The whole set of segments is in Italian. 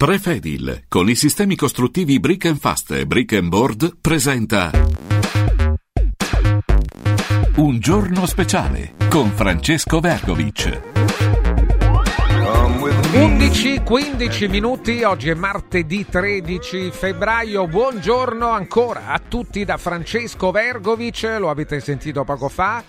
Prefedil, con i sistemi costruttivi Brick and Fast e Brick and Board, presenta Un giorno speciale con Francesco Vergovic. 11-15 minuti, oggi è martedì 13 febbraio, buongiorno ancora a tutti da Francesco Vergovic, lo avete sentito poco fa,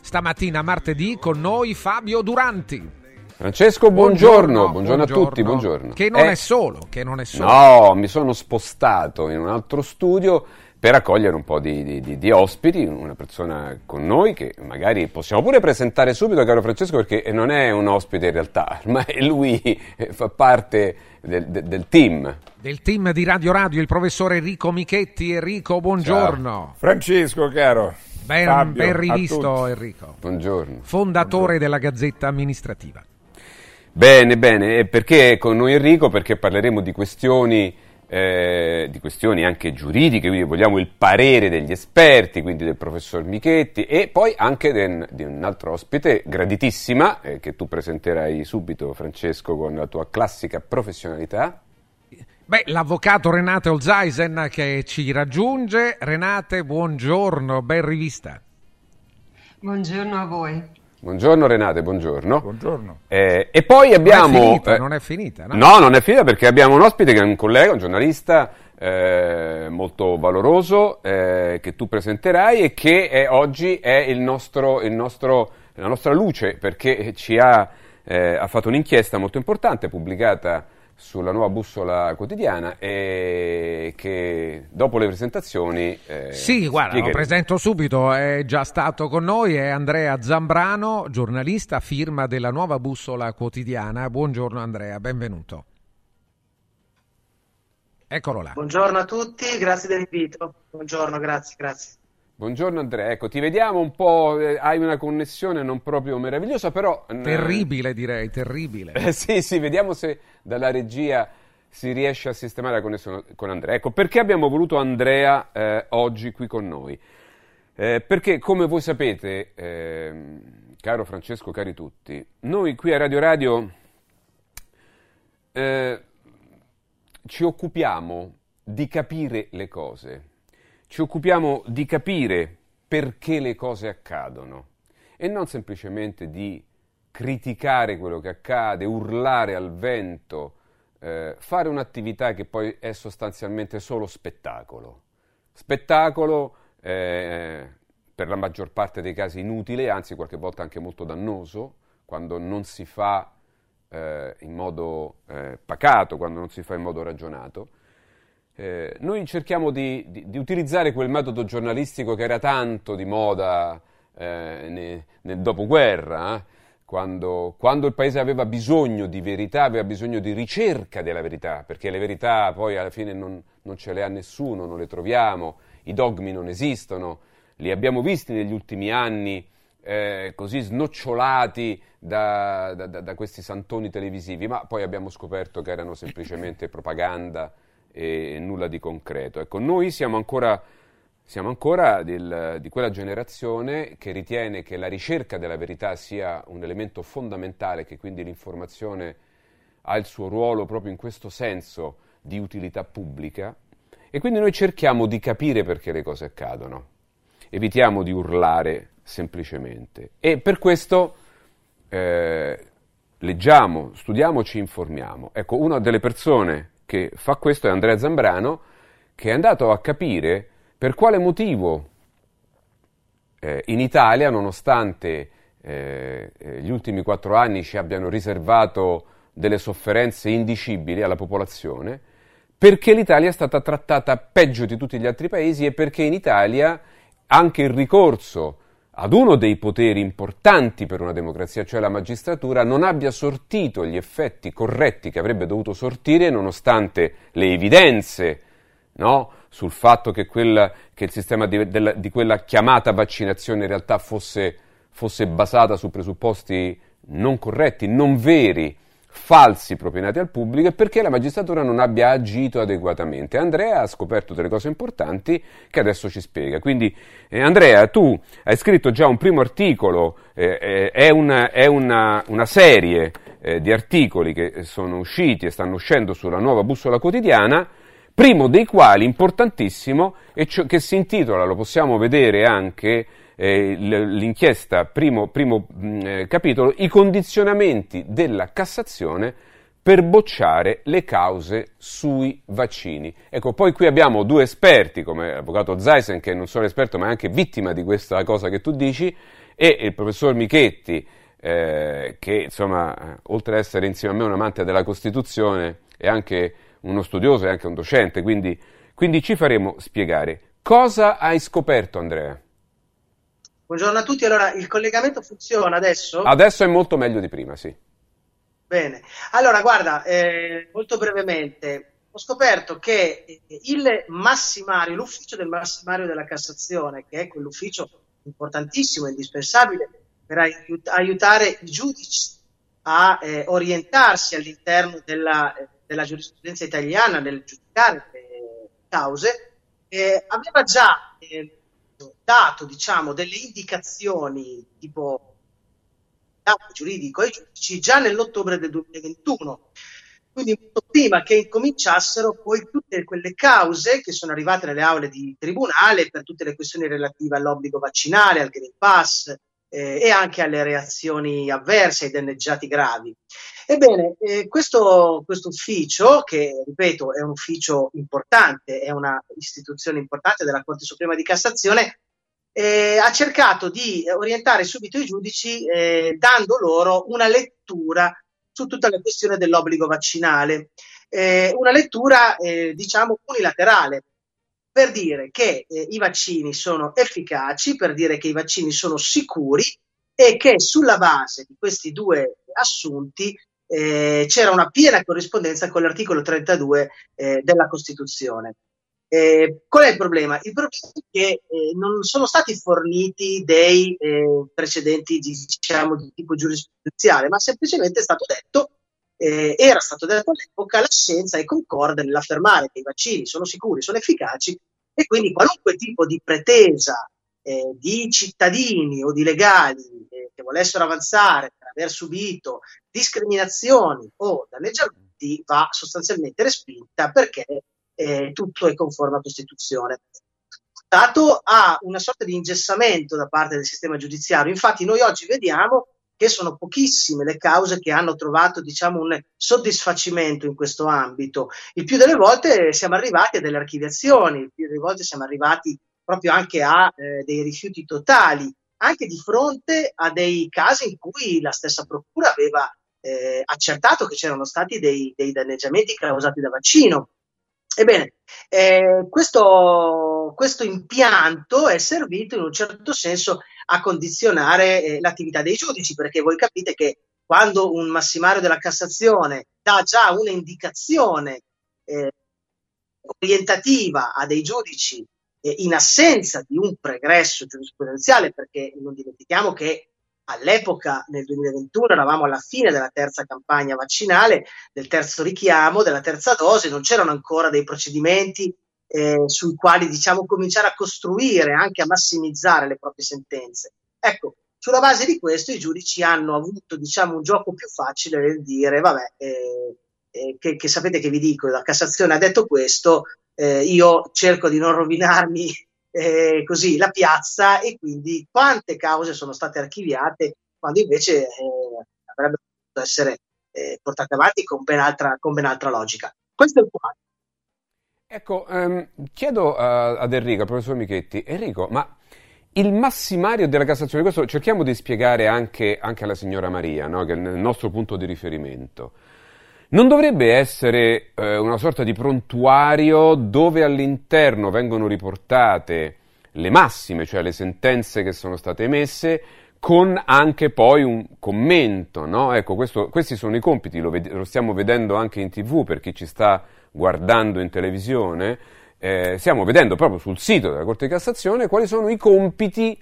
stamattina martedì con noi Fabio Duranti. Francesco, buongiorno. Buongiorno, buongiorno, a tutti, buongiorno. Che non eh, è solo, che non è solo. No, mi sono spostato in un altro studio per accogliere un po' di, di, di, di, ospiti, una persona con noi che magari possiamo pure presentare subito, caro Francesco, perché non è un ospite in realtà, ma lui fa parte del, del, del team. Del team di Radio Radio, il professore Enrico Michetti. Enrico, buongiorno. Ciao. Francesco, caro. Ben, Fabio, ben rivisto Enrico. Buongiorno. Fondatore buongiorno. della Gazzetta Amministrativa. Bene, bene, e perché con noi Enrico? Perché parleremo di questioni, eh, di questioni anche giuridiche, quindi vogliamo il parere degli esperti, quindi del professor Michetti e poi anche den, di un altro ospite graditissima, eh, che tu presenterai subito Francesco con la tua classica professionalità. Beh, l'avvocato Renate Olzaisen che ci raggiunge. Renate, buongiorno, ben rivista. Buongiorno a voi. Buongiorno Renate, buongiorno. Buongiorno. Eh, e poi abbiamo... Non è finita, eh, non è finita no? no? non è finita perché abbiamo un ospite che è un collega, un giornalista eh, molto valoroso eh, che tu presenterai e che è, oggi è il nostro, il nostro, la nostra luce perché ci ha, eh, ha fatto un'inchiesta molto importante pubblicata sulla nuova bussola quotidiana e che dopo le presentazioni... Eh, sì, guarda, lo presento subito, è già stato con noi, è Andrea Zambrano, giornalista, firma della nuova bussola quotidiana. Buongiorno Andrea, benvenuto. Eccolo là. Buongiorno a tutti, grazie dell'invito. Buongiorno, grazie, grazie. Buongiorno Andrea, ecco, ti vediamo un po', eh, hai una connessione non proprio meravigliosa, però... Terribile direi, terribile. Eh, sì, sì, vediamo se dalla regia si riesce a sistemare la connessione con Andrea. Ecco, perché abbiamo voluto Andrea eh, oggi qui con noi? Eh, perché, come voi sapete, ehm, caro Francesco, cari tutti, noi qui a Radio Radio eh, ci occupiamo di capire le cose ci occupiamo di capire perché le cose accadono e non semplicemente di criticare quello che accade, urlare al vento, eh, fare un'attività che poi è sostanzialmente solo spettacolo. Spettacolo eh, per la maggior parte dei casi inutile, anzi qualche volta anche molto dannoso, quando non si fa eh, in modo eh, pacato, quando non si fa in modo ragionato. Eh, noi cerchiamo di, di, di, utilizzare quel metodo giornalistico che era tanto di moda eh, nel, nel dopoguerra, eh, quando, quando, il paese aveva bisogno di verità, aveva bisogno di ricerca della verità, perché le verità poi alla fine non, non ce le ha nessuno, non le troviamo, i dogmi non esistono, li abbiamo visti negli ultimi anni eh, così snocciolati da, da, da questi santoni televisivi, ma poi abbiamo scoperto che erano semplicemente propaganda e nulla di concreto. Ecco, noi siamo ancora, siamo ancora del, di quella generazione che ritiene che la ricerca della verità sia un elemento fondamentale, che quindi l'informazione ha il suo ruolo proprio in questo senso di utilità pubblica e quindi noi cerchiamo di capire perché le cose accadono, evitiamo di urlare semplicemente e per questo eh, leggiamo, studiamo, ci informiamo. Ecco, una delle persone che fa questo è Andrea Zambrano, che è andato a capire per quale motivo eh, in Italia, nonostante eh, gli ultimi quattro anni ci abbiano riservato delle sofferenze indicibili alla popolazione, perché l'Italia è stata trattata peggio di tutti gli altri paesi e perché in Italia anche il ricorso ad uno dei poteri importanti per una democrazia, cioè la magistratura, non abbia sortito gli effetti corretti che avrebbe dovuto sortire, nonostante le evidenze no, sul fatto che, quella, che il sistema di, della, di, quella chiamata vaccinazione in realtà fosse, fosse basata su presupposti non corretti, non veri falsi propinati al pubblico e perché la magistratura non abbia agito adeguatamente. Andrea ha scoperto delle cose importanti che adesso ci spiega. Quindi, eh, Andrea, tu hai scritto già un primo articolo, eh, eh, è, una, è una, una, serie eh, di articoli che sono usciti e stanno uscendo sulla nuova bussola quotidiana, primo dei quali importantissimo e che si intitola, lo possiamo vedere anche eh, l'inchiesta, primo, primo mh, eh, capitolo, i condizionamenti della Cassazione per bocciare le cause sui vaccini. Ecco, poi qui abbiamo due esperti, come l'avvocato Zeisen, che non solo esperto ma è anche vittima di questa cosa che tu dici, e il professor Michetti, eh, che insomma, oltre ad essere insieme a me un amante della Costituzione, è anche uno studioso e anche un docente, quindi, quindi ci faremo spiegare. Cosa hai scoperto, Andrea? Buongiorno a tutti, allora il collegamento funziona adesso? Adesso è molto meglio di prima, sì. Bene, allora guarda, eh, molto brevemente, ho scoperto che il massimario, l'ufficio del massimario della Cassazione, che è quell'ufficio importantissimo indispensabile per aiut- aiutare i giudici a eh, orientarsi all'interno della, della, giurisprudenza italiana nel giudicare le cause, eh, aveva già eh, dato diciamo, delle indicazioni tipo giuridico ai giudici già nell'ottobre del 2021 quindi prima che incominciassero poi tutte quelle cause che sono arrivate nelle aule di tribunale per tutte le questioni relative all'obbligo vaccinale, al Green Pass eh, e anche alle reazioni avverse ai danneggiati gravi. Ebbene, eh, questo, questo, ufficio, che ripeto è un ufficio importante, è una istituzione importante della Corte Suprema di Cassazione, eh, ha cercato di orientare subito i giudici eh, dando loro una lettura su tutta la questione dell'obbligo vaccinale. Eh, una lettura, eh, diciamo, unilaterale, per dire che eh, i vaccini sono efficaci, per dire che i vaccini sono sicuri e che sulla base di questi due assunti eh, c'era una piena corrispondenza con l'articolo 32 eh, della Costituzione. Eh, qual è il problema? Il problema è che eh, non sono stati forniti dei eh, precedenti diciamo, di tipo giurisprudenziale, ma semplicemente è stato detto, eh, era stato detto all'epoca, la scienza è concorde nell'affermare che i vaccini sono sicuri, sono efficaci e quindi qualunque tipo di pretesa di cittadini o di legali che volessero avanzare per aver subito discriminazioni o danneggiamenti va sostanzialmente respinta perché eh, tutto è conforme alla Costituzione. Dato a una sorta di ingessamento da parte del sistema giudiziario. Infatti, noi oggi vediamo che sono pochissime le cause che hanno trovato diciamo, un soddisfacimento in questo ambito. Il più delle volte siamo arrivati a delle archiviazioni, il più delle volte siamo arrivati proprio anche a eh, dei rifiuti totali, anche di fronte a dei casi in cui la stessa procura aveva eh, accertato che c'erano stati dei, dei danneggiamenti causati da vaccino. Ebbene, eh, questo, questo, impianto è servito in un certo senso a condizionare eh, l'attività dei giudici, perché voi capite che quando un massimario della Cassazione dà già un'indicazione eh, orientativa a dei giudici eh, in assenza di un pregresso giurisprudenziale, perché non dimentichiamo che all'epoca, nel 2021, eravamo alla fine della terza campagna vaccinale, del terzo richiamo, della terza dose, non c'erano ancora dei procedimenti eh, sui quali diciamo cominciare a costruire, anche a massimizzare le proprie sentenze. Ecco, sulla base di questo i giudici hanno avuto diciamo un gioco più facile nel dire, vabbè, eh, eh, che, che, sapete che vi dico, la Cassazione ha detto questo, eh, io cerco di non rovinarmi eh, così la piazza e quindi quante cause sono state archiviate quando invece eh, avrebbero potuto essere eh, portate avanti con ben, altra, con ben altra logica. Questo è il quadro. Ecco, ehm, chiedo a, ad Enrico, al professor Michetti, Enrico, ma il massimario della Cassazione, questo cerchiamo di spiegare anche, anche alla signora Maria, no? che è il nostro punto di riferimento. Non dovrebbe essere eh, una sorta di prontuario dove all'interno vengono riportate le massime, cioè le sentenze che sono state emesse, con anche poi un commento, no? Ecco, questo, questi sono i compiti, lo, ved- lo, stiamo vedendo anche in tv per chi ci sta guardando in televisione, eh, stiamo vedendo proprio sul sito della Corte di Cassazione quali sono i compiti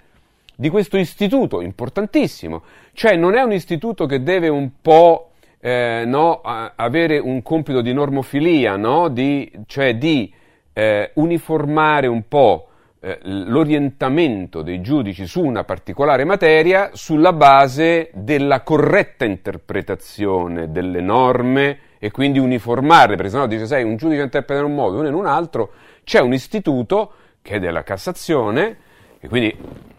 di questo istituto importantissimo. Cioè non è un istituto che deve un po' eh, no, avere un compito di normofilia, no? di, cioè di eh, uniformare un po' eh, l'orientamento dei giudici su una particolare materia sulla base della corretta interpretazione delle norme e quindi uniformarle, perché se no dice, sai, un giudice interpreta in un modo, uno in un altro, c'è un istituto che è della Cassazione, e quindi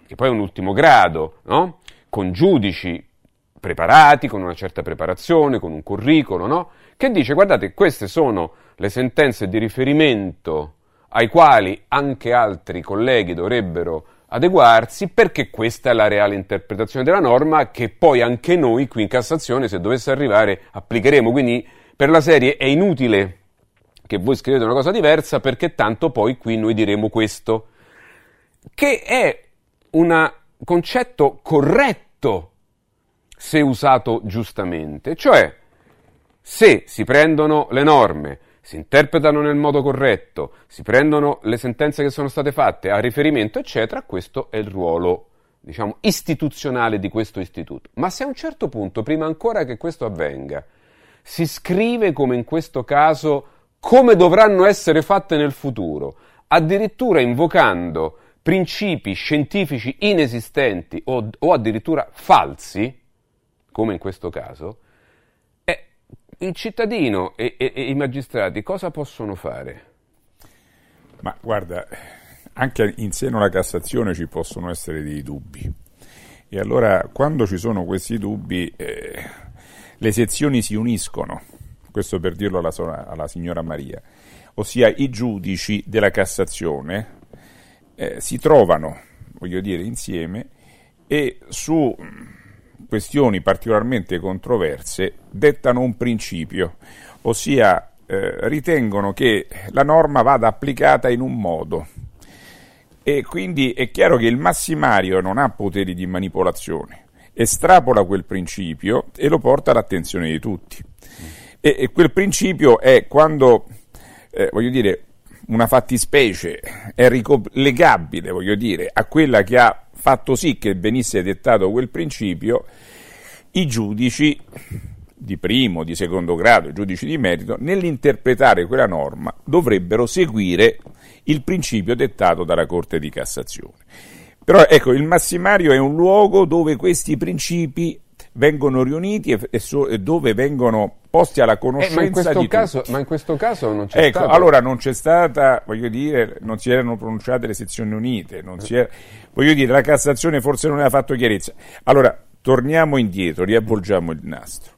che poi è un ultimo grado, no? con giudici preparati, con una certa preparazione, con un curriculum, no? che dice, guardate, queste sono le sentenze di riferimento ai quali anche altri colleghi dovrebbero adeguarsi perché questa è la reale interpretazione della norma che poi anche noi qui in Cassazione, se dovesse arrivare, applicheremo. Quindi per la serie è inutile che voi scrivete una cosa diversa perché tanto poi qui noi diremo questo, che è un concetto corretto se usato giustamente, cioè se si prendono le norme, si interpretano nel modo corretto, si prendono le sentenze che sono state fatte a riferimento, eccetera, questo è il ruolo, diciamo, istituzionale di questo istituto. Ma se a un certo punto, prima ancora che questo avvenga, si scrive come in questo caso come dovranno essere fatte nel futuro, addirittura invocando principi scientifici inesistenti o, o addirittura falsi, come in questo caso, il cittadino e, e, e, i magistrati cosa possono fare? Ma guarda, anche in seno alla Cassazione ci possono essere dei dubbi. E allora, quando ci sono questi dubbi, eh, le sezioni si uniscono, questo per dirlo alla, alla signora Maria, ossia i giudici della Cassazione eh, si trovano, voglio dire, insieme e su questioni particolarmente controverse dettano un principio, ossia eh, ritengono che la norma vada applicata in un modo e quindi è chiaro che il massimario non ha poteri di manipolazione, estrapola quel principio e lo porta all'attenzione di tutti. E, e quel principio è quando, eh, voglio dire, una fattispecie è ricollegabile, voglio dire, a quella che ha fatto sì che venisse dettato quel principio, i giudici di primo, di secondo grado, i giudici di merito, nell'interpretare quella norma dovrebbero seguire il principio dettato dalla Corte di Cassazione. Però ecco, il massimario è un luogo dove questi principi vengono riuniti e, dove vengono posti alla conoscenza eh, ma di caso. Ma in questo caso non c'è ecco, stato. allora non c'è stata, voglio dire, non si erano pronunciate le sezioni unite, era, voglio dire, la Cassazione forse non aveva fatto chiarezza. Allora, torniamo indietro, riavvolgiamo il nastro.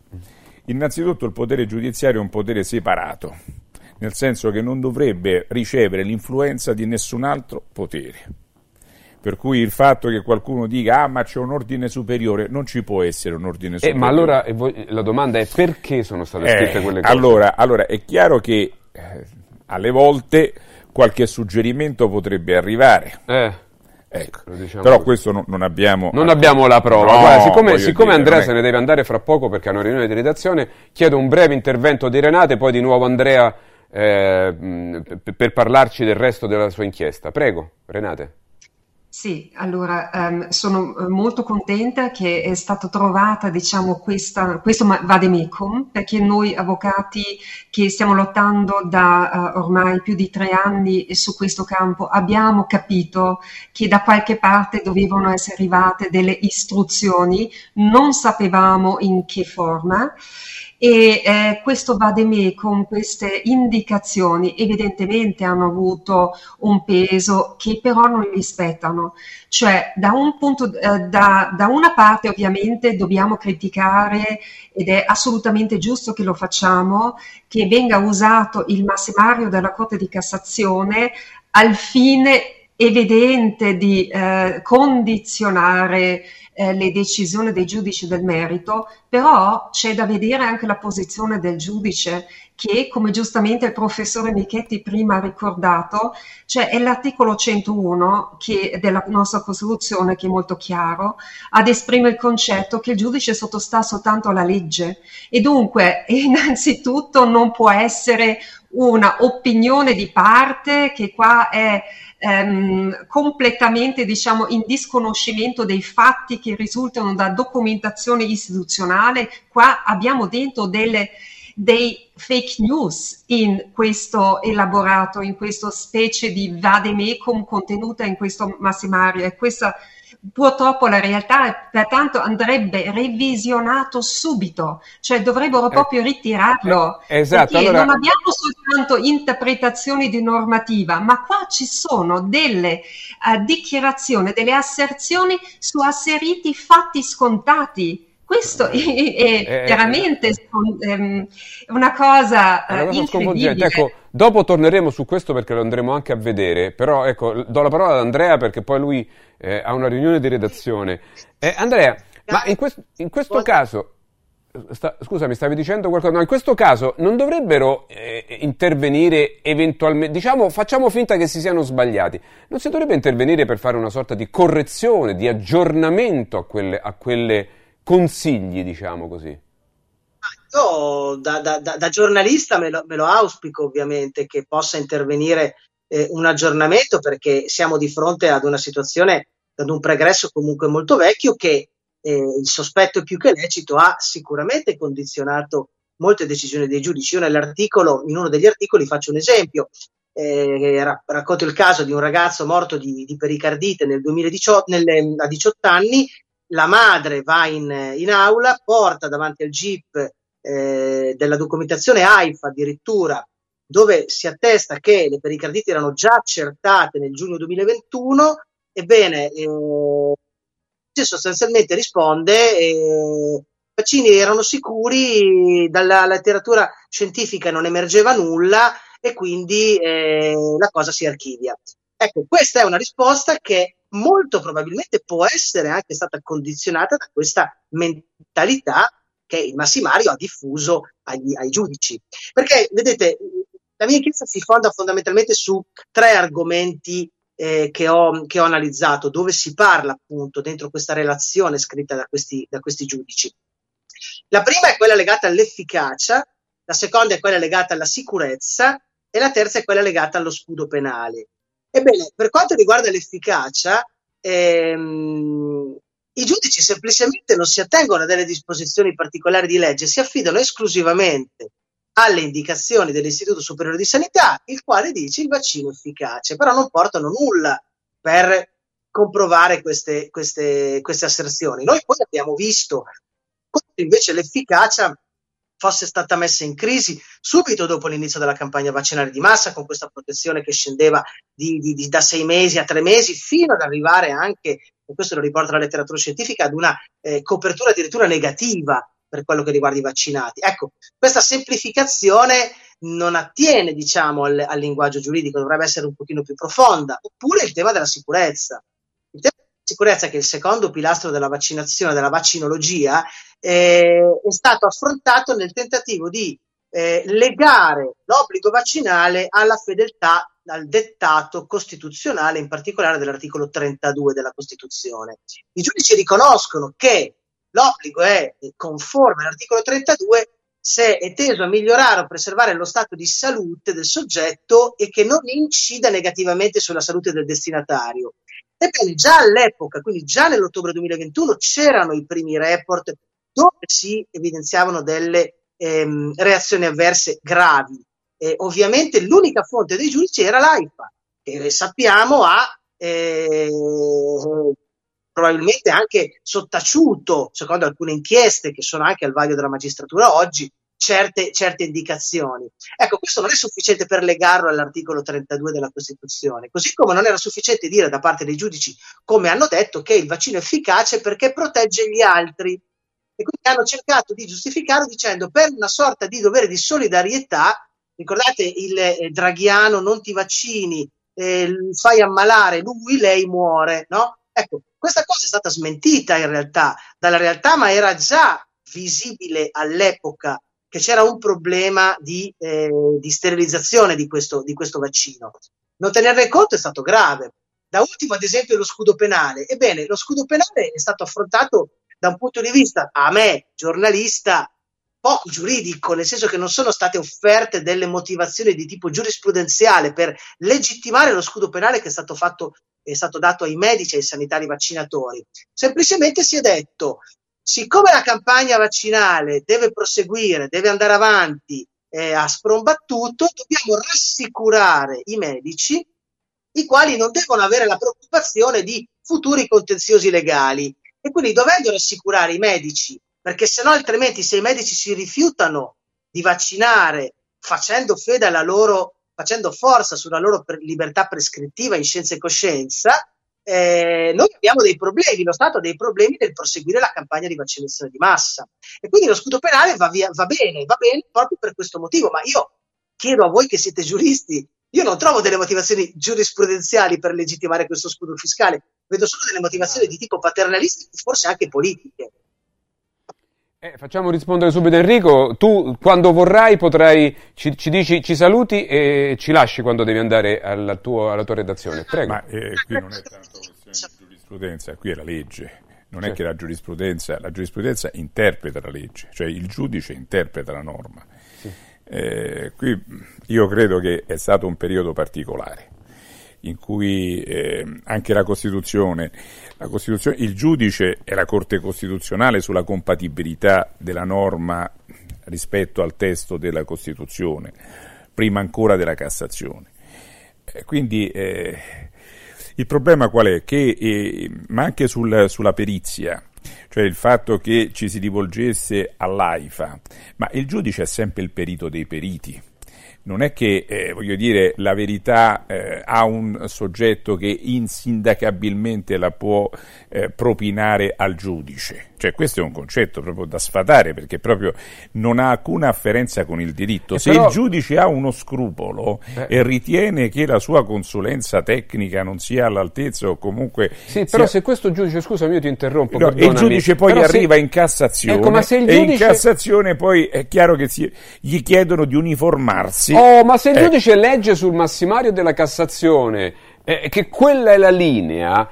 Innanzitutto il potere giudiziario è un potere separato, nel senso che non dovrebbe ricevere l'influenza di nessun altro potere. Per cui il fatto che qualcuno dica ah ma c'è un ordine superiore, non ci può essere un ordine superiore. Eh, ma allora la domanda è perché sono state scritte eh, quelle cose? Allora, allora è chiaro che eh, alle volte qualche suggerimento potrebbe arrivare. Eh. Ecco. Diciamo però così. questo no, non abbiamo... Non abbiamo la prova. No, Guarda, siccome, siccome dire, Andrea se ne deve andare fra poco perché ha una riunione di redazione, chiedo un breve intervento di Renate, poi di nuovo Andrea eh, per parlarci del resto della sua inchiesta. Prego, Renate. Sì, allora um, sono eh, molto contenta che è stata trovata, diciamo, questa, questo vademecum, perché noi avvocati che stiamo lottando da uh, ormai più di tre anni su questo campo abbiamo capito che da qualche parte dovevano essere arrivate delle istruzioni, non sapevamo in che forma e eh, questo vademè con queste indicazioni evidentemente hanno avuto un peso che però non rispettano. Cioè, da, un punto, eh, da, da una parte ovviamente dobbiamo criticare, ed è assolutamente giusto che lo facciamo, che venga usato il massimario della Corte di Cassazione al fine evidente di eh, condizionare eh, le decisioni dei giudici del merito, però c'è da vedere anche la posizione del giudice che, come giustamente il professore Michetti prima ha ricordato, cioè è l'articolo 101 che, della nostra Costituzione, che è molto chiaro, ad esprimere il concetto che il giudice sottostà soltanto alla legge. E dunque innanzitutto non può essere una opinione di parte che qua è ehm, completamente diciamo, in disconoscimento dei fatti che risultano da documentazione istituzionale. Qua abbiamo dentro delle dei fake news in questo elaborato, in questa specie di vademecum contenuta in questo massimario e questa purtroppo la realtà è, pertanto andrebbe revisionato subito, cioè dovrebbero eh, proprio ritirarlo. Eh, esatto, perché allora... non abbiamo soltanto interpretazioni di normativa, ma qua ci sono delle uh, dichiarazioni, delle asserzioni su asseriti fatti scontati. Questo è, è eh, veramente um, una cosa, una cosa Ecco, dopo torneremo su questo perché lo andremo anche a vedere, però ecco, do la parola ad Andrea perché poi lui eh, a una riunione di redazione. Eh, Andrea, ma in, quest- in questo caso, sta, scusami, stavi dicendo qualcosa? No, in questo caso non dovrebbero eh, intervenire eventualmente, diciamo, facciamo finta che si siano sbagliati, non si dovrebbe intervenire per fare una sorta di correzione, di aggiornamento a quelle, a quelle consigli, diciamo così? Io da, da, da giornalista me lo, me lo, auspico ovviamente che possa intervenire eh, un aggiornamento perché siamo di fronte ad una situazione, ad un pregresso comunque molto vecchio che eh, il sospetto più che lecito ha sicuramente condizionato molte decisioni dei giudici. Io nell'articolo, in uno degli articoli faccio un esempio, eh, racconto il caso di un ragazzo morto di, di pericardite nel 2018, nelle, a 18 anni, la madre va in, in aula, porta davanti al jeep eh, della documentazione AIFA addirittura dove si attesta che le pericarditi erano già accertate nel giugno 2021, ebbene, eh, sostanzialmente risponde eh, vaccini erano sicuri, dalla letteratura scientifica non emergeva nulla e quindi eh, la cosa si archivia. Ecco, questa è una risposta che molto probabilmente può essere anche stata condizionata da questa mentalità che il massimario ha diffuso agli, ai giudici. Perché, vedete, la mia inchiesta si fonda fondamentalmente su tre argomenti eh, che, ho, che, ho, analizzato, dove si parla appunto dentro questa relazione scritta da questi, da questi giudici. La prima è quella legata all'efficacia, la seconda è quella legata alla sicurezza e la terza è quella legata allo scudo penale. Ebbene, per quanto riguarda l'efficacia, ehm, i giudici semplicemente non si attengono a delle disposizioni particolari di legge, si affidano esclusivamente alle indicazioni dell'Istituto Superiore di Sanità, il quale dice il vaccino è efficace, però non portano nulla per comprovare queste, queste, queste asserzioni. Noi poi abbiamo visto invece l'efficacia fosse stata messa in crisi subito dopo l'inizio della campagna vaccinale di massa, con questa protezione che scendeva di, di, di, da sei mesi a tre mesi, fino ad arrivare anche, e questo lo riporta la letteratura scientifica, ad una eh, copertura addirittura negativa per quello che riguarda i vaccinati. Ecco, questa semplificazione non attiene, diciamo, al, al, linguaggio giuridico, dovrebbe essere un pochino più profonda. Oppure il tema della sicurezza. Sicurezza, che è il secondo pilastro della vaccinazione, della vaccinologia, eh, è stato affrontato nel tentativo di eh, legare l'obbligo vaccinale alla fedeltà al dettato costituzionale, in particolare dell'articolo 32 della Costituzione. I giudici riconoscono che L'obbligo è conforme all'articolo 32 se è teso a migliorare o preservare lo stato di salute del soggetto e che non incida negativamente sulla salute del destinatario. Ebbene, già all'epoca, quindi già nell'ottobre 2021, c'erano i primi report dove si evidenziavano delle ehm, reazioni avverse gravi. E ovviamente l'unica fonte dei giudici era l'AIFA, che sappiamo ha eh, probabilmente anche sottaciuto, secondo alcune inchieste che sono anche al vaglio della magistratura oggi, certe, certe indicazioni. Ecco, questo non è sufficiente per legarlo all'articolo 32 della Costituzione, così come non era sufficiente dire da parte dei giudici, come hanno detto, che il vaccino è efficace perché protegge gli altri. E quindi hanno cercato di giustificarlo dicendo per una sorta di dovere di solidarietà, ricordate il eh, draghiano non ti vaccini, eh, fai ammalare lui, lei muore, no? Ecco, questa cosa è stata smentita in realtà dalla realtà, ma era già visibile all'epoca che c'era un problema di, eh, di sterilizzazione di questo, di questo vaccino. Non tenerne conto è stato grave. Da ultimo, ad esempio, lo scudo penale. Ebbene, lo scudo penale è stato affrontato da un punto di vista, a me, giornalista, poco giuridico, nel senso che non sono state offerte delle motivazioni di tipo giurisprudenziale per legittimare lo scudo penale che è stato fatto è stato dato ai medici e ai sanitari vaccinatori. Semplicemente si è detto siccome la campagna vaccinale deve proseguire, deve andare avanti eh, a sprombattuto, dobbiamo rassicurare i medici, i quali non devono avere la preoccupazione di futuri contenziosi legali. E quindi dovendo rassicurare i medici, perché se no altrimenti se i medici si rifiutano di vaccinare facendo fede alla loro, facendo forza sulla loro per libertà prescrittiva in scienza e coscienza, eh, noi abbiamo dei problemi, lo Stato ha dei problemi nel proseguire la campagna di vaccinazione di massa. E quindi lo scudo penale va, via, va bene, va bene proprio per questo motivo, ma io chiedo a voi che siete giuristi, io non trovo delle motivazioni giurisprudenziali per legittimare questo scudo fiscale, vedo solo delle motivazioni di tipo paternalistico, forse anche politiche. Eh, facciamo rispondere subito Enrico, tu quando vorrai potrai, ci, ci, dici, ci saluti e ci lasci quando devi andare alla, tuo, alla tua redazione. Prego. Ma eh, qui non è tanto questione di giurisprudenza, qui è la legge. Non certo. è che la giurisprudenza, la giurisprudenza interpreta la legge, cioè il giudice interpreta la norma. Sì. Eh, qui io credo che è stato un periodo particolare in cui eh, anche la Costituzione, la Costituzione, il giudice e la Corte Costituzionale sulla compatibilità della norma rispetto al testo della Costituzione, prima ancora della Cassazione. Eh, quindi eh, il problema qual è? Che, eh, ma anche sul, sulla perizia, cioè il fatto che ci si rivolgesse all'AIFA, ma il giudice è sempre il perito dei periti non è che, eh, voglio dire, la verità eh, ha un soggetto che insindacabilmente la può eh, propinare al giudice. Cioè, questo è un concetto proprio da sfatare perché proprio non ha alcuna afferenza con il diritto. Se però... il giudice ha uno scrupolo eh. e ritiene che la sua consulenza tecnica non sia all'altezza o comunque. Sì, però se questo giudice, scusami, io ti interrompo. No, e il giudice poi però arriva se... in Cassazione ecco, ma se il giudice... e in Cassazione poi è chiaro che si... gli chiedono di uniformarsi. Oh, ma se il eh. giudice legge sul massimario della Cassazione eh, che quella è la linea,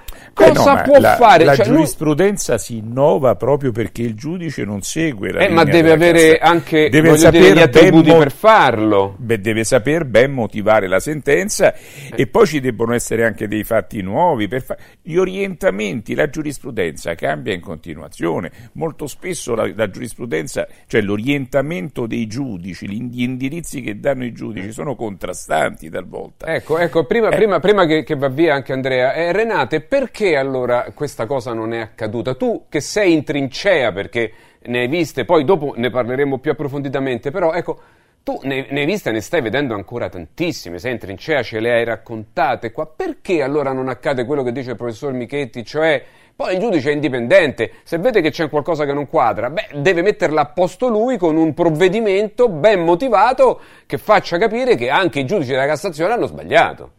cosa no, può la, fare? La cioè, giurisprudenza lui... si innova proprio perché il giudice non segue la eh, ma deve avere cassa. anche deve dire, gli attributi mo- per farlo. Beh, deve saper ben motivare la sentenza eh. e poi ci debbono essere anche dei fatti nuovi. Fa- gli orientamenti, la giurisprudenza cambia in continuazione. Molto spesso la, la giurisprudenza, cioè l'orientamento dei giudici, gli indirizzi che danno i giudici sono contrastanti talvolta. Ecco, ecco prima, eh. prima, prima che che va via anche Andrea. Eh, Renate, perché allora questa cosa non è accaduta? Tu che sei in trincea perché ne hai viste, poi dopo ne parleremo più approfonditamente, però ecco, tu ne, ne hai viste, ne stai vedendo ancora tantissime, sei in trincea, ce le hai raccontate qua. Perché allora non accade quello che dice il professor Michetti, cioè poi il giudice è indipendente, se vede che c'è qualcosa che non quadra, beh, deve metterla a posto lui con un provvedimento ben motivato che faccia capire che anche i giudici della Cassazione hanno sbagliato.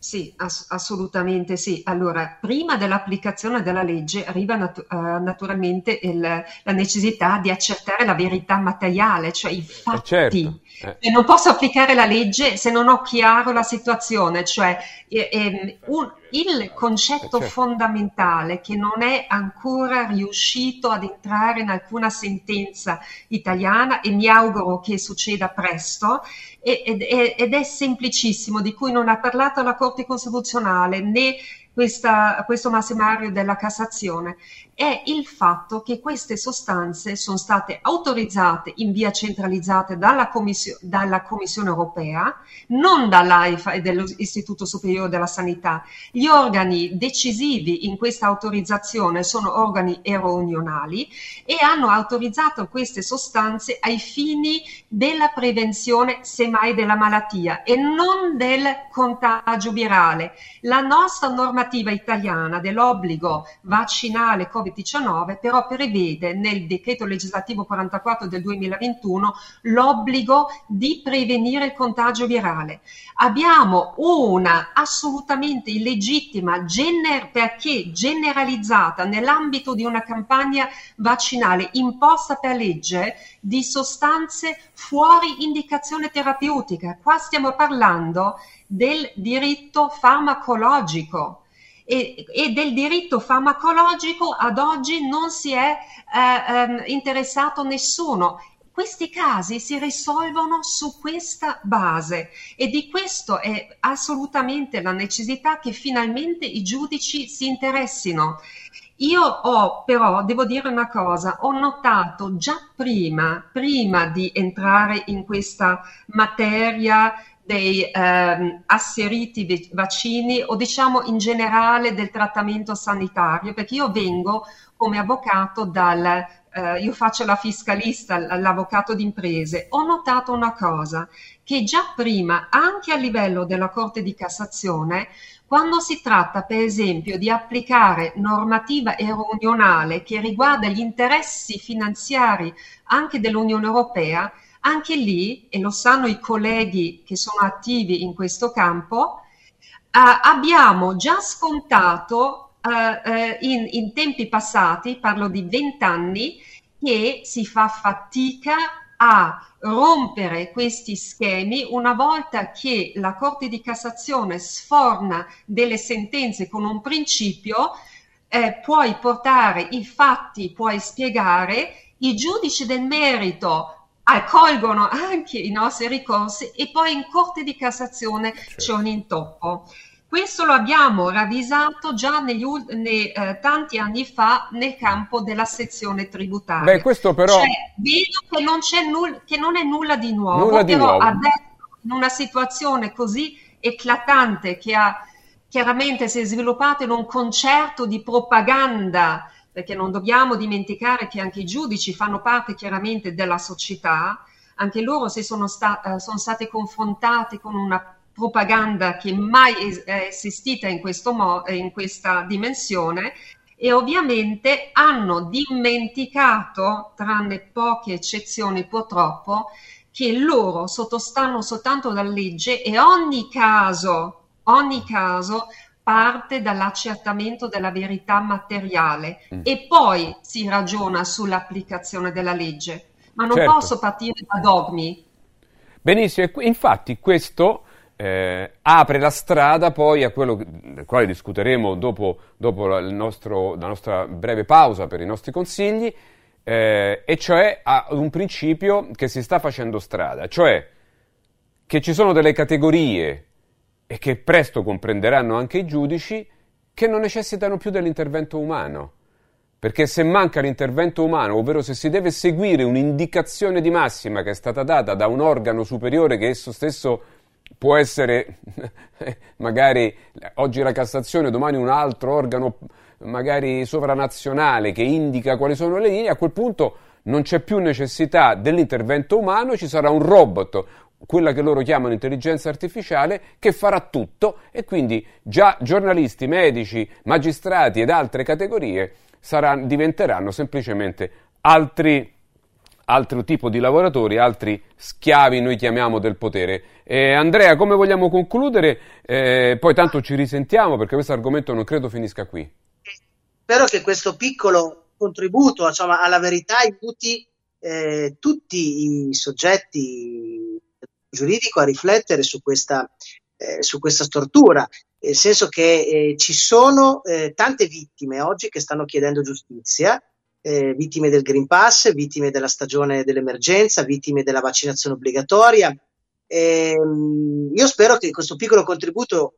Sì, ass- assolutamente sì. Allora, prima dell'applicazione della legge arriva nat- uh, naturalmente il, la necessità di accertare la verità materiale, cioè i eh, fatti. certo. Eh. E non posso applicare la legge se non ho chiaro la situazione, cioè eh, eh, un, il concetto certo. fondamentale che non è ancora riuscito ad entrare in alcuna sentenza italiana e mi auguro che succeda presto ed, ed è semplicissimo, di cui non ha parlato la Corte Costituzionale né questa, questo massimario della Cassazione è il fatto che queste sostanze sono state autorizzate in via centralizzata dalla, Comissio- dalla Commissione europea, non dall'AIFA e dall'Istituto Superiore della Sanità. Gli organi decisivi in questa autorizzazione sono organi eurounionali e hanno autorizzato queste sostanze ai fini della prevenzione semmai della malattia e non del contagio virale. La nostra normativa italiana dell'obbligo vaccinale Covid-19 però prevede nel decreto legislativo 44 del 2021 l'obbligo di prevenire il contagio virale. Abbiamo una assolutamente illegittima gener- perché generalizzata nell'ambito di una campagna vaccinale imposta per legge di sostanze fuori indicazione terapeutica. Qua stiamo parlando del diritto farmacologico e, e, del diritto farmacologico ad oggi non si è eh, ehm, interessato nessuno questi casi si risolvono su questa base e di questo è assolutamente la necessità che finalmente i giudici si interessino. Io ho però, devo dire una cosa, ho notato già prima, prima di entrare in questa materia dei ehm, asseriti vaccini o diciamo in generale del trattamento sanitario, perché io vengo come avvocato dal eh, io faccio la fiscalista, l'avvocato d'imprese, ho notato una cosa, che già prima, anche a livello della Corte di Cassazione, quando si tratta, per esempio, di applicare normativa eurounionale che riguarda gli interessi finanziari anche dell'Unione Europea, anche lì, e lo sanno i colleghi che sono attivi in questo campo, eh, abbiamo già scontato uh, in, in, tempi passati, parlo di vent'anni, che si fa fatica a rompere questi schemi una volta che la Corte di Cassazione sforna delle sentenze con un principio, eh, puoi portare i fatti, puoi spiegare, i giudici del merito accolgono anche i nostri ricorsi e poi in Corte di Cassazione certo. c'è un intoppo. Questo lo abbiamo ravvisato già negli, nei, eh, tanti anni fa nel campo della sezione tributaria. Beh, questo però... Cioè, vedo che non, null- che non, è nulla di nuovo, nulla di però nuovo. adesso in una situazione così eclatante che ha chiaramente si è sviluppato in un concerto di propaganda, perché non dobbiamo dimenticare che anche i giudici fanno parte chiaramente della società, anche loro si sono, sta- eh, sono stati confrontati con una propaganda che mai è esistita in, mo- in questa dimensione e ovviamente hanno dimenticato, tranne poche eccezioni purtroppo, che loro sottostanno soltanto alla legge e ogni caso, ogni caso parte dall'accertamento della verità materiale mm. e poi si ragiona sull'applicazione della legge. Ma non certo. posso partire da dogmi. Benissimo, infatti questo eh, apre la strada poi a quello del quale discuteremo dopo, dopo la, nostro, la, nostra breve pausa per i nostri consigli, eh, e cioè a un principio che si sta facendo strada, cioè che ci sono delle categorie e che presto comprenderanno anche i giudici che non necessitano più dell'intervento umano. Perché se manca l'intervento umano, ovvero se si deve seguire un'indicazione di massima che è stata data da un organo superiore che esso stesso può essere magari oggi la Cassazione, domani un altro organo magari sovranazionale che indica quali sono le linee, a quel punto non c'è più necessità dell'intervento umano, ci sarà un robot, quella che loro chiamano intelligenza artificiale, che farà tutto e quindi già giornalisti, medici, magistrati ed altre categorie saranno, diventeranno semplicemente altri altro tipo di lavoratori, altri schiavi, noi chiamiamo del potere. Eh, Andrea, come vogliamo concludere? Eh, poi tanto ci risentiamo perché questo argomento non credo finisca qui. Spero che questo piccolo contributo insomma, alla verità aiuti eh, tutti i soggetti giuridico a riflettere su questa, eh, su questa stortura, nel senso che eh, ci sono eh, tante vittime oggi che stanno chiedendo giustizia eh, vittime del Green Pass, vittime della stagione dell'emergenza, vittime della vaccinazione obbligatoria. Ehm, io spero che questo piccolo contributo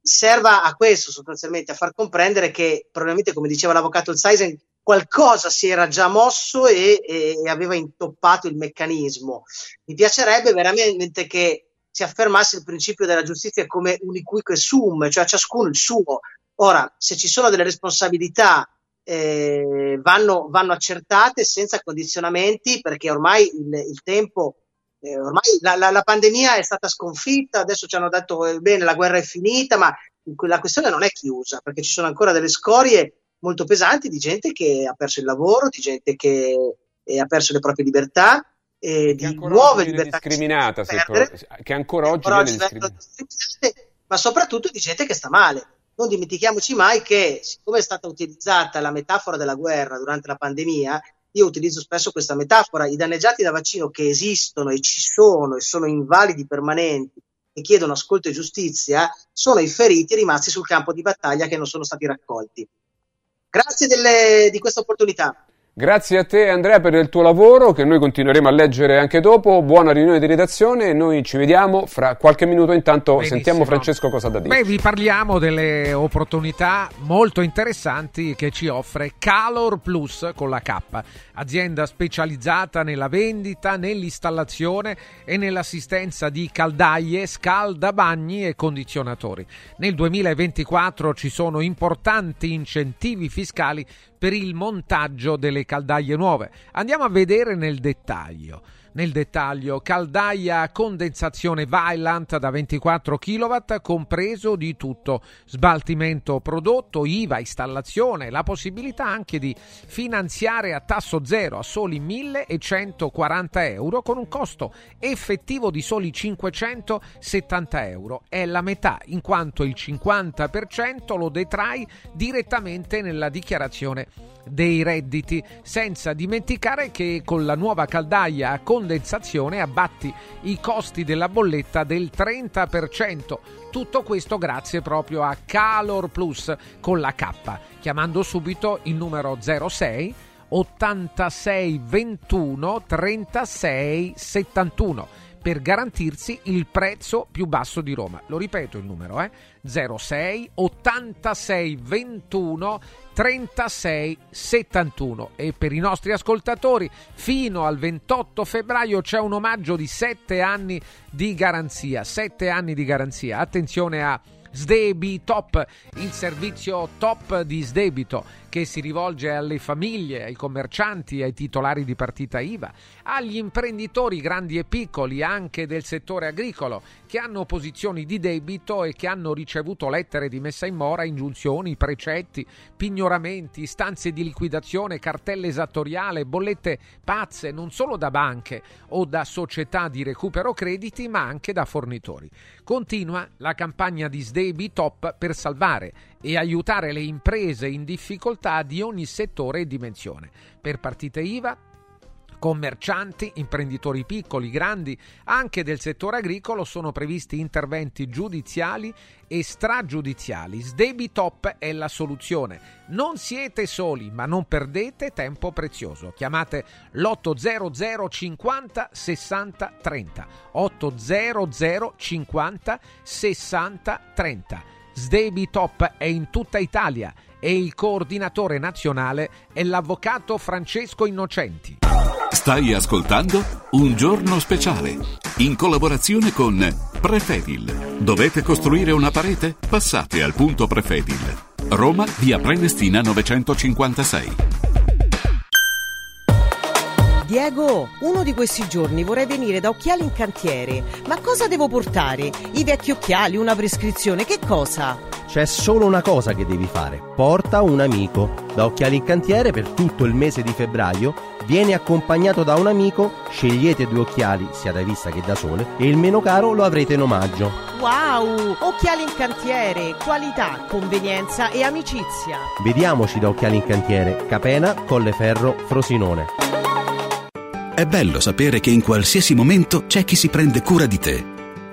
serva a questo sostanzialmente, a far comprendere che probabilmente, come diceva l'avvocato Zeisen, qualcosa si era già mosso e, e, aveva intoppato il meccanismo. Mi piacerebbe veramente che si affermasse il principio della giustizia come unique sum, cioè ciascuno il suo. Ora, se ci sono delle responsabilità eh, vanno, vanno, accertate senza condizionamenti perché ormai il, il tempo, eh, ormai la, la, la, pandemia è stata sconfitta, adesso ci hanno detto eh, bene la guerra è finita, ma la questione non è chiusa perché ci sono ancora delle scorie molto pesanti di gente che ha perso il lavoro, di gente che eh, ha perso le proprie libertà. Eh, di nuove libertà discriminata, che, perdere, che ancora oggi viene discriminata, ma soprattutto di gente che sta male non dimentichiamoci mai che, siccome è stata utilizzata la metafora della guerra durante la pandemia, io utilizzo spesso questa metafora, i danneggiati da vaccino che esistono e ci sono e sono invalidi permanenti e chiedono ascolto e giustizia, sono i feriti rimasti sul campo di battaglia che non sono stati raccolti. Grazie delle, di questa opportunità. Grazie a te Andrea per il tuo lavoro che noi continueremo a leggere anche dopo. Buona riunione di redazione e noi ci vediamo fra qualche minuto. Intanto Benissimo. sentiamo Francesco cosa da dire. Beh, vi parliamo delle opportunità molto interessanti che ci offre Calor Plus con la K, azienda specializzata nella vendita, nell'installazione e nell'assistenza di caldaie, scaldabagni e condizionatori. Nel 2024 ci sono importanti incentivi fiscali per il montaggio delle caldaie nuove. Andiamo a vedere nel dettaglio. Nel dettaglio, caldaia a condensazione Vaillant da 24 kW, compreso di tutto, sbaltimento prodotto, IVA, installazione, la possibilità anche di finanziare a tasso zero a soli 1140 euro con un costo effettivo di soli 570 euro. È la metà, in quanto il 50% lo detrai direttamente nella dichiarazione dei redditi, senza dimenticare che con la nuova caldaia a condensazione abbatti i costi della bolletta del 30%. Tutto questo grazie proprio a Calor Plus con la K, chiamando subito il numero 06 86 21 36 71 per garantirsi il prezzo più basso di Roma. Lo ripeto il numero, eh? 06 86 21 36 71 e per i nostri ascoltatori fino al 28 febbraio c'è un omaggio di 7 anni di garanzia 7 anni di garanzia attenzione a Sdebi Top, il servizio top di sdebito che si rivolge alle famiglie, ai commercianti, ai titolari di partita IVA, agli imprenditori grandi e piccoli anche del settore agricolo che hanno posizioni di debito e che hanno ricevuto lettere di messa in mora, ingiunzioni, precetti, pignoramenti, istanze di liquidazione, cartelle esattoriale, bollette pazze non solo da banche o da società di recupero crediti ma anche da fornitori. Continua la campagna di Sdebi Top per salvare e aiutare le imprese in difficoltà di ogni settore e dimensione. Per partite IVA commercianti, imprenditori piccoli, grandi, anche del settore agricolo sono previsti interventi giudiziali e stragiudiziali. Sdebitop è la soluzione. Non siete soli, ma non perdete tempo prezioso. Chiamate l'800 50 60 30. 800 50 60 30. Sdebitop è in tutta Italia e il coordinatore nazionale è l'avvocato Francesco Innocenti. Stai ascoltando Un giorno speciale in collaborazione con Prefedil. Dovete costruire una parete? Passate al punto Prefedil. Roma, via Prenestina 956. Diego, uno di questi giorni vorrei venire da Occhiali in Cantiere. Ma cosa devo portare? I vecchi occhiali, una prescrizione, che cosa? C'è solo una cosa che devi fare. Porta un amico. Da Occhiali in Cantiere per tutto il mese di febbraio vieni accompagnato da un amico, scegliete due occhiali, sia da vista che da sole, e il meno caro lo avrete in omaggio. Wow! Occhiali in Cantiere, qualità, convenienza e amicizia. Vediamoci da Occhiali in Cantiere, Capena, Colleferro, Frosinone. È bello sapere che in qualsiasi momento c'è chi si prende cura di te.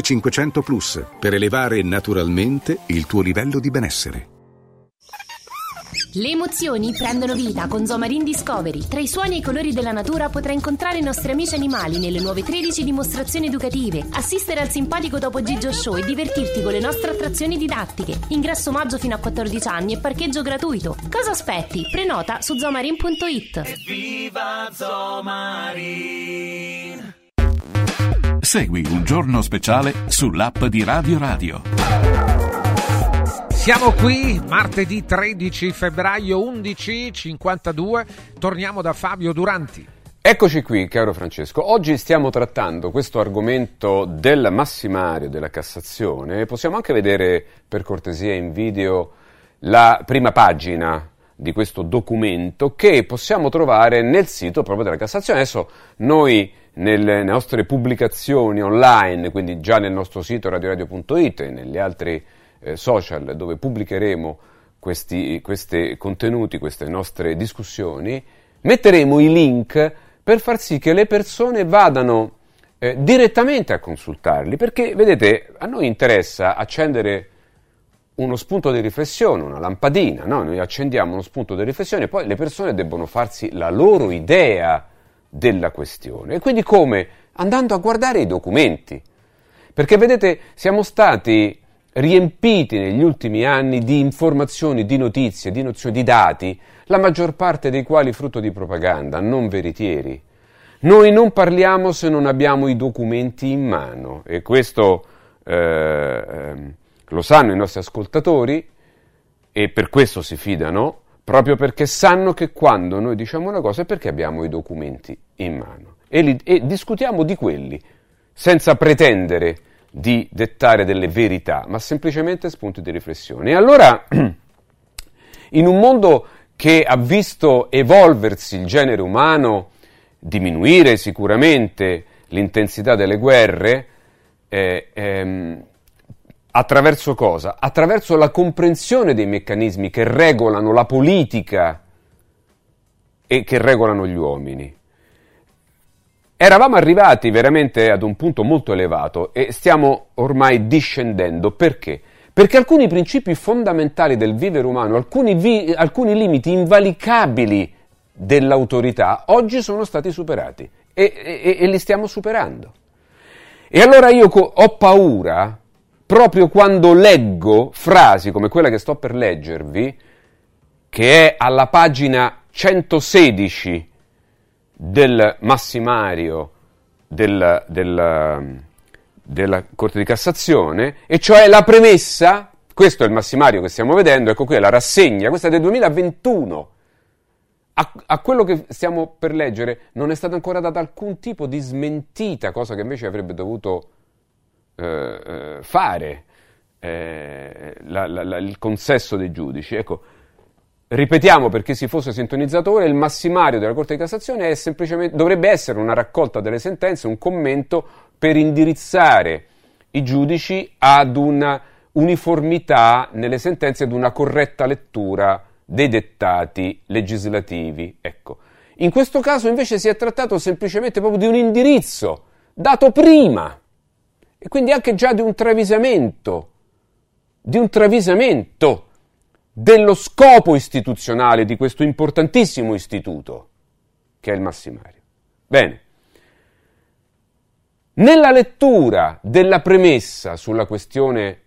500 Plus per elevare naturalmente il tuo livello di benessere. Le emozioni prendono vita con Zomarin Discovery. Tra i suoni e i colori della natura potrai incontrare i nostri amici animali nelle nuove 13 dimostrazioni educative, assistere al simpatico Topo Gigio Show e divertirti con le nostre attrazioni didattiche. Ingresso maggio fino a 14 anni e parcheggio gratuito. Cosa aspetti? Prenota su zomarin.it. Viva Zomarin! Segui un giorno speciale sull'app di Radio Radio. Siamo qui martedì 13 febbraio 11.52. Torniamo da Fabio Duranti. Eccoci qui, caro Francesco. Oggi stiamo trattando questo argomento del massimario della Cassazione. Possiamo anche vedere per cortesia in video la prima pagina di questo documento che possiamo trovare nel sito proprio della Cassazione. Adesso noi nelle nostre pubblicazioni online, quindi già nel nostro sito radioradio.it e negli altri eh, social dove pubblicheremo questi, questi contenuti, queste nostre discussioni, metteremo i link per far sì che le persone vadano eh, direttamente a consultarli, perché vedete, a noi interessa accendere uno spunto di riflessione, una lampadina, no? noi accendiamo uno spunto di riflessione, poi le persone debbono farsi la loro idea della questione. E quindi come? Andando a guardare i documenti. Perché vedete, siamo stati riempiti negli ultimi anni di informazioni, di notizie, di nozioni, di dati, la maggior parte dei quali frutto di propaganda, non veritieri. Noi non parliamo se non abbiamo i documenti in mano e questo eh, ehm, lo sanno i nostri ascoltatori e per questo si fidano, proprio perché sanno che quando noi diciamo una cosa è perché abbiamo i documenti in mano e, li, e discutiamo di quelli, senza pretendere di dettare delle verità, ma semplicemente spunti di riflessione. E allora, in un mondo che ha visto evolversi il genere umano, diminuire sicuramente l'intensità delle guerre, eh, ehm, attraverso cosa? Attraverso la comprensione dei meccanismi che regolano la politica e che regolano gli uomini. Eravamo arrivati veramente ad un punto molto elevato e stiamo ormai discendendo. Perché? Perché alcuni principi fondamentali del vivere umano, alcuni, vi, alcuni limiti invalicabili dell'autorità, oggi sono stati superati e, e, e li stiamo superando. E allora io co- ho paura, proprio quando leggo frasi come quella che sto per leggervi, che è alla pagina 116 del massimario del, del, della Corte di Cassazione, e cioè la premessa, questo è il massimario che stiamo vedendo, ecco qui è la rassegna, questa è del 2021. A, a, quello che stiamo per leggere non è stata ancora data alcun tipo di smentita, cosa che invece avrebbe dovuto eh, eh, fare eh, la, la, la, il consesso dei giudici. Ecco, Ripetiamo per chi si fosse sintonizzato ora, il massimario della Corte di Cassazione dovrebbe essere una raccolta delle sentenze, un commento per indirizzare i giudici ad una uniformità nelle sentenze, ad una corretta lettura dei dettati legislativi. Ecco. In questo caso invece si è trattato semplicemente proprio di un indirizzo dato prima e quindi anche già di un travisamento, di un travisamento dello scopo istituzionale di questo importantissimo istituto, che è il massimario. Bene. Nella lettura della premessa sulla questione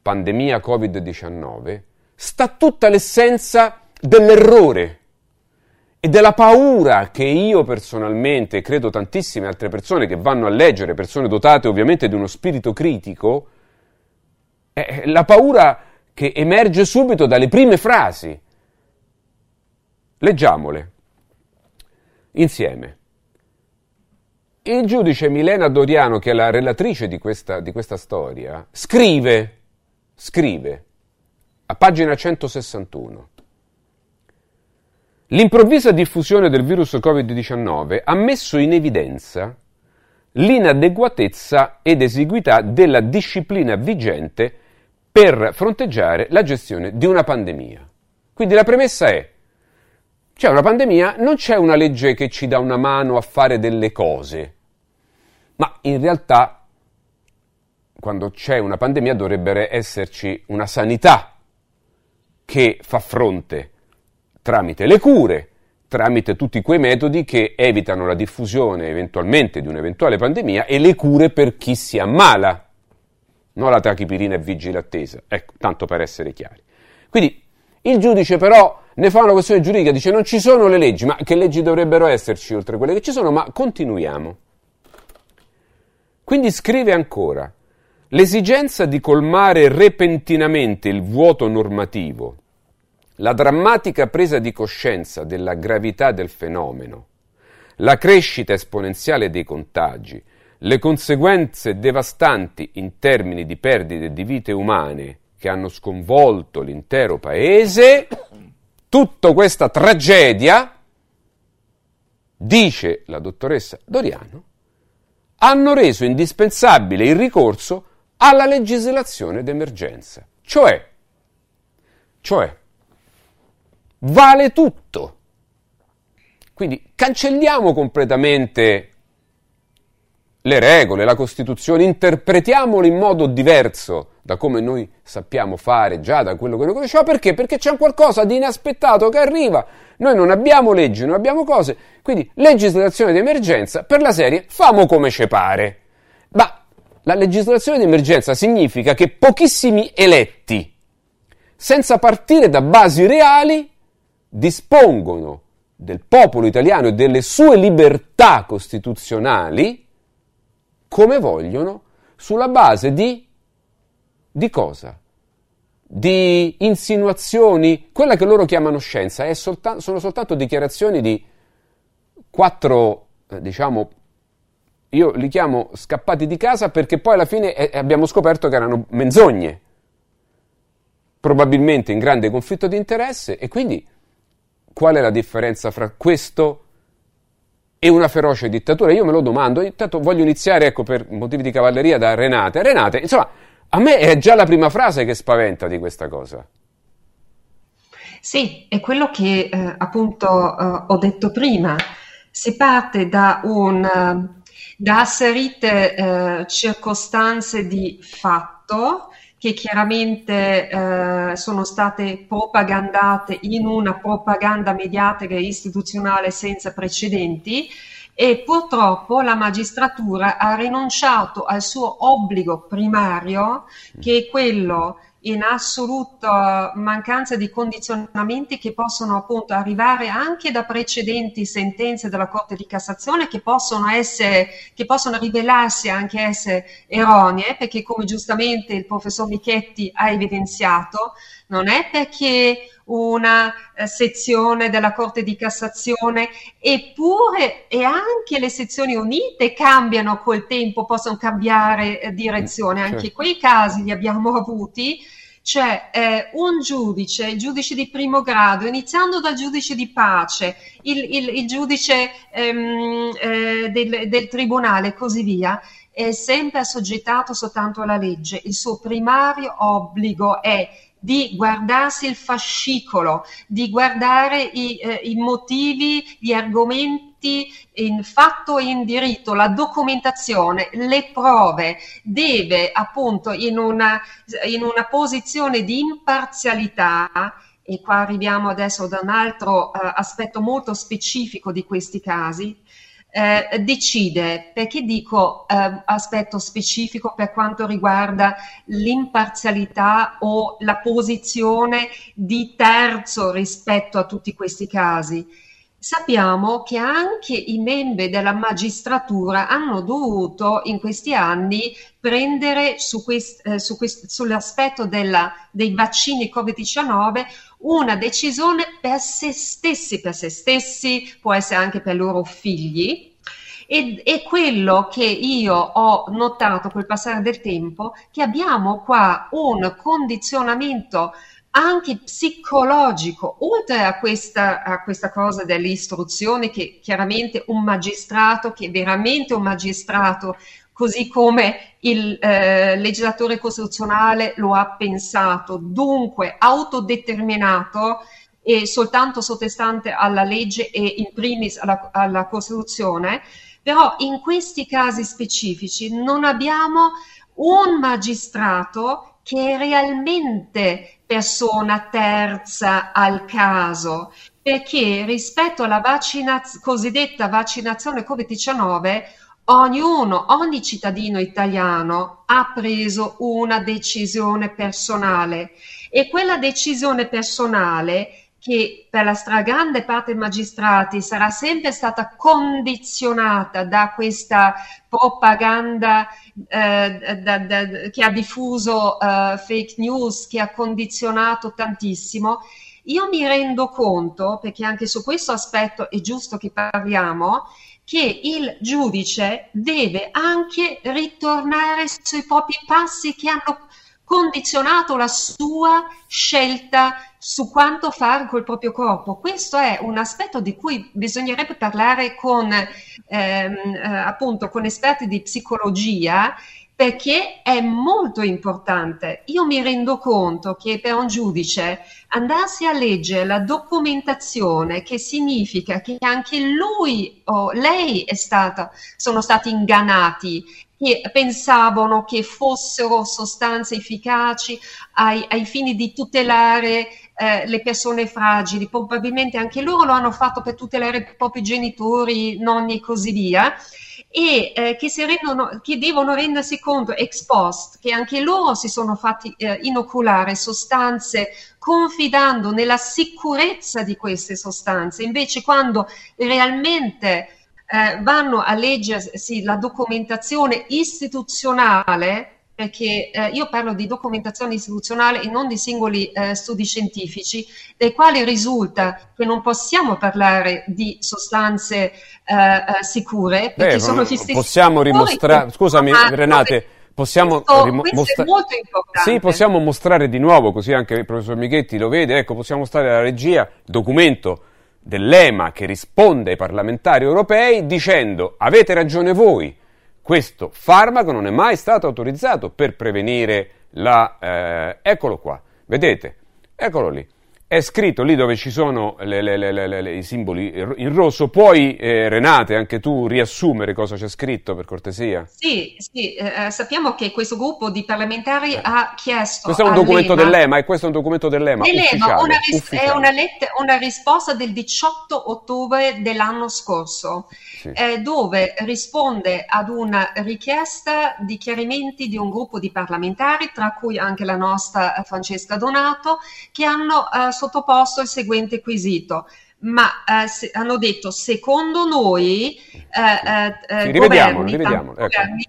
pandemia Covid-19 sta tutta l'essenza dell'errore e della paura che io personalmente, e credo tantissime altre persone che vanno a leggere, persone dotate ovviamente di uno spirito critico, eh, la paura che emerge subito dalle prime frasi. Leggiamole insieme. Il giudice Milena Doriano, che è la relatrice di questa, di questa storia, scrive, scrive, a pagina 161, L'improvvisa diffusione del virus Covid-19 ha messo in evidenza l'inadeguatezza ed esiguità della disciplina vigente per fronteggiare la gestione di una pandemia. Quindi la premessa è, c'è una pandemia, non c'è una legge che ci dà una mano a fare delle cose, ma in realtà quando c'è una pandemia dovrebbe esserci una sanità che fa fronte tramite le cure, tramite tutti quei metodi che evitano la diffusione eventualmente di un'eventuale pandemia e le cure per chi si ammala non la tachipirina e vigile attesa, ecco, tanto per essere chiari. Quindi il giudice però ne fa una questione giuridica, dice non ci sono le leggi, ma che leggi dovrebbero esserci oltre quelle che ci sono, ma continuiamo. Quindi scrive ancora, l'esigenza di colmare repentinamente il vuoto normativo, la drammatica presa di coscienza della gravità del fenomeno, la crescita esponenziale dei contagi, le conseguenze devastanti in termini di perdite di vite umane che hanno sconvolto l'intero paese, tutta questa tragedia, dice la dottoressa Doriano, hanno reso indispensabile il ricorso alla legislazione d'emergenza. Cioè, cioè, vale tutto. Quindi cancelliamo completamente le regole, la Costituzione, interpretiamole in modo diverso da come noi sappiamo fare già da quello che noi conosciamo. Perché? Perché c'è qualcosa di inaspettato che arriva. Noi non abbiamo leggi, non abbiamo cose. Quindi legislazione di emergenza per la serie famo come ci pare. Ma la legislazione di emergenza significa che pochissimi eletti, senza partire da basi reali, dispongono del popolo italiano e delle sue libertà costituzionali come vogliono sulla base di, di cosa? Di insinuazioni, quella che loro chiamano scienza, solta- sono soltanto dichiarazioni di quattro, eh, diciamo, io li chiamo scappati di casa perché poi alla fine eh, abbiamo scoperto che erano menzogne, probabilmente in grande conflitto di interesse e quindi qual è la differenza fra questo e una feroce dittatura. Io me lo domando, intanto voglio iniziare, ecco, per motivi di cavalleria da Renate. Renate, insomma, a me è già la prima frase che spaventa di questa cosa. Sì, è quello che eh, appunto eh, ho detto prima. si parte da, un, da asserite eh, circostanze di fatto che chiaramente eh, sono state propagandate in una propaganda mediatica e istituzionale senza precedenti e purtroppo la magistratura ha rinunciato al suo obbligo primario che è quello in assoluta mancanza di condizionamenti che possono appunto arrivare anche da precedenti sentenze della Corte di Cassazione che possono essere, che possono rivelarsi anche essere erronee, perché come giustamente il professor Michetti ha evidenziato, non è perché una eh, sezione della Corte di Cassazione, eppure e anche le sezioni unite cambiano col tempo, possono cambiare eh, direzione, anche certo. quei casi li abbiamo avuti cioè eh, un giudice, il giudice di primo grado, iniziando dal giudice di pace, il, il, il giudice ehm, eh, del, del tribunale e così via, è sempre assoggettato soltanto alla legge. Il suo primario obbligo è di guardarsi il fascicolo, di guardare i, eh, i motivi, gli argomenti in fatto e in diritto, la documentazione, le prove, deve appunto in una, in una posizione di imparzialità. E qua arriviamo adesso ad un altro uh, aspetto molto specifico di questi casi, eh, decide, perché dico eh, aspetto specifico per quanto riguarda l'imparzialità o la posizione di terzo rispetto a tutti questi casi? Sappiamo che anche i membri della magistratura hanno dovuto in questi anni prendere su quest, eh, su quest, sull'aspetto della, dei vaccini Covid-19 una decisione per se stessi, per se stessi, può essere anche per i loro figli. E, e quello che io ho notato col passare del tempo, che abbiamo qua un condizionamento anche psicologico, oltre a questa, a questa cosa dell'istruzione, che chiaramente un magistrato, che è veramente un magistrato, così come il eh, legislatore costituzionale lo ha pensato, dunque autodeterminato e soltanto sottostante alla legge e in primis alla, alla Costituzione, però in questi casi specifici non abbiamo un magistrato che è realmente persona terza al caso, perché rispetto alla vaccinazione, cosiddetta vaccinazione Covid-19 Ognuno, ogni cittadino italiano ha preso una decisione personale e quella decisione personale che per la stragrande parte dei magistrati sarà sempre stata condizionata da questa propaganda eh, da, da, che ha diffuso eh, fake news, che ha condizionato tantissimo, io mi rendo conto, perché anche su questo aspetto è giusto che parliamo, che il giudice deve anche ritornare sui propri passi che hanno condizionato la sua scelta su quanto fare col proprio corpo. Questo è un aspetto di cui bisognerebbe parlare con, ehm, eh, appunto, con esperti di psicologia perché è molto importante. Io mi rendo conto che per un giudice andarsi a leggere la documentazione, che significa che anche lui o lei stata, sono stati ingannati, che pensavano che fossero sostanze efficaci ai, ai fini di tutelare eh, le persone fragili, probabilmente anche loro lo hanno fatto per tutelare i propri genitori, nonni e così via e eh, che, rendono, che, devono rendersi conto ex post che anche loro si sono fatti eh, inoculare sostanze confidando nella sicurezza di queste sostanze. Invece quando realmente eh, vanno a leggersi la documentazione istituzionale, perché eh, io parlo di documentazione istituzionale e non di singoli eh, studi scientifici, dai quali risulta che non possiamo parlare di sostanze eh, eh sicure, perché Beh, sono gli stessi. Possiamo dimostrare, scusami Renate, possiamo questo mostra- Sì, possiamo mostrare di nuovo, così anche il professor Michetti lo vede, ecco, possiamo mostrare alla regia documento dell'EMA che risponde ai parlamentari europei dicendo avete ragione voi, questo farmaco non è mai stato autorizzato per prevenire la... Eh, eccolo qua, vedete, eccolo lì. È scritto lì dove ci sono le, le, le, i simboli in rosso. Puoi, eh, Renate, anche tu riassumere cosa c'è scritto per cortesia? Sì, sì eh, sappiamo che questo gruppo di parlamentari ha chiesto. Questo è un documento dell'EMA e questo è un documento dell'EMA. Dell'EMA una ris- è una, let- una, risposta del 18 ottobre dell'anno scorso, sì. eh, dove risponde ad una richiesta di chiarimenti di un gruppo di parlamentari, tra cui anche la nostra Francesca Donato, che hanno eh, sottoposto il seguente quesito. Ma eh, se, hanno detto, secondo noi, eh, eh, sì, rivediamolo, rivediamolo, ecco. governi,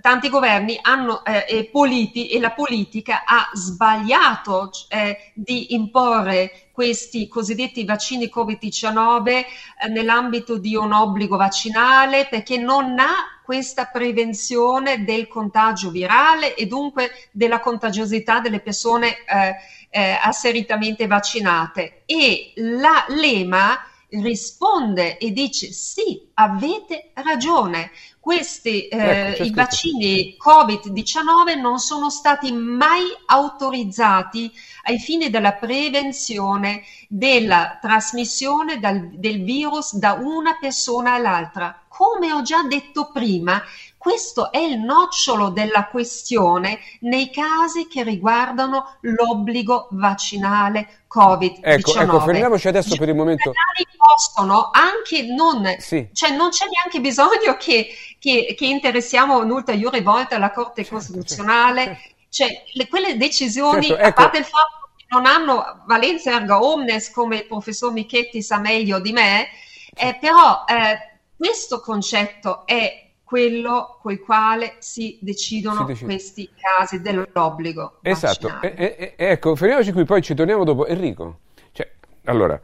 tanti governi hanno, eh, e, politi- e, la politica ha sbagliato eh, di imporre questi cosiddetti vaccini Covid-19 eh, nell'ambito di un obbligo vaccinale perché non ha questa prevenzione del contagio virale e dunque della contagiosità delle persone eh, eh, asseritamente vaccinate. E la l'EMA risponde e dice sì, avete ragione, questi eh, ecco, i vaccini Covid-19 non sono stati mai autorizzati ai fini della prevenzione della trasmissione dal, del virus da una persona all'altra. Come ho già detto prima, questo è il nocciolo della questione nei casi che riguardano l'obbligo vaccinale Covid-19. Ecco, ecco fermiamoci adesso per il momento. I possono anche non, sì. cioè non c'è neanche bisogno che, che, che interessiamo un'ultra iure volta alla Corte certo, Costituzionale, certo. cioè le, quelle decisioni, certo, ecco. a parte il fatto che non hanno valenza erga omnes come il professor Michetti sa meglio di me, eh, però eh, questo concetto è quello col quale si decidono si decide. questi casi dell'obbligo. Esatto, e, e, ecco, fermiamoci qui, poi ci torniamo dopo. Enrico, cioè, allora,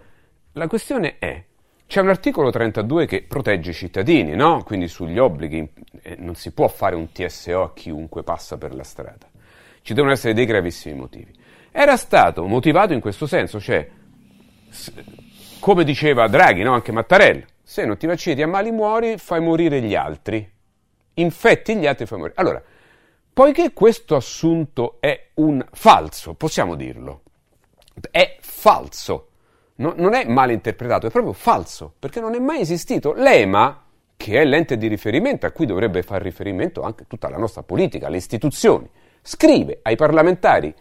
la questione è, c'è un articolo 32 che protegge i cittadini, no? Quindi sugli obblighi, eh, non si può fare un TSO a chiunque passa per la strada. Ci devono essere dei gravissimi motivi. Era stato motivato in questo senso, cioè, come diceva Draghi, no? anche Mattarella, se non ti vaccini ti ammali muori, fai morire gli altri infetti gli altri fai morire. Allora, poiché questo assunto è un falso, possiamo dirlo, è falso, no, non è mal interpretato, è proprio falso, perché non è mai esistito. L'EMA, che è l'ente di riferimento a cui dovrebbe far riferimento anche tutta la nostra politica, le istituzioni, scrive ai parlamentari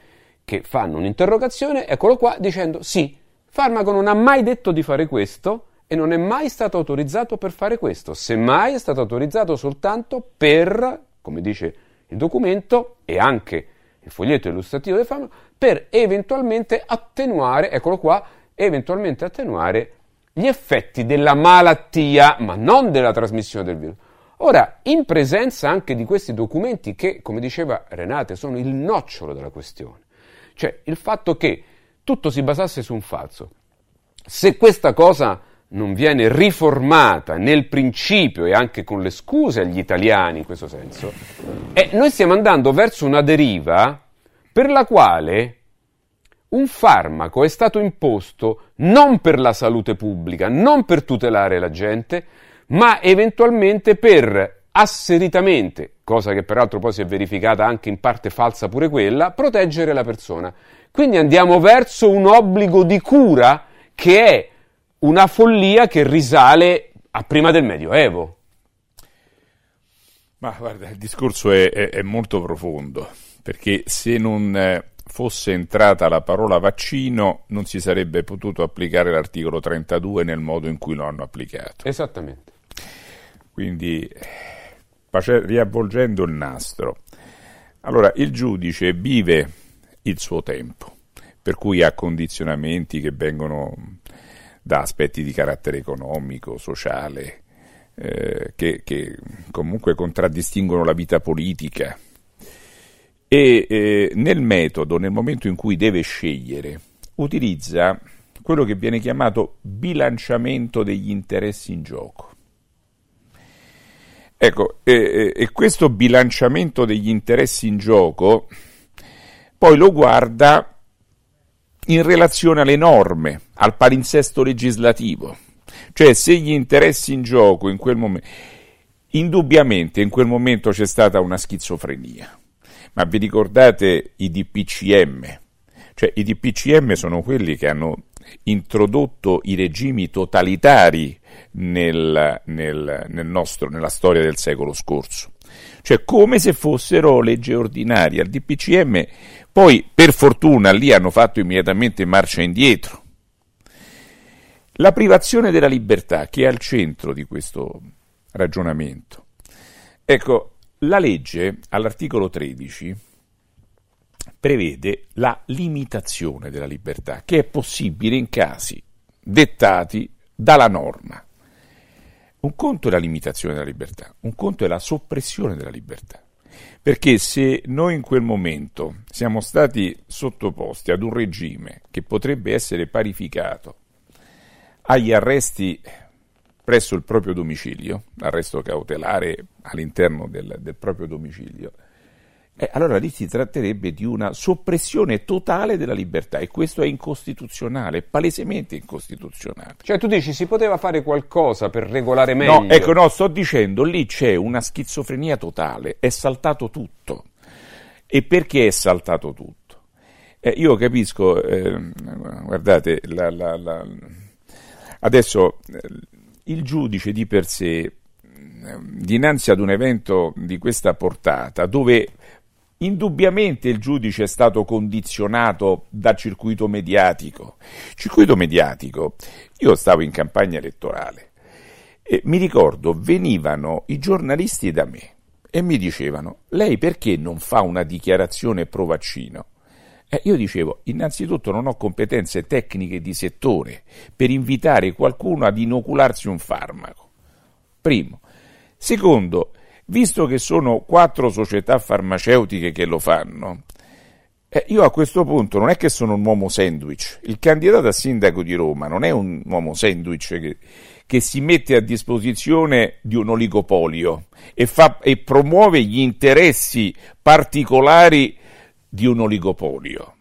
che fanno un'interrogazione, eccolo qua, dicendo sì, Farmaco non ha mai detto di fare questo, e non è mai stato autorizzato per fare questo, semmai è stato autorizzato soltanto per, come dice il documento e anche il foglietto illustrativo del farmaco, per eventualmente attenuare, eccolo qua, eventualmente attenuare gli effetti della malattia, ma non della trasmissione del virus. Ora, in presenza anche di questi documenti che, come diceva Renate, sono il nocciolo della questione, cioè il fatto che tutto si basasse su un falso, se questa cosa non viene riformata nel principio e anche con le scuse agli italiani in questo senso, e noi stiamo andando verso una deriva per la quale un farmaco è stato imposto non per la salute pubblica, non per tutelare la gente, ma eventualmente per asseritamente, cosa che peraltro poi si è verificata anche in parte falsa pure quella, proteggere la persona. Quindi andiamo verso un obbligo di cura che è una follia che risale a prima del Medioevo. Ma guarda, il discorso è, è, è molto profondo, perché se non eh, fosse entrata la parola vaccino non si sarebbe potuto applicare l'articolo 32 nel modo in cui lo hanno applicato. Esattamente. Quindi, riavvolgendo il nastro, allora il giudice vive il suo tempo, per cui ha condizionamenti che vengono da aspetti di carattere economico, sociale, eh, che, che, comunque contraddistinguono la vita politica. E eh, nel metodo, nel momento in cui deve scegliere, utilizza quello che viene chiamato bilanciamento degli interessi in gioco. Ecco, e, e questo bilanciamento degli interessi in gioco poi lo guarda in relazione alle norme, al palinsesto legislativo. Cioè se gli interessi in gioco in quel momento... Indubbiamente in quel momento c'è stata una schizofrenia, ma vi ricordate i DPCM? Cioè i DPCM sono quelli che hanno introdotto i regimi totalitari nel, nel, nel nostro, nella storia del secolo scorso. Cioè come se fossero legge ordinarie. Al DPCM poi per fortuna lì hanno fatto immediatamente marcia indietro. La privazione della libertà che è al centro di questo ragionamento. Ecco, la legge all'articolo 13 prevede la limitazione della libertà, che è possibile in casi dettati dalla norma. Un conto è la limitazione della libertà, un conto è la soppressione della libertà. Perché se noi in quel momento siamo stati sottoposti ad un regime che potrebbe essere parificato agli arresti presso il proprio domicilio, arresto cautelare all'interno del, del proprio domicilio, eh, allora lì si tratterebbe di una soppressione totale della libertà e questo è incostituzionale, palesemente incostituzionale. Cioè tu dici si poteva fare qualcosa per regolare meglio? No, ecco, no, sto dicendo lì c'è una schizofrenia totale, è saltato tutto. E perché è saltato tutto? Eh, io capisco, eh, guardate, la, la, la, adesso eh, il giudice di per sé, dinanzi ad un evento di questa portata, dove Indubbiamente il giudice è stato condizionato dal circuito mediatico. Circuito mediatico, io stavo in campagna elettorale e mi ricordo venivano i giornalisti da me e mi dicevano lei perché non fa una dichiarazione pro vaccino? Eh, io dicevo, innanzitutto non ho competenze tecniche di settore per invitare qualcuno ad inocularsi un farmaco. Primo. Secondo, visto che sono quattro società farmaceutiche che lo fanno, eh, io a questo punto non è che sono un uomo sandwich, il candidato a sindaco di Roma non è un uomo sandwich che, che si mette a disposizione di un oligopolio e, fa, e promuove gli interessi particolari di un oligopolio.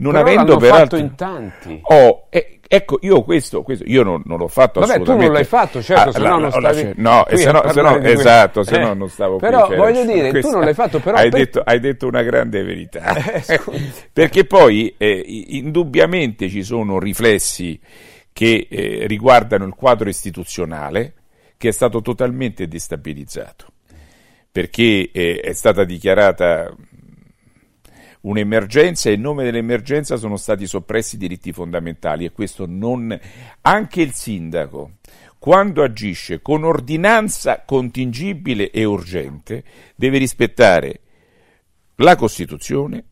Non Però avendo peraltro in tanti. Oh, eh, Ecco, io questo, questo io non, non, l'ho fatto Vabbè, assolutamente. tu non l'hai fatto, certo, ah, se no, no non stavi No, se no, se no esatto, se no non stavo però, qui. Però voglio dire, questa, tu non l'hai fatto, però hai, per... detto, hai detto una grande verità. Eh, Perché poi eh, indubbiamente ci sono riflessi che eh, riguardano il quadro istituzionale che è stato totalmente destabilizzato. Perché eh, è stata dichiarata un'emergenza e in nome dell'emergenza sono stati soppressi i diritti fondamentali e questo non... Anche il sindaco, quando agisce con ordinanza contingibile e urgente, deve rispettare la Costituzione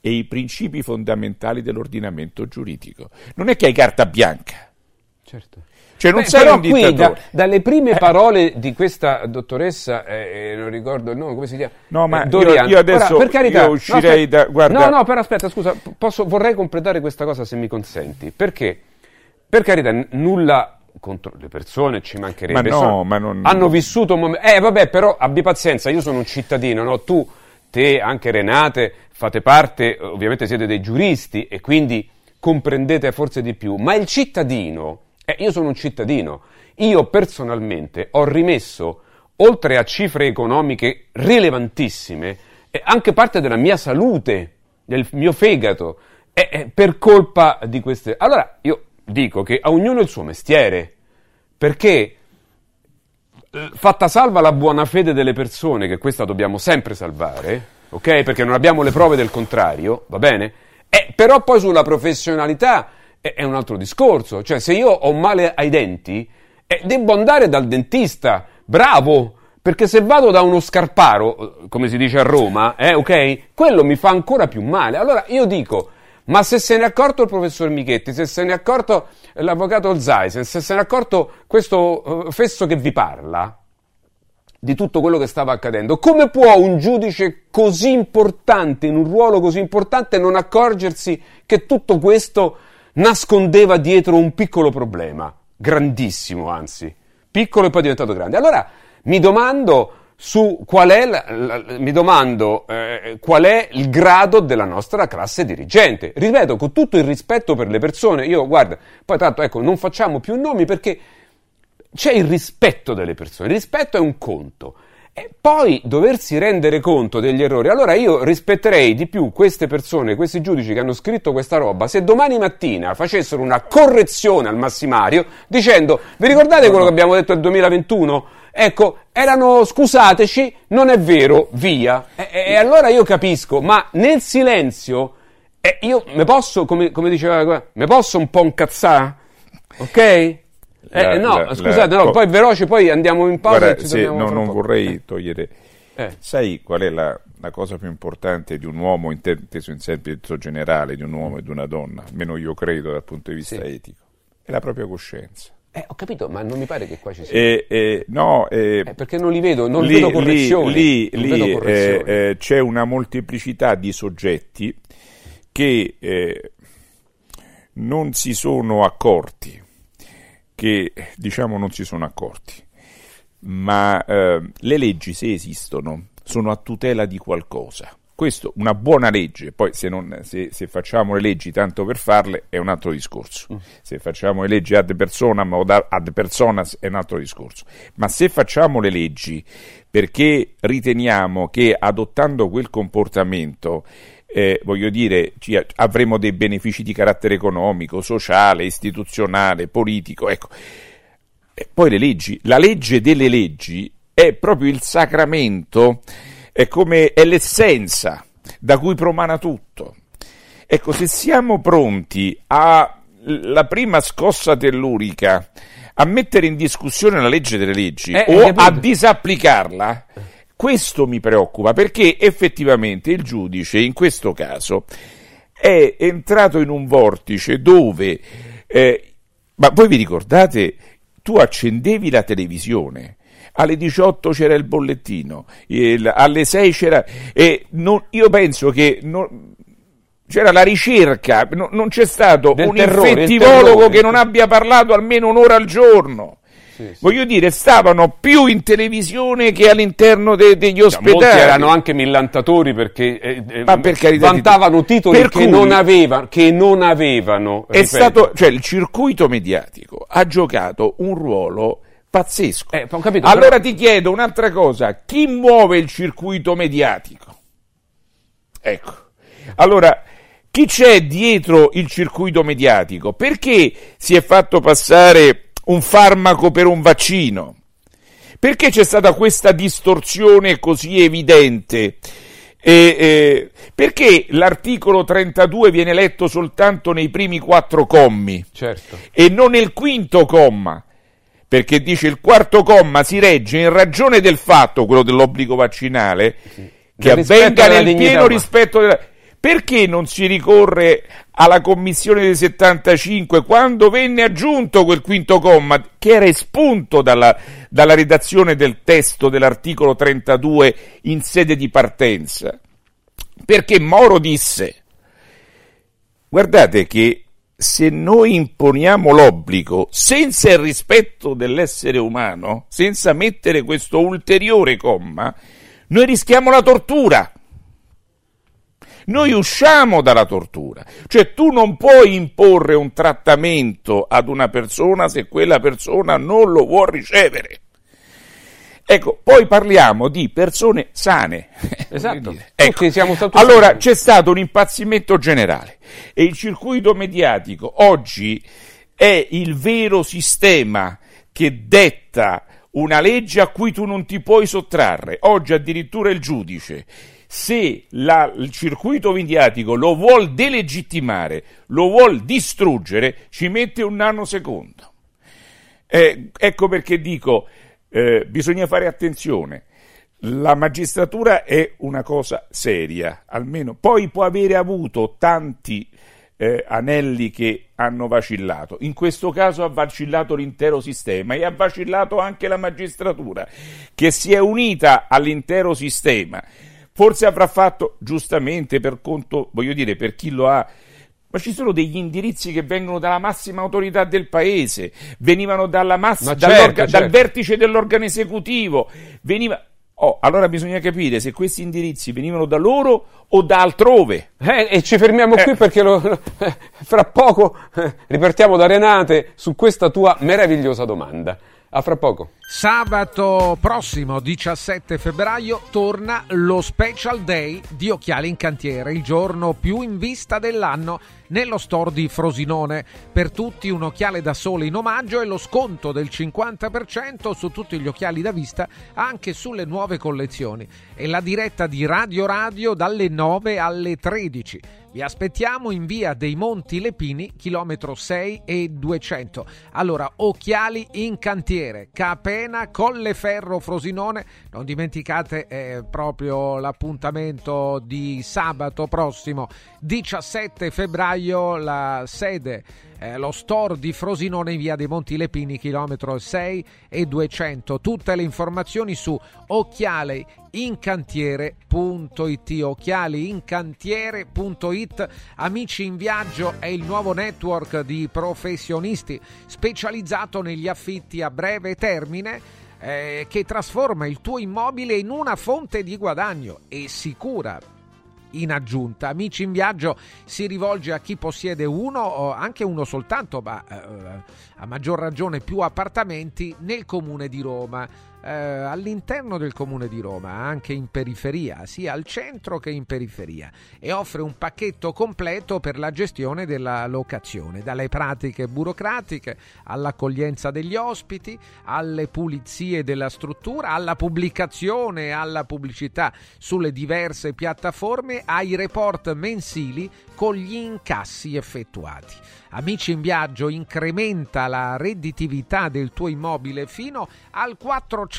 e i principi fondamentali dell'ordinamento giuridico. Non è che hai carta bianca. Certo. Cioè non Beh, sei però un qui, dittatore. da, dalle prime parole di questa dottoressa, eh, eh, non ricordo il nome, come si chiama? No, ma Eh, Dorian. io, io adesso Ora, per carità, io uscirei no, aspetta, da... Guarda, No, no, però aspetta, scusa, posso, vorrei completare questa cosa se mi consenti. Perché? Per carità, n- nulla contro le persone, ci mancherebbe. Ma no, Sono- ma non- Hanno vissuto un momento... Eh, vabbè, però abbi pazienza, io sono un cittadino, no? Tu, te, anche Renate, fate parte, ovviamente siete dei giuristi e quindi comprendete forse di più. Ma il cittadino... Eh, io sono un cittadino. Io personalmente ho rimesso, oltre a cifre economiche rilevantissime, eh, anche parte della mia salute, del mio fegato, eh, eh, per colpa di queste... Allora io dico che a ognuno il suo mestiere, perché eh, fatta salva la buona fede delle persone, che questa dobbiamo sempre salvare, ok? Perché non abbiamo le prove del contrario, va bene? Eh, però poi sulla professionalità è, un altro discorso. Cioè, se io ho male ai denti, eh, devo andare dal dentista, bravo! Perché se vado da uno scarparo, come si dice a Roma, eh, ok? Quello mi fa ancora più male. Allora io dico, ma se se ne è accorto il professor Michetti, se se ne è accorto l'avvocato Zaisen, se se ne è accorto questo eh, fesso che vi parla di tutto quello che stava accadendo, come può un giudice così importante, in un ruolo così importante, non accorgersi che tutto questo nascondeva dietro un piccolo problema? Grandissimo, anzi. Piccolo e poi diventato grande. Allora mi domando su qual è, la- la- mi domando, eh, qual è il grado della nostra classe dirigente. Ripeto, con tutto il rispetto per le persone, io guarda, poi tanto ecco, non facciamo più nomi perché c'è il rispetto delle persone. Il rispetto è un conto. E poi doversi rendere conto degli errori. Allora io rispetterei di più queste persone, questi giudici che hanno scritto questa roba, se domani mattina facessero una correzione al massimario dicendo vi ricordate quello che abbiamo detto nel 2021? Ecco, erano scusateci, non è vero, via. E, e allora io capisco, ma nel silenzio eh, io mi posso, come, come diceva, mi posso un po' incazzare? Ok? La- eh, no, la- scusate, la- no, poi veloce, poi andiamo in pausa. Guarda, se- no, non po'. vorrei togliere. Eh. Sai qual è la, la cosa più importante di un uomo, inteso in senso generale, di un uomo e di una donna, almeno io credo dal punto di vista Sì. etico? È la propria coscienza. Eh, ho capito, ma non mi pare che qua ci sia. E, e- no, Eh, perché non li vedo, non lì, vedo correzioni. lì- lì, vedo eh, correzioni. eh, c'è una molteplicità di soggetti che eh, non si sono accorti, che diciamo non si sono accorti, ma eh, le leggi se esistono sono a tutela di qualcosa. Questo, una buona legge, poi se, non- se- se facciamo le leggi tanto per farle è un altro discorso, se facciamo le leggi ad personam o da- ad personas è un altro discorso, ma se facciamo le leggi perché riteniamo che adottando quel comportamento eh, voglio dire, ci- avremo dei benefici di carattere economico, sociale, istituzionale, politico, ecco. E poi le leggi, la legge delle leggi è proprio il sacramento, è come è l'essenza da cui promana tutto. Ecco, se siamo pronti alla prima scossa tellurica a mettere in discussione la legge delle leggi Eh, o a disapplicarla, questo mi preoccupa perché effettivamente il giudice in questo caso è entrato in un vortice dove, eh, ma voi vi ricordate, tu accendevi la televisione. Alle 18 c'era il bollettino, il- alle 6 c'era. E non- io penso che non- c'era la ricerca, no- non c'è stato Del un terrore, infettivologo che non abbia parlato almeno un'ora al giorno. Voglio dire, stavano più in televisione che all'interno de- degli ospedali. Molti erano anche millantatori perché, eh, eh, Ma per carità vantavano titoli Per che, cui- non aveva- che non avevano. È ripeto. stato, cioè, il circuito mediatico ha giocato un ruolo pazzesco. Eh, capito, allora però- ti chiedo un'altra cosa: chi muove il circuito mediatico? Ecco. Allora, chi c'è dietro il circuito mediatico? Perché si è fatto passare un farmaco per un vaccino? Perché c'è stata questa distorsione così evidente? E, eh, perché l'articolo 32 viene letto soltanto nei primi quattro commi Certo. e non nel quinto comma? Perché dice il quarto comma si regge in ragione del fatto, quello dell'obbligo vaccinale, che Del rispetto avvenga nel pieno umana. rispetto della... Perché non si ricorre alla commissione del 75 quando venne aggiunto quel quinto comma che era espunto dalla, dalla redazione del testo dell'articolo 32 in sede di partenza? Perché Moro disse, guardate che se noi imponiamo l'obbligo senza il rispetto dell'essere umano, senza mettere questo ulteriore comma, noi rischiamo la tortura. Noi usciamo dalla tortura, cioè tu non puoi imporre un trattamento ad una persona se quella persona non lo vuole ricevere. Ecco, poi parliamo di persone sane. Esatto. Ecco, allora sani. c'è stato un impazzimento generale e il circuito mediatico oggi è il vero sistema che detta una legge a cui tu non ti puoi sottrarre. Oggi addirittura il giudice, se la- il circuito mediatico lo vuol delegittimare, lo vuol distruggere, ci mette un nanosecondo. Eh, ecco perché dico, eh, bisogna fare attenzione. La magistratura è una cosa seria, almeno poi può avere avuto tanti eh, anelli che hanno vacillato. In questo caso ha vacillato l'intero sistema e ha vacillato anche la magistratura, che si è unita all'intero sistema. Forse avrà fatto giustamente per conto, voglio dire, per chi lo ha ma ci sono degli indirizzi che vengono dalla massima autorità del paese, venivano dalla mass- Ma dall'orga- certo, dal certo. vertice dell'organo esecutivo. Veniva... Oh, allora bisogna capire se questi indirizzi venivano da loro o da altrove. Eh, e ci fermiamo qui perché lo- lo- eh, fra poco eh, ripartiamo da Renate su questa tua meravigliosa domanda. A fra poco. Sabato prossimo 17 febbraio torna lo Special Day di Occhiali in Cantiere, il giorno più in vista dell'anno nello store di Frosinone. Per tutti un occhiale da sole in omaggio e lo sconto del 50% su tutti gli occhiali da vista anche sulle nuove collezioni. E la diretta di Radio Radio dalle 9 alle 13. Vi aspettiamo in via dei Monti Lepini, chilometro 6 e 200. Allora, occhiali in cantiere, Capena, Colleferro, Frosinone. Non dimenticate eh, proprio l'appuntamento di sabato prossimo, 17 febbraio, la sede eh, lo store di Frosinone in via dei Monti Lepini, chilometro 6 e 200. Tutte le informazioni su occhialeincantiere.it. Occhialiincantiere.it. Amici in viaggio è il nuovo network di professionisti specializzato negli affitti a breve termine. Eh, che trasforma il tuo immobile in una fonte di guadagno e sicura in aggiunta. Amici in viaggio si rivolge a chi possiede uno o anche uno soltanto, ma eh, a maggior ragione più appartamenti nel comune di Roma eh, all'interno del comune di Roma, anche in periferia, sia al centro che in periferia, e offre un pacchetto completo per la gestione della locazione, dalle pratiche burocratiche all'accoglienza degli ospiti, alle pulizie della struttura, alla pubblicazione, alla pubblicità sulle diverse piattaforme, ai report mensili con gli incassi effettuati. Amici in viaggio incrementa la redditività del tuo immobile fino al 400%,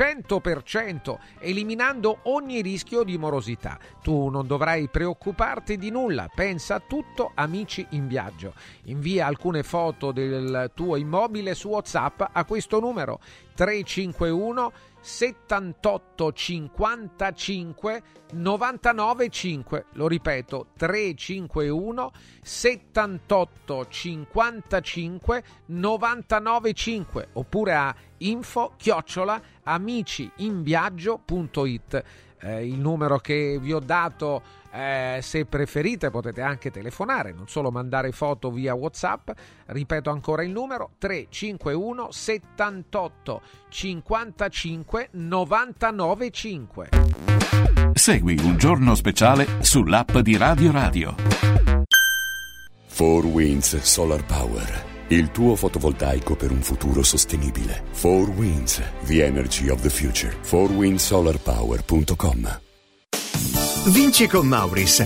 eliminando ogni rischio di morosità. Tu non dovrai preoccuparti di nulla, pensa a tutto Amici in viaggio. Invia alcune foto del tuo immobile su WhatsApp a questo numero 351 78 55 99 5 lo ripeto 351 78 55 99 5 oppure a info chiocciola amiciinviaggio.it eh, il numero che vi ho dato eh, se preferite potete anche telefonare, non solo mandare foto via WhatsApp. Ripeto ancora il numero 351 78 55 99 5. Segui un giorno speciale sull'app di Radio Radio. 4 Winds Solar Power. Il tuo fotovoltaico per un futuro sostenibile. 4 Winds, the energy of the future. 4windsolarpower.com Vinci con Mauris.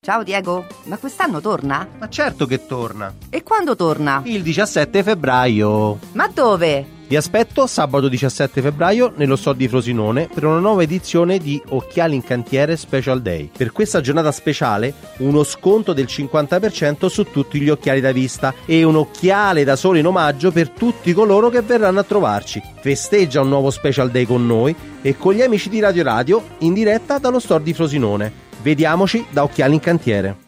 Ciao Diego, ma quest'anno torna? Ma certo che torna. E quando torna? Il 17 febbraio. Ma dove? Vi aspetto sabato 17 febbraio nello store di Frosinone per una nuova edizione di Occhiali in Cantiere Special Day. Per questa giornata speciale uno sconto del 50% su tutti gli occhiali da vista e un occhiale da sole in omaggio per tutti coloro che verranno a trovarci. Festeggia un nuovo Special Day con noi e con gli amici di Radio Radio in diretta dallo store di Frosinone. Vediamoci da Occhiali in Cantiere.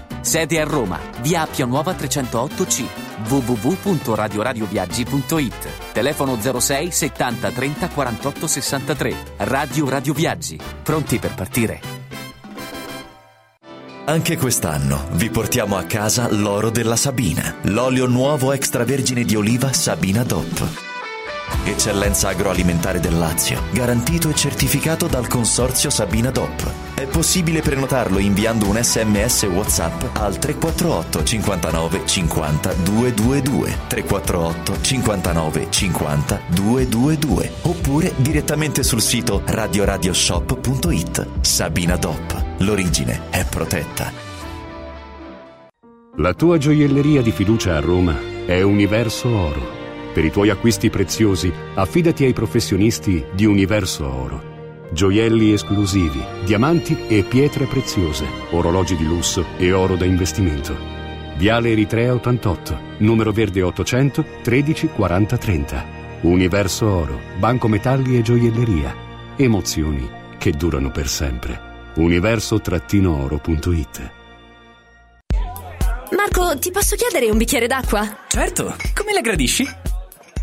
Sede a Roma, via Appia Nuova 308C, www.radioradioviaggi.it. Telefono 06 70 30 48 63. Radio Radio Viaggi. Pronti per partire? Anche quest'anno vi portiamo a casa l'oro della Sabina, l'olio nuovo extravergine di oliva Sabina DOP. Eccellenza agroalimentare del Lazio, garantito e certificato dal consorzio Sabina DOP. È possibile prenotarlo inviando un sms WhatsApp al 348 59 50 222 348 59 50 222 oppure direttamente sul sito radioradioshop.it. Sabina DOP. L'origine è protetta. La tua gioielleria di fiducia a Roma è Universo Oro. Per i tuoi acquisti preziosi, affidati ai professionisti di Universo Oro. Gioielli esclusivi, diamanti e pietre preziose, orologi di lusso e oro da investimento. Viale Eritrea 88, numero verde 800 13 40 30. Universo Oro, Banco Metalli e Gioielleria. Emozioni che durano per sempre. Universo-oro.it Marco, ti posso chiedere un bicchiere d'acqua? Certo, come la gradisci?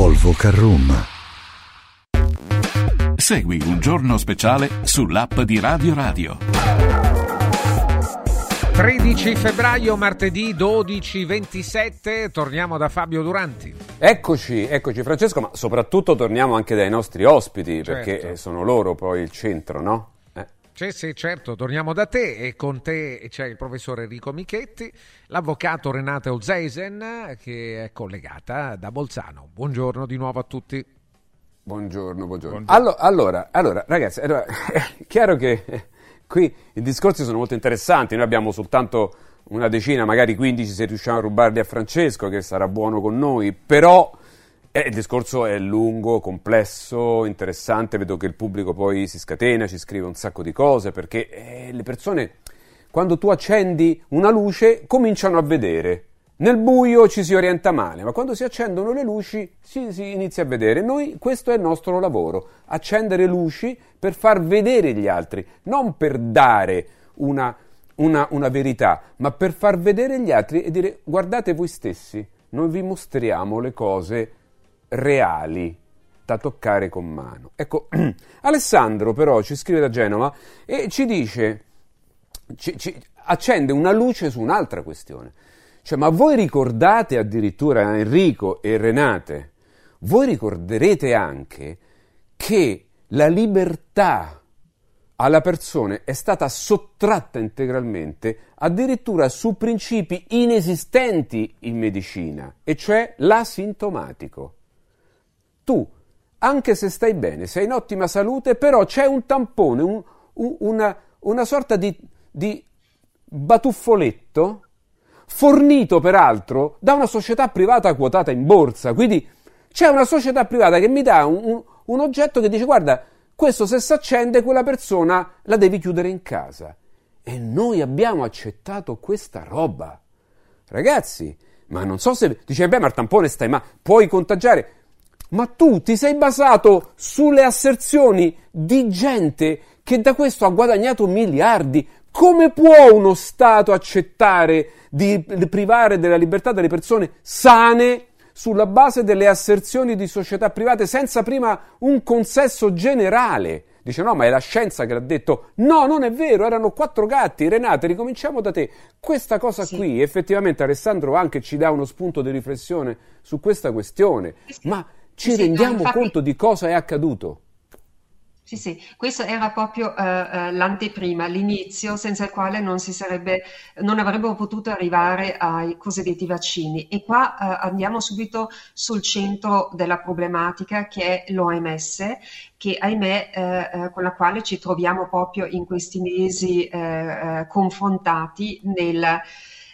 Volvo Carrum. Segui un giorno speciale sull'app di Radio Radio. 13 febbraio, martedì 12.27, torniamo da Fabio Duranti. Eccoci, eccoci Francesco, ma soprattutto torniamo anche dai nostri ospiti, Certo. perché sono loro poi il centro, no? Sì, sì, certo, torniamo da te e con te c'è il professor Enrico Michetti, l'avvocato Renata Olseisen che è collegata da Bolzano. Buongiorno di nuovo a tutti. Buongiorno, buongiorno. Allo- allora, allora, ragazzi, allora, è chiaro che qui i discorsi sono molto interessanti, noi abbiamo soltanto una decina, magari 15 se riusciamo a rubarli a Francesco, che sarà buono con noi, però eh, il discorso è lungo, complesso, interessante, vedo che il pubblico poi si scatena, ci scrive un sacco di cose, perché eh, le persone, quando tu accendi una luce, cominciano a vedere. Nel buio ci si orienta male, ma quando si accendono le luci si, si inizia a vedere. Noi, questo è il nostro lavoro, accendere luci per far vedere gli altri, non per dare una, una, una verità, ma per far vedere gli altri e dire guardate voi stessi, noi vi mostriamo le cose reali da toccare con mano. Ecco, Alessandro però ci scrive da Genova e ci dice, ci- ci accende una luce su un'altra questione. Cioè, ma voi ricordate addirittura Enrico e Renate, voi ricorderete anche che la libertà alla persona è stata sottratta integralmente addirittura su principi inesistenti in medicina, e cioè l'asintomatico. Tu anche se stai bene, sei in ottima salute, però c'è un tampone, un, un, una, una, sorta di, di batuffoletto fornito peraltro da una società privata quotata in borsa. Quindi c'è una società privata che mi dà un, un, un oggetto che dice guarda, questo se si accende quella persona la devi chiudere in casa. E noi abbiamo accettato questa roba. Ragazzi, ma non so se dice beh, ma il tampone stai ma puoi contagiare. Ma tu ti sei basato sulle asserzioni di gente che da questo ha guadagnato miliardi. Come può uno Stato accettare di privare della libertà delle persone sane sulla base delle asserzioni di società private senza prima un consenso generale? Dice no, ma è la scienza che l'ha detto. No, non è vero, erano quattro gatti. Renate, ricominciamo da te. Questa cosa sì. qui, effettivamente Alessandro anche ci dà uno spunto di riflessione su questa questione. Ma ci sì, rendiamo no, infatti... conto di cosa è accaduto? Sì, sì, questo era proprio uh, uh, l'anteprima, l'inizio senza il quale non, si sarebbe, non avrebbero potuto arrivare ai cosiddetti vaccini. E qua uh, andiamo subito sul centro della problematica che è l'OMS, che ahimè con la quale ci troviamo proprio in questi mesi confrontati nel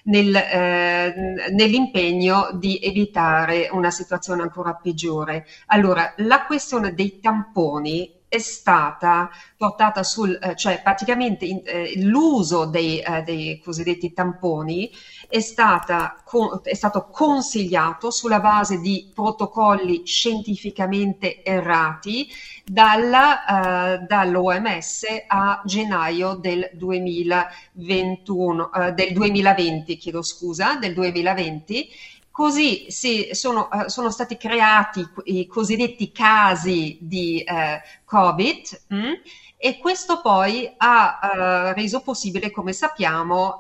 nel, eh, nell'impegno di evitare una situazione ancora peggiore. Allora, la questione dei tamponi è stata portata sul, eh, cioè praticamente in, eh, l'uso dei, eh, dei, cosiddetti tamponi è, stata, con, è, stato consigliato sulla base di protocolli scientificamente errati dalla, eh, dall'OMS a gennaio del 2021, eh, del 2020, chiedo scusa, del 2020 Così si, sono, uh, sono, stati creati i cosiddetti casi di uh, Covid mh? Mm? e questo poi ha uh, reso possibile, come sappiamo,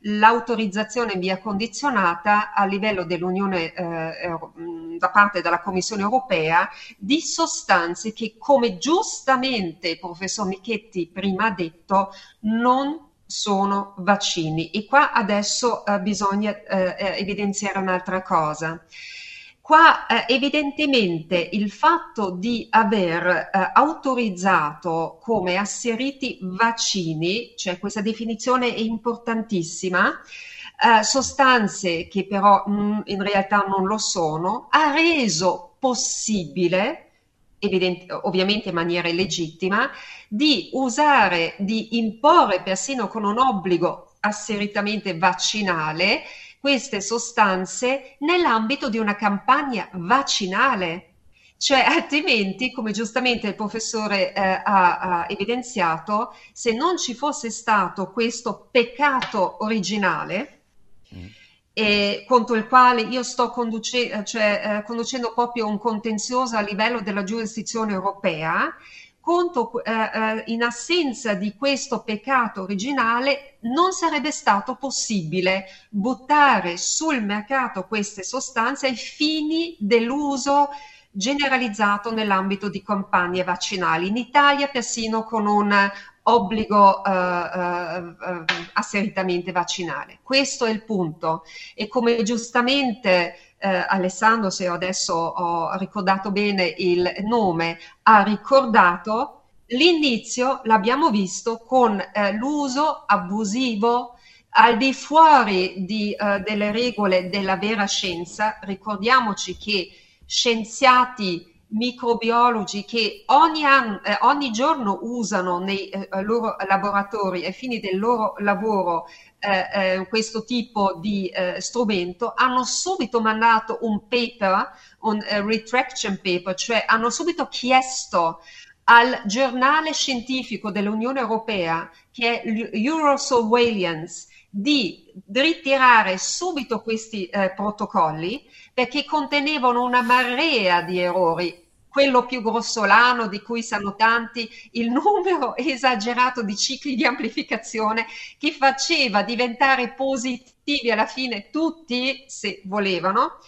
l'autorizzazione in via condizionata a livello dell'Unione mm, da parte della Commissione europea di sostanze che, come giustamente il professor Michetti prima ha detto, non sono vaccini. E qua adesso eh, bisogna eh, eh, evidenziare un'altra cosa. Qua eh, evidentemente il fatto di aver eh, autorizzato come asseriti vaccini, cioè questa definizione è importantissima, eh, sostanze che però mh, mm, in realtà non lo sono, ha reso possibile evidente, ovviamente in maniera illegittima, di usare, di imporre persino con un obbligo asseritamente vaccinale queste sostanze nell'ambito di una campagna vaccinale. Cioè, altrimenti, come giustamente il professore eh, ha, ha, evidenziato, se non ci fosse stato questo peccato originale, mm e contro il quale io sto conduce- cioè, eh, conducendo proprio un contenzioso a livello della giurisdizione europea, contro, eh, eh, in assenza di questo peccato originale non sarebbe stato possibile buttare sul mercato queste sostanze ai fini dell'uso generalizzato nell'ambito di campagne vaccinali. In Italia persino con un obbligo eh, eh, eh, asseritamente vaccinale. Questo è il punto. E come giustamente eh, Alessandro, se adesso ho ricordato bene il nome, ha ricordato, l'inizio l'abbiamo visto con eh, l'uso abusivo al di fuori di, uh, delle regole della vera scienza. Ricordiamoci che scienziati microbiologi che ogni, anno, eh, ogni giorno usano nei eh, loro laboratori ai fini del loro lavoro eh, eh questo tipo di eh, strumento hanno subito mandato un paper, un uh, retraction paper, cioè hanno subito chiesto al giornale scientifico dell'Unione Europea che è Eurosurveillance di ritirare subito questi eh, protocolli perché contenevano una marea di errori quello più grossolano di cui sanno tanti, il numero esagerato di cicli di amplificazione che faceva diventare positivi alla fine tutti, se volevano,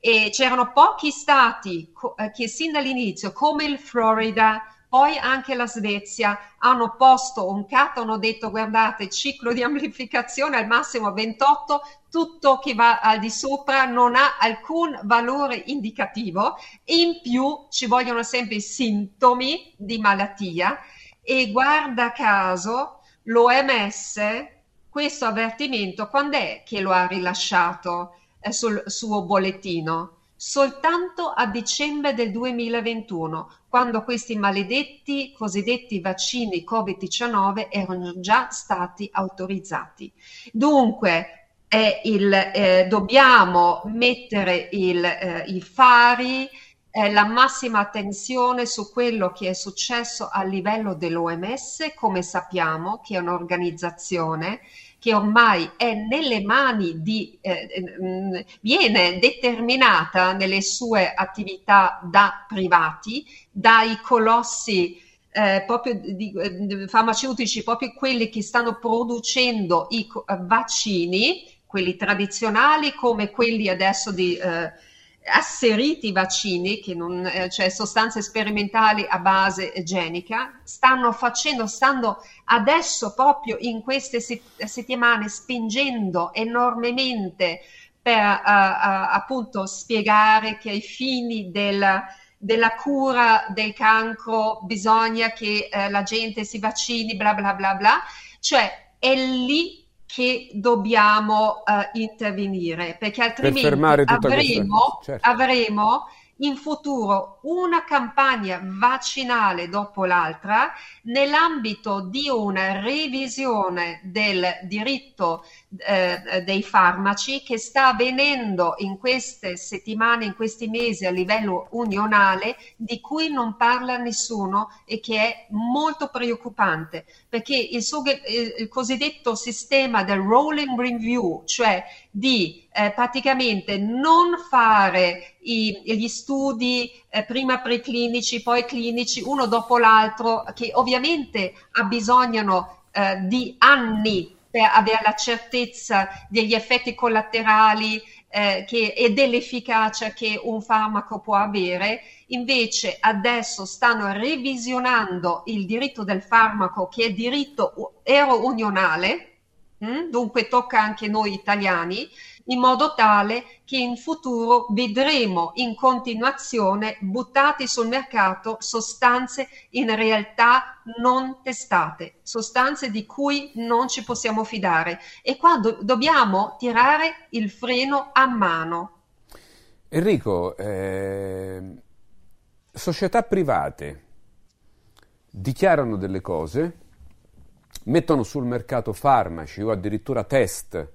e c'erano pochi stati eh, che sin dall'inizio, come il Florida, poi anche la Svezia hanno posto un cat, hanno detto guardate, ciclo di amplificazione al massimo 28, tutto che va al di sopra non ha alcun valore indicativo in più ci vogliono sempre i sintomi di malattia e guarda caso l'OMS questo avvertimento quando è che lo ha rilasciato eh, sul suo bollettino? Soltanto a dicembre del 2021, quando questi maledetti cosiddetti vaccini Covid-19 erano già stati autorizzati. Dunque, il, eh, dobbiamo mettere il, eh, i fari, eh, la massima attenzione su quello che è successo a livello dell'OMS, come sappiamo, che è un'organizzazione che ormai è nelle mani di, eh, eh, viene determinata nelle sue attività da privati, dai colossi eh, proprio di, di, farmaceutici, proprio quelli che stanno producendo i vaccini, quelli tradizionali come quelli adesso di eh, asseriti vaccini, che non, eh, cioè sostanze sperimentali a base genica, stanno facendo, stanno adesso proprio in queste settimane spingendo enormemente per uh, uh, appunto spiegare che ai fini del, della cura del cancro bisogna che uh, la gente si vaccini, bla bla bla bla, cioè è lì che dobbiamo uh, intervenire, perché altrimenti per avremo, certo. avremo in futuro una campagna vaccinale dopo l'altra nell'ambito di una revisione del diritto eh, dei farmaci che sta avvenendo in queste settimane, in questi mesi a livello unionale, di cui non parla nessuno e che è molto preoccupante, perché il, il cosiddetto sistema del rolling review, cioè di eh, praticamente non fare i, gli studi eh, prima preclinici, poi clinici, uno dopo l'altro, che ovviamente abbisognano eh, di anni per avere la certezza degli effetti collaterali eh, che, e dell'efficacia che un farmaco può avere. Invece adesso stanno revisionando il diritto del farmaco che è diritto ero unionale, hm? dunque tocca anche noi italiani, in modo tale che in futuro vedremo in continuazione buttati sul mercato sostanze in realtà non testate, sostanze di cui non ci possiamo fidare e qua do- dobbiamo tirare il freno a mano. Enrico, eh, società private dichiarano delle cose, mettono sul mercato farmaci o addirittura test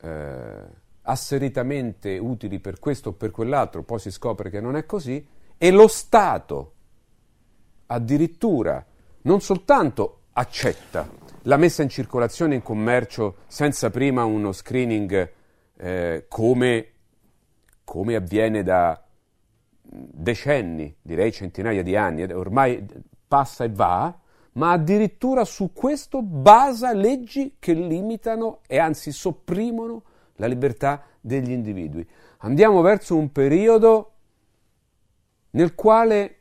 eh, asseritamente utili per questo o per quell'altro, poi si scopre che non è così, e lo Stato addirittura non soltanto accetta la messa in circolazione in commercio senza prima uno screening eh, come, come avviene da decenni, direi centinaia di anni, ormai passa e va, ma addirittura su questo basa leggi che limitano e anzi sopprimono la libertà degli individui. Andiamo verso un periodo nel quale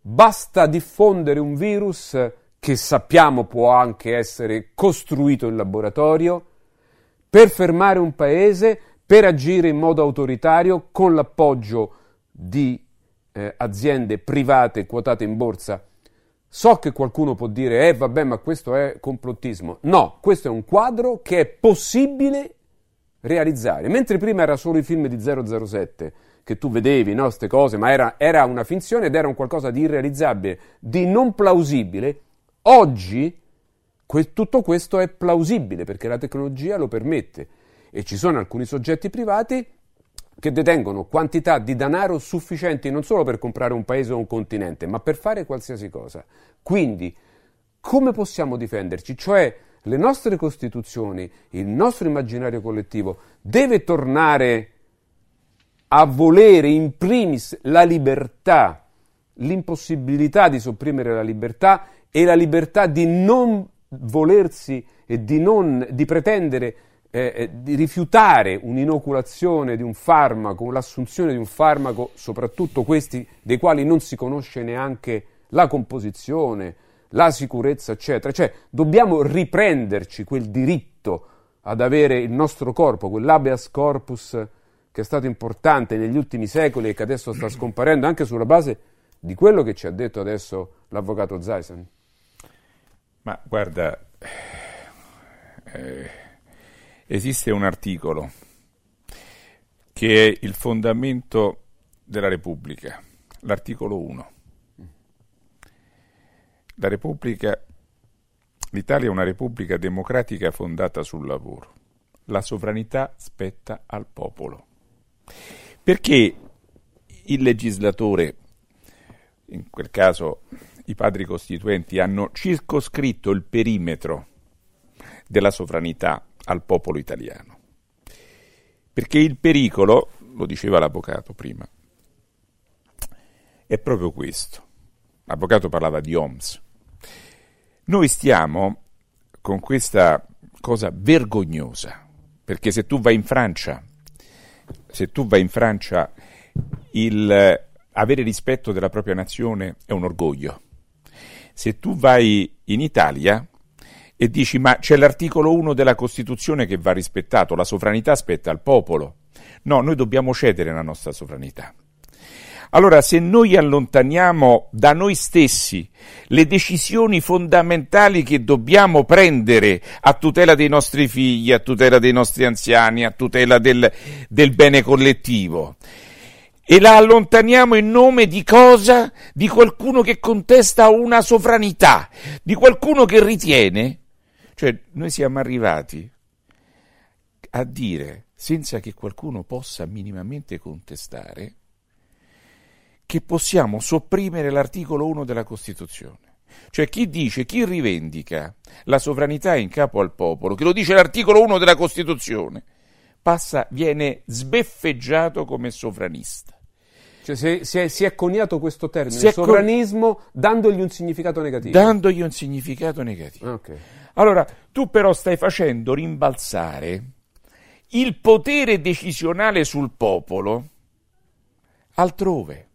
basta diffondere un virus che sappiamo può anche essere costruito in laboratorio per fermare un paese, per agire in modo autoritario con l'appoggio di eh, aziende private quotate in borsa So che qualcuno può dire, eh vabbè, ma questo è complottismo. No, questo è un quadro che è possibile realizzare. Mentre prima era solo i film di 007, che tu vedevi, no, queste cose, ma era, era una finzione ed era un qualcosa di irrealizzabile, di non plausibile, oggi que- tutto questo è plausibile perché la tecnologia lo permette e ci sono alcuni soggetti privati che detengono quantità di denaro sufficienti non solo per comprare un paese o un continente, ma per fare qualsiasi cosa. Quindi, come possiamo difenderci? Cioè, le nostre costituzioni, il nostro immaginario collettivo deve tornare a volere in primis la libertà, l'impossibilità di sopprimere la libertà e la libertà di non volersi e di, non, di pretendere eh, eh, di rifiutare un'inoculazione di un farmaco, l'assunzione di un farmaco, soprattutto questi dei quali non si conosce neanche la composizione, la sicurezza, eccetera. Cioè, dobbiamo riprenderci quel diritto ad avere il nostro corpo, quell'habeas corpus che è stato importante negli ultimi secoli e che adesso sta scomparendo anche sulla base di quello che ci ha detto adesso l'avvocato Zaisen. Ma guarda, eh, esiste un articolo che è il fondamento della Repubblica, l'articolo 1. La Repubblica, l'Italia è una Repubblica democratica fondata sul lavoro. La sovranità spetta al popolo. Perché il legislatore, in quel caso i padri costituenti, hanno circoscritto il perimetro della sovranità al popolo italiano? Perché il pericolo, lo diceva l'avvocato prima, è proprio questo. L'avvocato parlava di OMS. Noi stiamo con questa cosa vergognosa, perché se tu vai in Francia, se tu vai in Francia, il avere rispetto della propria nazione è un orgoglio. Se tu vai in Italia, e dici ma c'è l'articolo 1 della Costituzione che va rispettato, la sovranità spetta al popolo. No, noi dobbiamo cedere la nostra sovranità. Allora, se noi allontaniamo da noi stessi le decisioni fondamentali che dobbiamo prendere a tutela dei nostri figli, a tutela dei nostri anziani, a tutela del, del bene collettivo, e la allontaniamo in nome di cosa? Di qualcuno che contesta una sovranità, di qualcuno che ritiene cioè, noi siamo arrivati a dire, senza che qualcuno possa minimamente contestare, che possiamo sopprimere l'articolo 1 della Costituzione. Cioè chi dice, chi rivendica la sovranità in capo al popolo, che lo dice l'articolo 1 della Costituzione, passa, viene sbeffeggiato come sovranista. Cioè si è, si, è, si è, coniato questo termine, sovranismo, con... dandogli un significato negativo. Dandogli un significato negativo. Okay. Allora, tu però stai facendo rimbalzare il potere decisionale sul popolo altrove.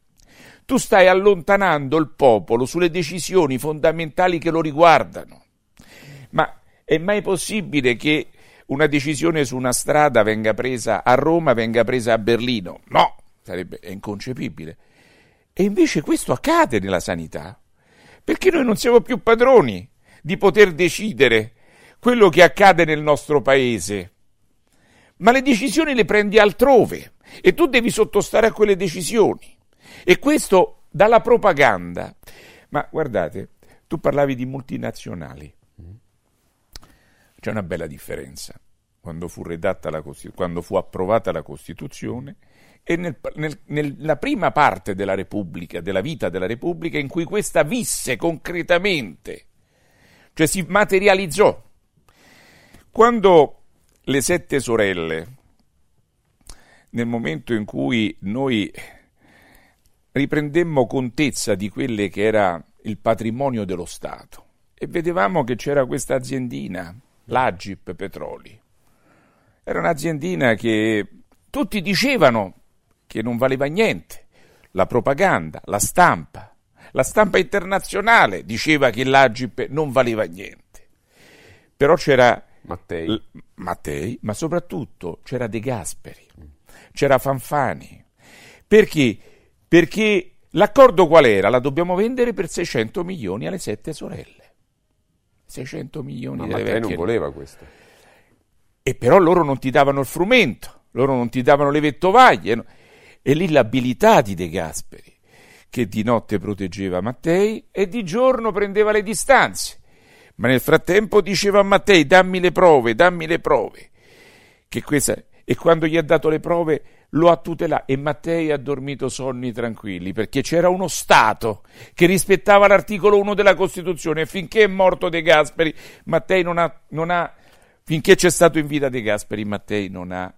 Tu stai allontanando il popolo sulle decisioni fondamentali che lo riguardano. Ma è mai possibile che una decisione su una strada venga presa a Roma, venga presa a Berlino? No, sarebbe inconcepibile. E invece questo accade nella sanità, perché noi non siamo più padroni di poter decidere quello che accade nel nostro paese, ma le decisioni le prendi altrove e tu devi sottostare a quelle decisioni. E questo dalla propaganda. Ma guardate, tu parlavi di multinazionali. C'è una bella differenza. Quando fu la quando fu approvata la Costituzione e nel, nel, nella prima parte della Repubblica, della vita della Repubblica, in cui questa visse concretamente cioè si materializzò. Quando le sette sorelle, nel momento in cui noi riprendemmo contezza di quelle che era il patrimonio dello Stato e vedevamo che c'era questa aziendina, l'Agip Petroli. Era un'aziendina che tutti dicevano che non valeva niente, la propaganda, la stampa, la stampa internazionale diceva che l'Agip non valeva niente. Però c'era Mattei, l- Mattei ma soprattutto c'era De Gasperi, c'era Fanfani. Perché? Perché l'accordo qual era? La dobbiamo vendere per 600 milioni alle sette sorelle. 600 milioni Ma Mattei non voleva questo. E però loro non ti davano il frumento, loro non ti davano le vettovaglie. E lì l'abilità di De Gasperi che di notte proteggeva Mattei e di giorno prendeva le distanze. Ma nel frattempo diceva a Mattei dammi le prove, dammi le prove. Questa... E quando gli ha dato le prove lo ha tutelato e Mattei ha dormito sonni tranquilli perché c'era uno Stato che rispettava l'articolo 1 della Costituzione finché è morto De Gasperi Mattei non ha, non ha finché c'è stato in vita De Gasperi Mattei non ha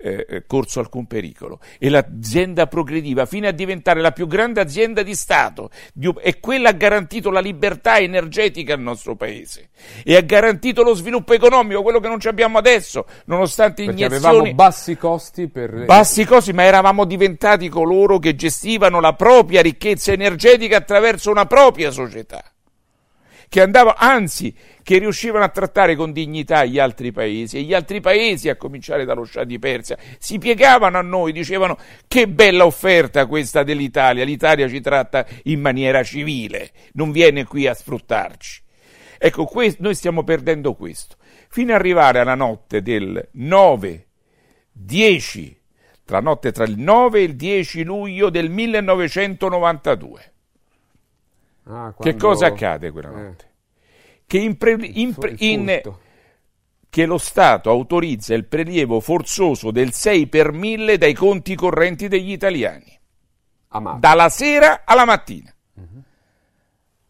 eh, corso alcun pericolo. E l'azienda progrediva fino a diventare la più grande azienda di Stato di, e quella ha garantito la libertà energetica al nostro paese. E ha garantito lo sviluppo economico, quello che non abbiamo adesso, nonostante Perché iniezioni. avevamo bassi costi per... bassi costi, ma eravamo diventati coloro che gestivano la propria ricchezza energetica attraverso una propria società che andava, anzi, che riuscivano a trattare con dignità gli altri paesi e gli altri paesi, a cominciare dallo Shah di Persia, si piegavano a noi, dicevano che bella offerta questa dell'Italia, l'Italia ci tratta in maniera civile, non viene qui a sfruttarci. Ecco, questo, noi stiamo perdendo questo, fino ad arrivare alla notte del 9, 10, tra notte tra il 9 e il 10 luglio del 1992. Ah, Che quando- cosa accade quella Eh. notte? Che, in pre- in pre- in- che lo Stato autorizza il prelievo forzoso del 6 per 1000 dai conti correnti degli italiani, dalla sera alla mattina.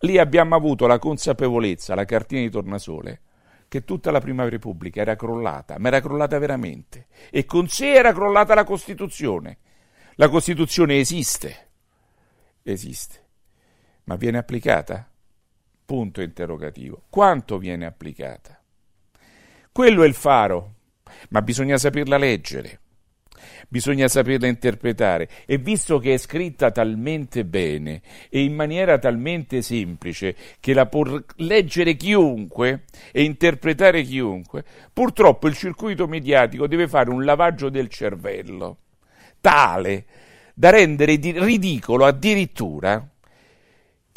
Lì abbiamo avuto la consapevolezza, la cartina di tornasole, che tutta la Prima Repubblica era crollata, ma era crollata veramente. E con sé era crollata la Costituzione. La Costituzione esiste, esiste, ma viene applicata? Punto interrogativo. Quanto viene applicata? Quello è il faro, ma bisogna saperla leggere, bisogna saperla interpretare e visto che è scritta talmente bene e in maniera talmente semplice che la può leggere chiunque e interpretare chiunque, purtroppo il circuito mediatico deve fare un lavaggio del cervello tale da rendere di- ridicolo addirittura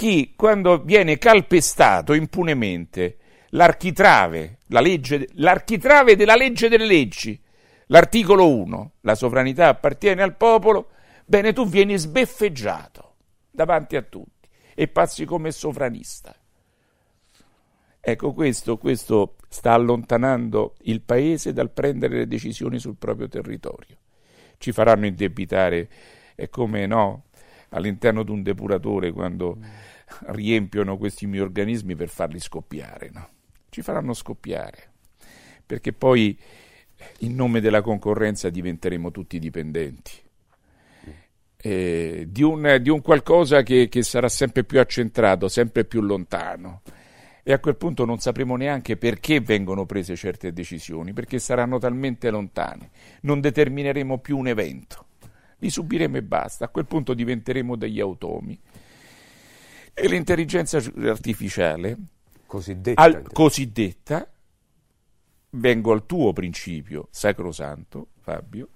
chi quando viene calpestato impunemente l'architrave, la legge, l'architrave della legge delle leggi, l'articolo 1, la sovranità appartiene al popolo, bene tu vieni sbeffeggiato davanti a tutti e passi come sovranista. Ecco, questo, questo sta allontanando il paese dal prendere le decisioni sul proprio territorio. Ci faranno indebitare, è come no, all'interno di un depuratore quando riempiono questi microrganismi per farli scoppiare, no? Ci faranno scoppiare, perché poi in nome della concorrenza diventeremo tutti dipendenti. eh, di, un, di un qualcosa che, che sarà sempre più accentrato, sempre più lontano. E a quel punto non sapremo neanche perché vengono prese certe decisioni, perché saranno talmente lontane. Non determineremo più un evento, li subiremo e basta. A quel punto diventeremo degli automi. E l'intelligenza artificiale, cosiddetta, al- cosiddetta vengo al tuo principio sacrosanto, Fabio,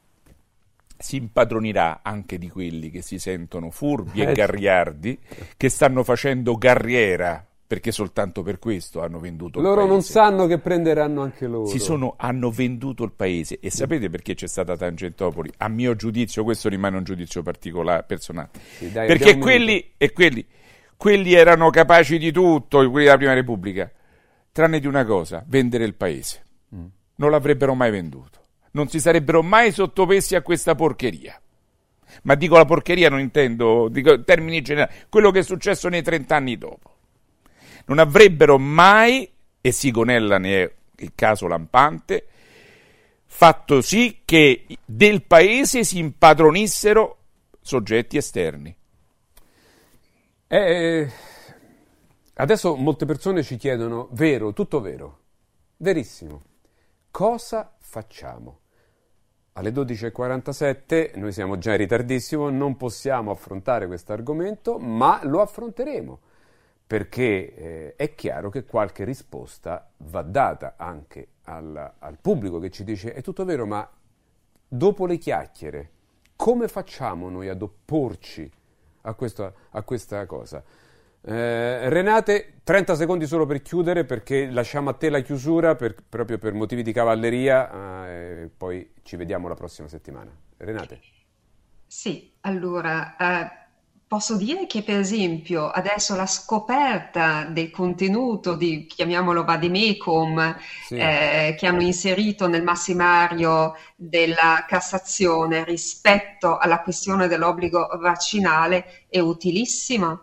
si impadronirà anche di quelli che si sentono furbi Eh, e garriardi, che stanno facendo carriera, perché soltanto per questo hanno venduto il Loro paese. non sanno che prenderanno anche loro. Si sono, hanno venduto il paese e sapete perché c'è stata Tangentopoli? A mio giudizio, questo rimane un giudizio particolare, personale. dai, perché quelli, e quelli, quelli erano capaci di tutto, quelli della Prima Repubblica, tranne di una cosa, vendere il paese. Mm. Non l'avrebbero mai venduto. Non si sarebbero mai sottopessi a questa porcheria. Ma dico la porcheria, non intendo, dico in termini generali, quello che è successo nei trent'anni dopo non avrebbero mai, e Sigonella ne è il caso lampante, fatto sì che del paese si impadronissero soggetti esterni. Eh, adesso molte persone ci chiedono, vero, tutto vero, verissimo, cosa facciamo? Alle 12.47 noi siamo già in ritardissimo, non possiamo affrontare questo argomento, ma lo affronteremo perché eh, è chiaro che qualche risposta va data anche al, al pubblico che ci dice è tutto vero, ma dopo le chiacchiere come facciamo noi ad opporci a, questo- a questa cosa? Eh, Renate, 30 secondi solo per chiudere perché lasciamo a te la chiusura per- proprio per motivi di cavalleria eh, poi ci vediamo la prossima settimana. Renate. Sì, allora, eh, posso dire che per esempio adesso la scoperta del contenuto di, chiamiamolo vademecum, Sì. eh, che hanno inserito nel massimario della Cassazione rispetto alla questione dell'obbligo vaccinale è utilissima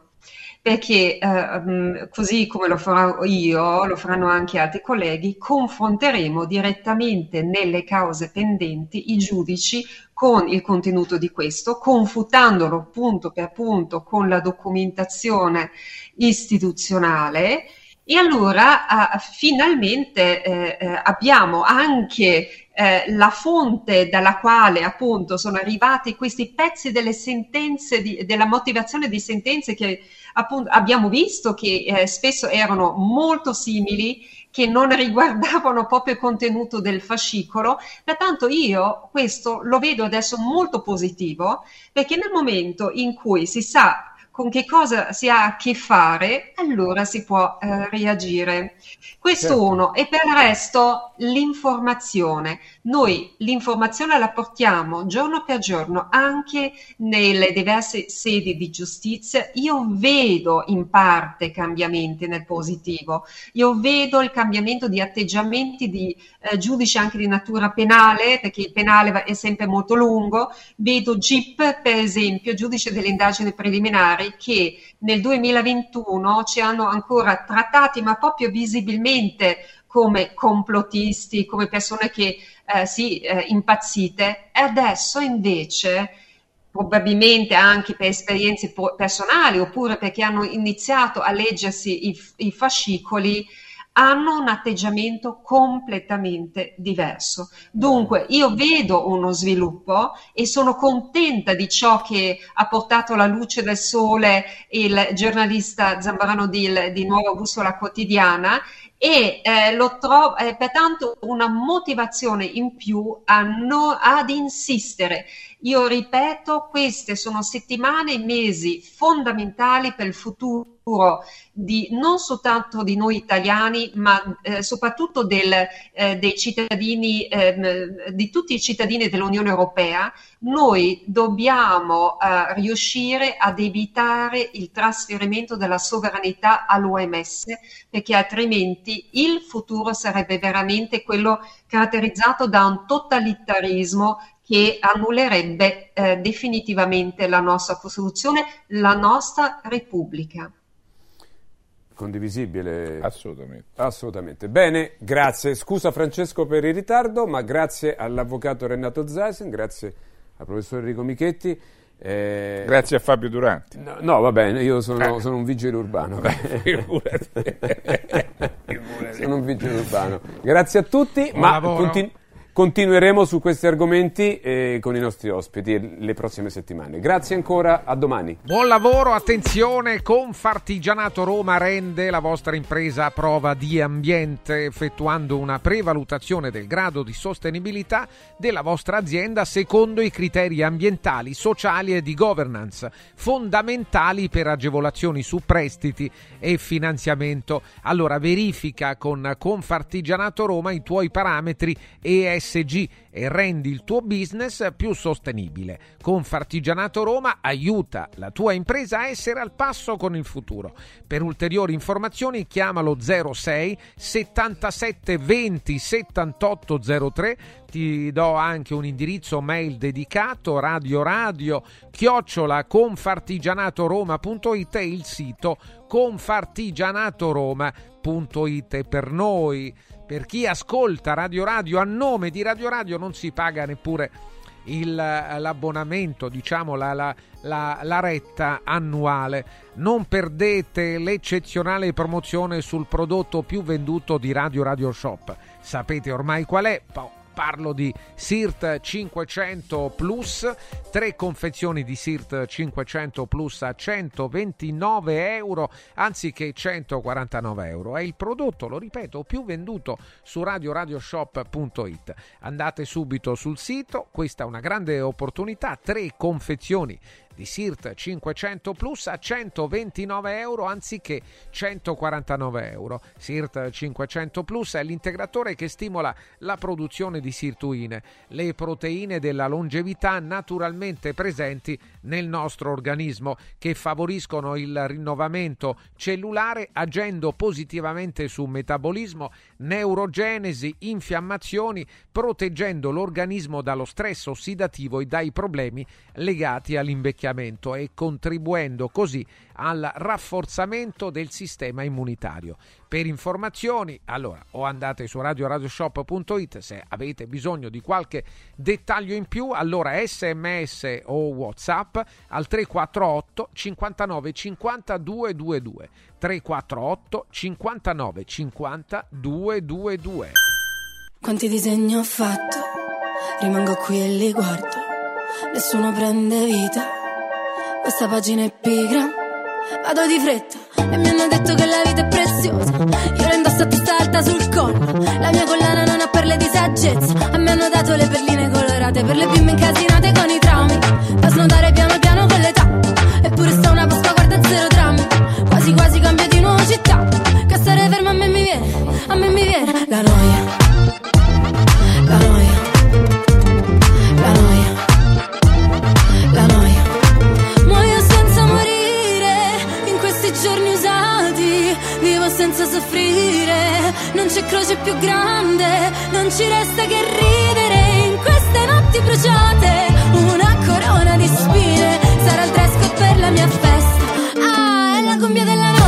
perché eh, mh, così come lo farò io, lo faranno anche altri colleghi, confronteremo direttamente nelle cause pendenti i giudici con il contenuto di questo, confutandolo punto per punto con la documentazione istituzionale e allora eh, finalmente eh, abbiamo anche eh, la fonte dalla quale appunto sono arrivati questi pezzi delle sentenze, di, della motivazione di sentenze che appunto abbiamo visto che eh, spesso erano molto simili, che non riguardavano proprio il contenuto del fascicolo. Pertanto io questo lo vedo adesso molto positivo perché nel momento in cui si sa con che cosa si ha a che fare, allora si può eh, reagire. Questo certo. uno. E per il resto l'informazione. Noi l'informazione la portiamo giorno per giorno anche nelle diverse sedi di giustizia. Io vedo in parte cambiamenti nel positivo. Io vedo il cambiamento di atteggiamenti di eh, giudici anche di natura penale, perché il penale è sempre molto lungo. Vedo GIP, per esempio, giudice delle indagini preliminari che nel 2021 ci hanno ancora trattati, ma proprio visibilmente come complottisti, come persone che eh, sì, eh, impazzite, e adesso invece probabilmente anche per esperienze personali oppure perché hanno iniziato a leggersi i, i fascicoli, hanno un atteggiamento completamente diverso. Dunque, io vedo uno sviluppo e sono contenta di ciò che ha portato alla luce del sole il giornalista Zambrano di, di Nuova Bussola Quotidiana e eh, lo trovo eh, pertanto una motivazione in più no, ad insistere. Io ripeto, queste sono settimane e mesi fondamentali per il futuro di, non soltanto di noi italiani, ma eh, soprattutto del, eh, dei cittadini, eh, di tutti i cittadini dell'Unione Europea, noi dobbiamo eh, riuscire ad evitare il trasferimento della sovranità all'OMS, perché altrimenti il futuro sarebbe veramente quello caratterizzato da un totalitarismo che annullerebbe eh, definitivamente la nostra Costituzione, la nostra Repubblica. Condivisibile? Assolutamente. Assolutamente. Bene, grazie. Scusa Francesco per il ritardo, ma grazie all'avvocato Renato Zaisen, grazie al professor Enrico Michetti. Eh... Grazie a Fabio Duranti. No, no va bene, io sono, sono un vigile urbano. sono un vigile urbano. Grazie a tutti, Buon ma continu- Continueremo su questi argomenti eh, con i nostri ospiti le prossime settimane. Grazie ancora, a domani. Buon lavoro, attenzione, Confartigianato Roma rende la vostra impresa a prova di ambiente effettuando una prevalutazione del grado di sostenibilità della vostra azienda secondo i criteri ambientali, sociali e di governance, fondamentali per agevolazioni su prestiti e finanziamento. Allora verifica con Confartigianato Roma i tuoi parametri ESG ESG e rendi il tuo business più sostenibile. Confartigianato Roma aiuta la tua impresa a essere al passo con il futuro. Per ulteriori informazioni chiamalo 06 77 20 78 03 ti do anche un indirizzo mail dedicato radio radio chiocciola confartigianatoroma.it e il sito confartigianatoroma.it per noi per chi ascolta Radio Radio a nome di Radio Radio non si paga neppure il, l'abbonamento, diciamo la, la, la, la, retta annuale. Non perdete l'eccezionale promozione sul prodotto più venduto di Radio Radio Shop. Sapete ormai qual è? Parlo di SIRT 500 Plus, tre confezioni di SIRT 500 Plus a 129 euro anziché 149 euro. È il prodotto, lo ripeto, più venduto su radioradioshop.it. Andate subito sul sito, questa è una grande opportunità, tre confezioni di SIRT 500 Plus a 129 euro anziché 149 euro. SIRT 500 Plus è l'integratore che stimola la produzione di sirtuine, le proteine della longevità naturalmente presenti nel nostro organismo che favoriscono il rinnovamento cellulare agendo positivamente su metabolismo, neurogenesi, infiammazioni, proteggendo l'organismo dallo stress ossidativo e dai problemi legati all'invecchiamento invecchiamento e contribuendo così al rafforzamento del sistema immunitario. Per informazioni, allora, o andate su radioradioshop.it se avete bisogno di qualche dettaglio in più, allora sms o whatsapp al 348 59 50 222 348 59 50 222 Quanti disegni ho fatto, rimango qui e li guardo, nessuno prende vita, questa pagina è pigra, vado di fretta e mi hanno detto che la vita è preziosa, io la indosso a testa alta sul collo, la mia collana non ha perle di saggezza, a me hanno dato le perline colorate per le bimbe incasinate con i traumi, da snodare piano piano con l'età, eppure sta una Pasqua guarda zero drammi, quasi quasi cambio di nuovo città, che stare fermo a me mi viene, a me mi viene la noia. Senza soffrire, non c'è croce più grande, non ci resta che ridere in queste notti bruciate. Una corona di spine sarà il dress per la mia festa. Ah, è la cumbia della noia.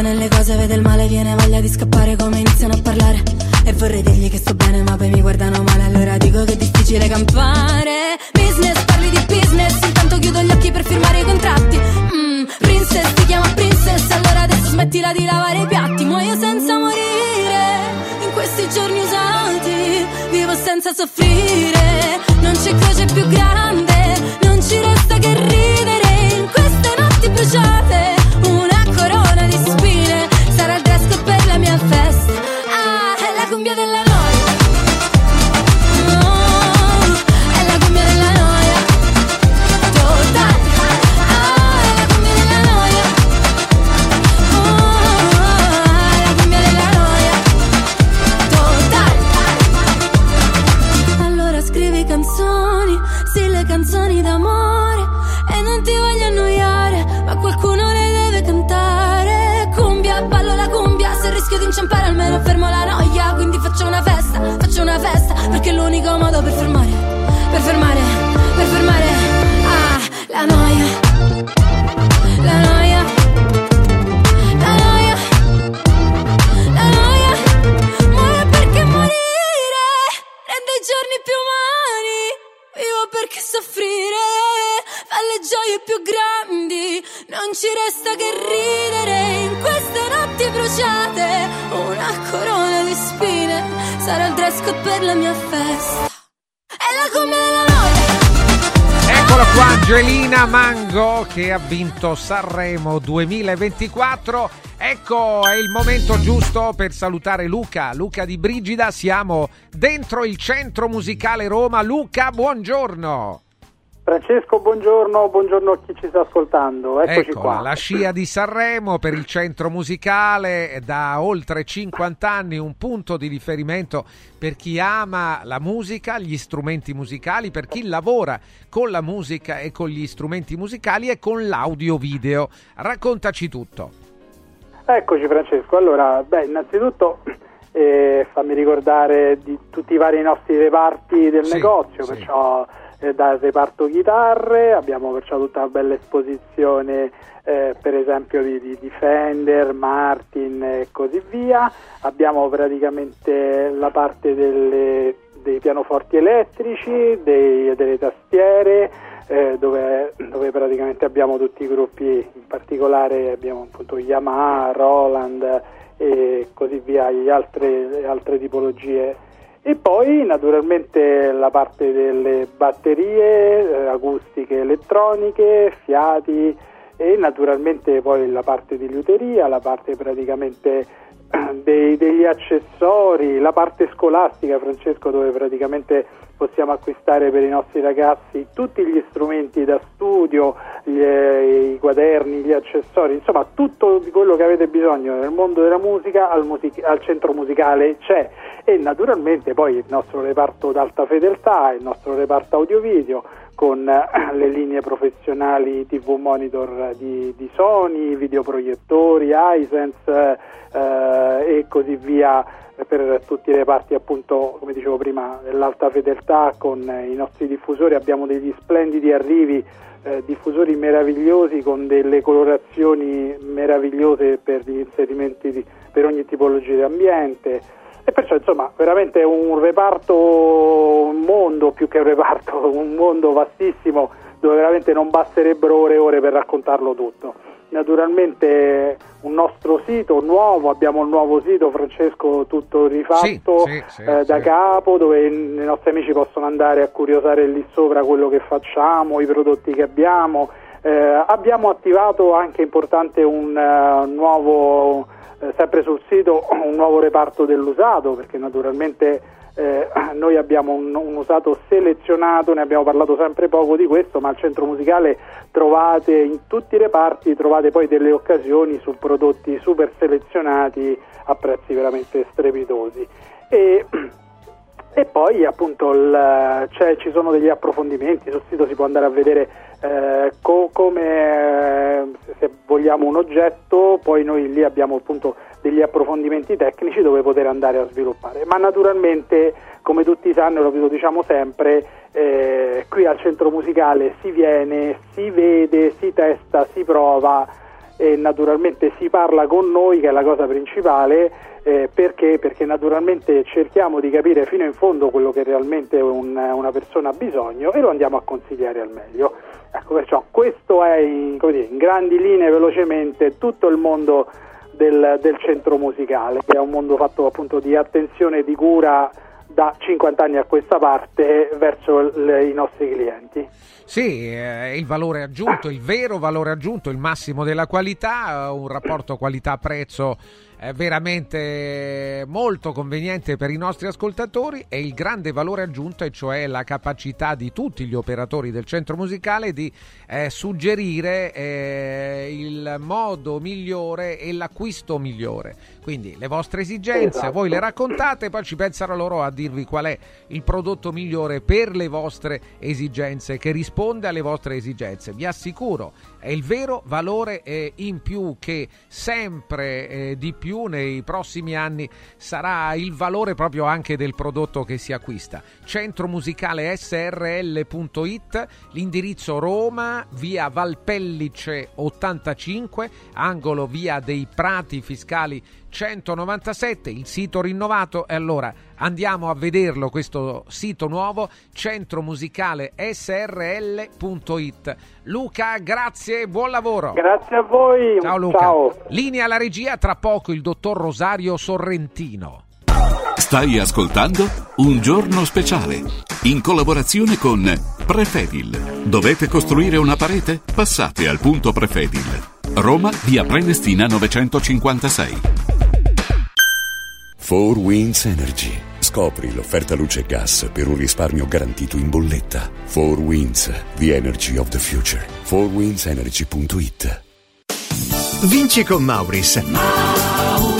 Gente nelle cose vede il male, viene voglia di scappare come iniziano a parlare. E vorrei dirgli che sto bene, ma poi mi guardano male, allora dico che è difficile campare. Business, parli di business, intanto chiudo gli occhi per firmare i contratti. Mm, princess, ti chiama princess, allora adesso smettila di lavare i piatti. Muoio senza morire, in questi giorni usati, vivo senza soffrire. Non c'è croce più grande, non ci resta che ridere in queste notti bruciate. Canzoni, sì le canzoni d'amore. E non ti voglio annoiare, ma qualcuno le deve cantare. Cumbia, ballo la cumbia, se rischio di inciampare almeno fermo la noia. Quindi faccio una festa, faccio una festa Perché è l'unico modo per fermare, per fermare, per fermare Ah, la noia. La noia perché soffrire fa le gioie più grandi. Non ci resta che ridere in queste notti bruciate. Una corona di spine sarà il dress code per la mia festa. È la come noia. Eccola qua Angelina Mango che ha vinto Sanremo 2024. Ecco, è il momento giusto per salutare Luca, Luca di Brigida. Siamo dentro il centro musicale Roma. Luca, buongiorno. Francesco, buongiorno, buongiorno a chi ci sta ascoltando. Eccoci Ecco, qua. la scia di Sanremo per il centro musicale da oltre 50 anni, un punto di riferimento per chi ama la musica, gli strumenti musicali, per chi lavora con la musica e con gli strumenti musicali e con l'audio video. Raccontaci tutto. Eccoci Francesco, allora, beh, innanzitutto eh, fammi ricordare di tutti i vari nostri reparti del Sì, negozio, sì. perciò eh, dal reparto chitarre abbiamo perciò tutta una bella esposizione eh, per esempio di, di- Fender, Martin e così via, abbiamo praticamente la parte delle- dei pianoforti elettrici, dei- delle tastiere, eh, dove, dove praticamente abbiamo tutti i gruppi, in particolare abbiamo appunto Yamaha, Roland e così via, altre, altre tipologie. E poi naturalmente la parte delle batterie, eh, acustiche elettroniche, fiati e naturalmente poi la parte di liuteria, la parte praticamente dei- degli accessori, la parte scolastica Francesco dove praticamente possiamo acquistare per i nostri ragazzi tutti gli strumenti da studio, gli, eh, i quaderni, gli accessori, insomma tutto quello che avete bisogno nel mondo della musica al, music- al centro musicale c'è. E naturalmente poi il nostro reparto d'alta fedeltà, il nostro reparto audio-video con eh, le linee professionali TV monitor di, di Sony, videoproiettori, Hisense eh, e così via per tutti i reparti appunto come dicevo prima dell'alta fedeltà con i nostri diffusori abbiamo degli splendidi arrivi eh, diffusori meravigliosi con delle colorazioni meravigliose per gli inserimenti di, per ogni tipologia di ambiente e perciò insomma veramente un reparto, un mondo più che un reparto, un mondo vastissimo dove veramente non basterebbero ore e ore per raccontarlo tutto. Naturalmente un nostro sito nuovo, abbiamo un nuovo sito Francesco tutto rifatto Sì, sì, sì, eh, da sì. capo dove i nostri amici possono andare a curiosare lì sopra quello che facciamo, i prodotti che abbiamo. Eh, abbiamo attivato anche importante un eh, nuovo, eh, sempre sul sito, un nuovo reparto dell'usato perché naturalmente eh, noi abbiamo un, un usato selezionato, ne abbiamo parlato sempre poco di questo, ma al centro musicale trovate in tutti i reparti trovate poi delle occasioni su prodotti super selezionati a prezzi veramente strepitosi. E, e poi appunto il- c'è- ci sono degli approfondimenti, sul sito si può andare a vedere eh, co- come eh, se vogliamo un oggetto, poi noi lì abbiamo appunto degli approfondimenti tecnici dove poter andare a sviluppare. Ma naturalmente, come tutti sanno, lo diciamo sempre, eh, qui al centro musicale si viene, si vede, si testa, si prova e naturalmente si parla con noi che è la cosa principale eh, perché? Perché naturalmente cerchiamo di capire fino in fondo quello che realmente un- una persona ha bisogno e lo andiamo a consigliare al meglio. Ecco, perciò questo è in, dire, in grandi linee velocemente tutto il mondo del, del centro musicale, che è un mondo fatto appunto di attenzione e di cura da 50 anni a questa parte verso il- i nostri clienti. Sì, eh, il valore aggiunto, il vero valore aggiunto, il massimo della qualità, eh, un rapporto qualità-prezzo veramente molto conveniente per i nostri ascoltatori e il grande valore aggiunto, e cioè la capacità di tutti gli operatori del centro musicale di eh, suggerire eh, il modo migliore e l'acquisto migliore. Quindi le vostre esigenze, Esatto. voi le raccontate, poi ci pensano loro a dirvi qual è il prodotto migliore per le vostre esigenze, che risponde alle vostre esigenze. Vi assicuro, è il vero valore eh, in più che sempre eh, di più nei prossimi anni sarà il valore proprio anche del prodotto che si acquista. Centro musicale srl.it, l'indirizzo Roma, via Valpellice 85, angolo via dei Prati Fiscali 197, il sito rinnovato e allora andiamo a vederlo questo sito nuovo centro musicale srl.it Luca grazie buon lavoro Grazie a voi. ciao Luca Ciao. linea alla regia tra poco il dottor Rosario Sorrentino Stai ascoltando Un giorno speciale in collaborazione con Prefedil. Dovete costruire una parete? Passate al punto Prefedil. Roma, via Prenestina 956. 4 Winds Energy. Scopri l'offerta luce e gas per un risparmio garantito in bolletta. 4 Winds, the energy of the future. 4windsenergy.it Vinci con Mauris.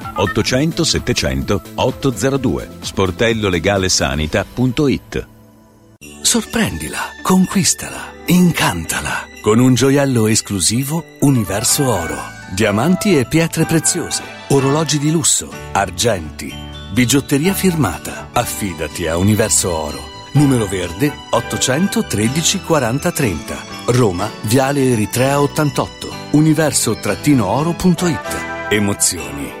800 700 802 sportellolegalesanita.it Sorprendila, conquistala, incantala con un gioiello esclusivo Universo Oro. Diamanti e pietre preziose, orologi di lusso, argenti, bigiotteria firmata. Affidati a Universo Oro. Numero verde 813 40 30. Roma, Viale Eritrea 88. Universo-oro.it. Emozioni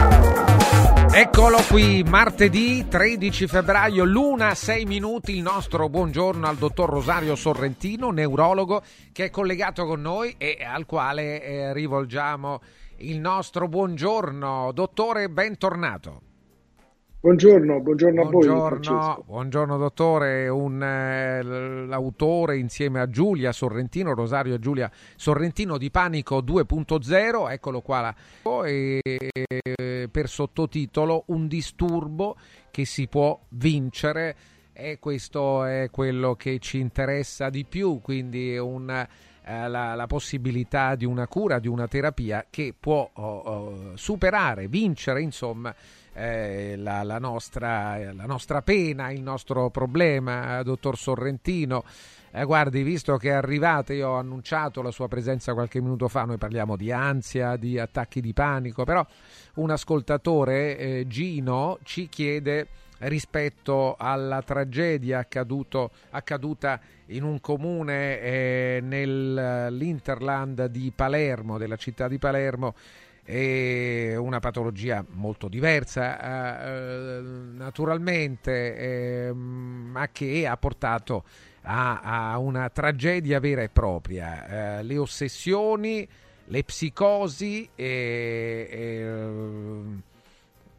Eccolo qui, martedì 13 febbraio, l'una 6 minuti, il nostro buongiorno al dottor Rosario Sorrentino, neurologo, che è collegato con noi e al quale eh, rivolgiamo il nostro buongiorno. Dottore, bentornato. Buongiorno, buongiorno a voi. Buongiorno, buongiorno dottore, un, eh, l'autore insieme a Giulia Sorrentino, Rosario e Giulia Sorrentino di Panico 2.0, eccolo qua, la- e, eh, per sottotitolo Un disturbo che si può vincere e questo è quello che ci interessa di più, quindi un, eh, la, la possibilità di una cura, di una terapia che può oh, oh, superare, vincere, insomma, eh, la, la nostra, la nostra pena, il nostro problema, eh, dottor Sorrentino. Eh, guardi, visto che è arrivata, io ho annunciato la sua presenza qualche minuto fa, noi parliamo di ansia, di attacchi di panico, però un ascoltatore, eh, Gino, ci chiede rispetto alla tragedia accaduto, accaduta in un comune eh, nell'Interland di Palermo, della città di Palermo, è una patologia molto diversa eh, naturalmente, eh, ma che ha portato a, a, una tragedia vera e propria. Eh, le ossessioni, le psicosi e, e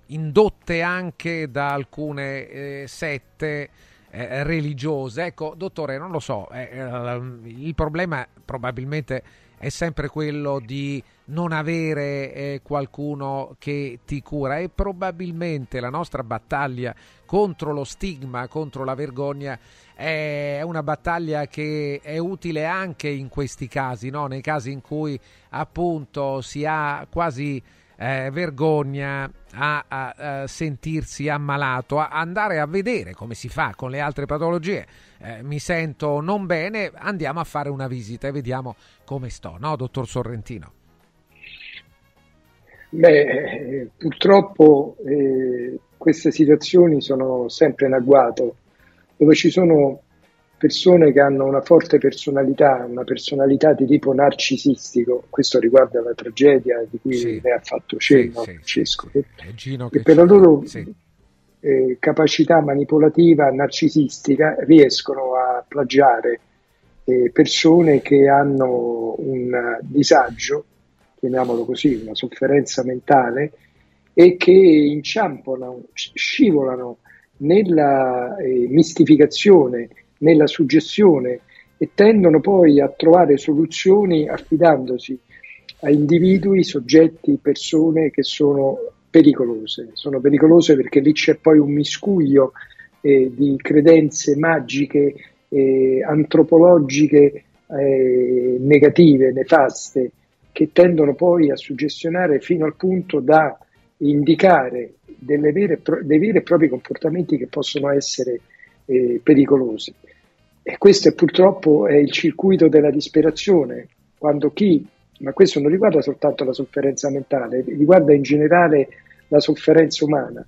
indotte anche da alcune eh, sette eh, religiose. Ecco, dottore, non lo so, eh, eh, il problema probabilmente è sempre quello di non avere eh, qualcuno che ti cura e probabilmente la nostra battaglia contro lo stigma, contro la vergogna è una battaglia che è utile anche in questi casi, no? nei casi in cui appunto si ha quasi eh, vergogna a, a, a, sentirsi ammalato, a andare a vedere come si fa con le altre patologie. Eh, mi sento non bene, andiamo a fare una visita e vediamo come sto, no, dottor Sorrentino? Beh, purtroppo eh, queste situazioni sono sempre in agguato, dove ci sono persone che hanno una forte personalità, una personalità di tipo narcisistico, questo riguarda la tragedia di cui sì. ne ha fatto cenno sì, Francesco, sì. che, che per la loro eh, capacità manipolativa narcisistica riescono a plagiare eh, persone che hanno un disagio, chiamiamolo così, una sofferenza mentale e che inciampano, scivolano nella eh, mistificazione nella suggestione e tendono poi a trovare soluzioni affidandosi a individui, soggetti, persone che sono pericolose. Sono pericolose perché lì c'è poi un miscuglio eh, di credenze magiche, eh, antropologiche eh, negative, nefaste, che tendono poi a suggestionare fino al punto da indicare vere, dei veri e propri comportamenti che possono essere eh, pericolosi. E questo è, purtroppo è il circuito della disperazione, quando chi, ma questo non riguarda soltanto la sofferenza mentale, riguarda in generale la sofferenza umana,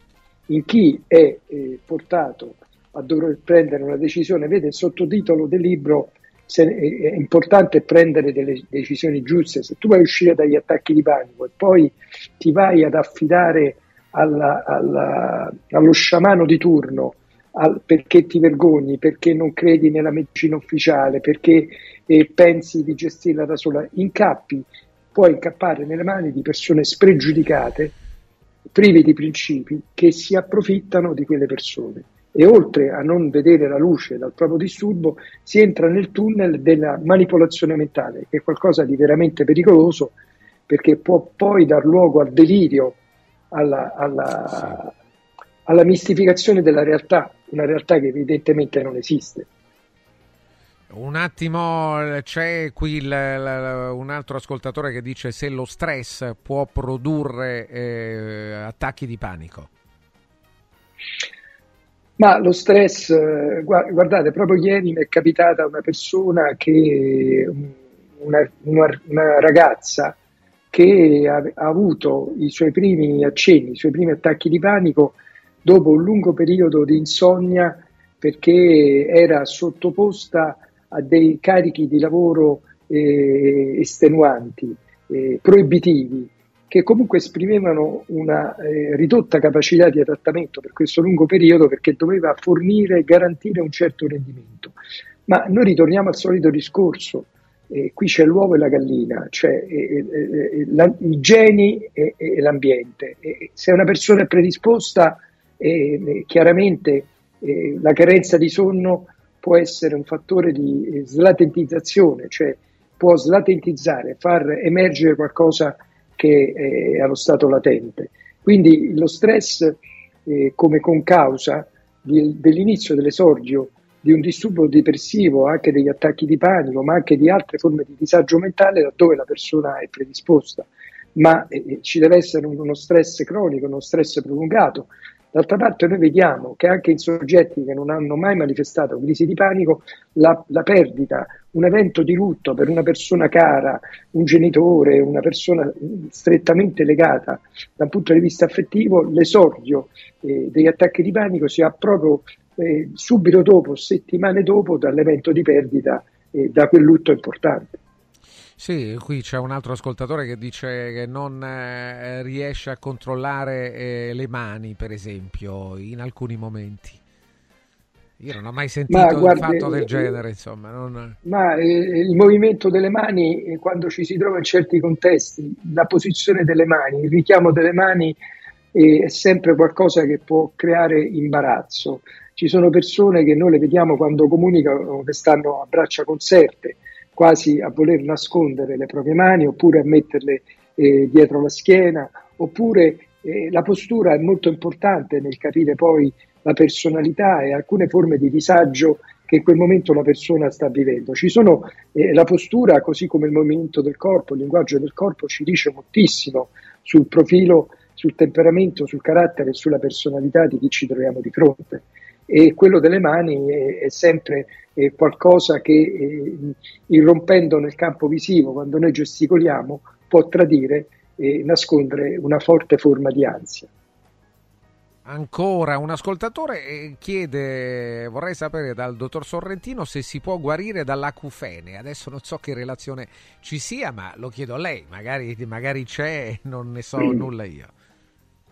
in chi è eh, portato a dover prendere una decisione, vede il sottotitolo del libro, se, è, importante prendere delle decisioni giuste, se tu vai a uscire dagli attacchi di panico e poi ti vai ad affidare alla, alla, allo sciamano di turno, al, perché ti vergogni, perché non credi nella medicina ufficiale, perché eh, pensi di gestirla da sola, incappi, puoi incappare nelle mani di persone spregiudicate, prive di principi, che si approfittano di quelle persone. E oltre a non vedere la luce dal proprio disturbo, si entra nel tunnel della manipolazione mentale, che è qualcosa di veramente pericoloso, perché può poi dar luogo al delirio, alla, alla, alla mistificazione della realtà, una realtà che evidentemente non esiste. Un attimo, c'è qui il, il, un altro ascoltatore che dice se lo stress può produrre eh, attacchi di panico. Ma lo stress, guardate, proprio ieri mi è capitata una persona che, una, una, una ragazza che ha, ha, avuto i suoi primi accenni, i suoi primi attacchi di panico dopo un lungo periodo di insonnia perché era sottoposta a dei carichi di lavoro eh, estenuanti, eh, proibitivi, che comunque esprimevano una eh, ridotta capacità di adattamento per questo lungo periodo perché doveva fornire e garantire un certo rendimento. Ma noi ritorniamo al solito discorso, eh, qui c'è l'uovo e la gallina, cioè eh, eh, la, i geni e, e l'ambiente. se una persona è predisposta chiaramente eh, la carenza di sonno può essere un fattore di eh, slatentizzazione, cioè può slatentizzare, far emergere qualcosa che è allo stato latente. Quindi lo stress eh, come concausa di, dell'inizio dell'esordio di un disturbo depressivo, anche degli attacchi di panico, ma anche di altre forme di disagio mentale laddove la persona è predisposta. Ma eh, ci deve essere uno stress cronico, uno stress prolungato, D'altra parte noi vediamo che anche in soggetti che non hanno mai manifestato crisi di panico, la, la, perdita, un evento di lutto per una persona cara, un genitore, una persona strettamente legata dal punto di vista affettivo, l'esordio eh, degli attacchi di panico si ha proprio eh, subito dopo, settimane dopo, dall'evento di perdita eh, da quel lutto importante. Sì, qui c'è un altro ascoltatore che dice che non eh, riesce a controllare eh, le mani, per esempio, in alcuni momenti. Io non ho mai sentito un fatto del eh, genere, insomma. Non... Ma eh, il movimento delle mani, quando ci si trova in certi contesti, la posizione delle mani, il richiamo delle mani è sempre qualcosa che può creare imbarazzo. Ci sono persone che noi le vediamo quando comunicano che stanno a braccia conserte, quasi a voler nascondere le proprie mani oppure a metterle eh, dietro la schiena, oppure eh, la postura è molto importante nel capire poi la personalità e alcune forme di disagio che in quel momento la persona sta vivendo. Ci sono eh, la postura, così come il movimento del corpo, il linguaggio del corpo ci dice moltissimo sul profilo, sul temperamento, sul carattere e sulla personalità di chi ci troviamo di fronte. E quello delle mani è, è sempre è qualcosa che, eh, irrompendo nel campo visivo, quando noi gesticoliamo, può tradire e nascondere una forte forma di ansia. Ancora un ascoltatore eh, chiede, vorrei sapere dal dottor Sorrentino se si può guarire dall'acufene. Adesso non so che relazione ci sia, ma lo chiedo a lei, magari, magari c'è e non ne so mm. nulla io.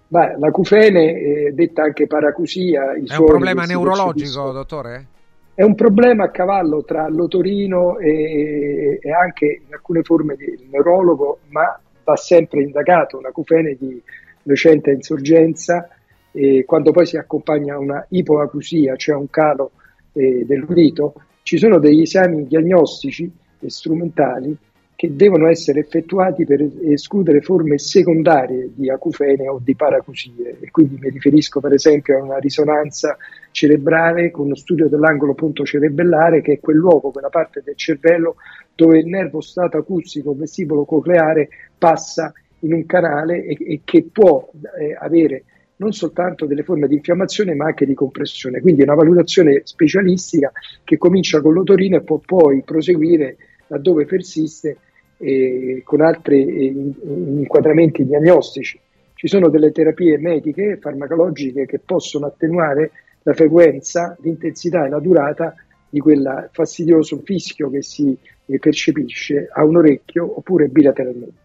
Beh, l'acufene, eh, detta anche paracusia, è un problema neurologico, dottore? È un problema a cavallo tra l'otorino e, e anche in alcune forme di neurologo, ma va sempre indagato. Un'acufene di recente insorgenza e quando poi si accompagna a una ipoacusia, cioè un calo eh, dell'udito, ci sono degli esami diagnostici e strumentali che devono essere effettuati per escludere forme secondarie di acufene o di paracusie. E quindi mi riferisco per esempio a una risonanza cerebrale con uno studio dell'angolo punto cerebellare, che è quel luogo, quella parte del cervello dove il nervo stato acustico vestibolo cocleare passa in un canale e, e che può eh, avere non soltanto delle forme di infiammazione ma anche di compressione. Quindi è una valutazione specialistica che comincia con l'otorino e può poi proseguire laddove persiste eh, con altri eh, inquadramenti diagnostici. Ci sono delle terapie mediche e farmacologiche che possono attenuare la frequenza, l'intensità e la durata di quel fastidioso fischio che si eh, percepisce a un orecchio oppure bilateralmente.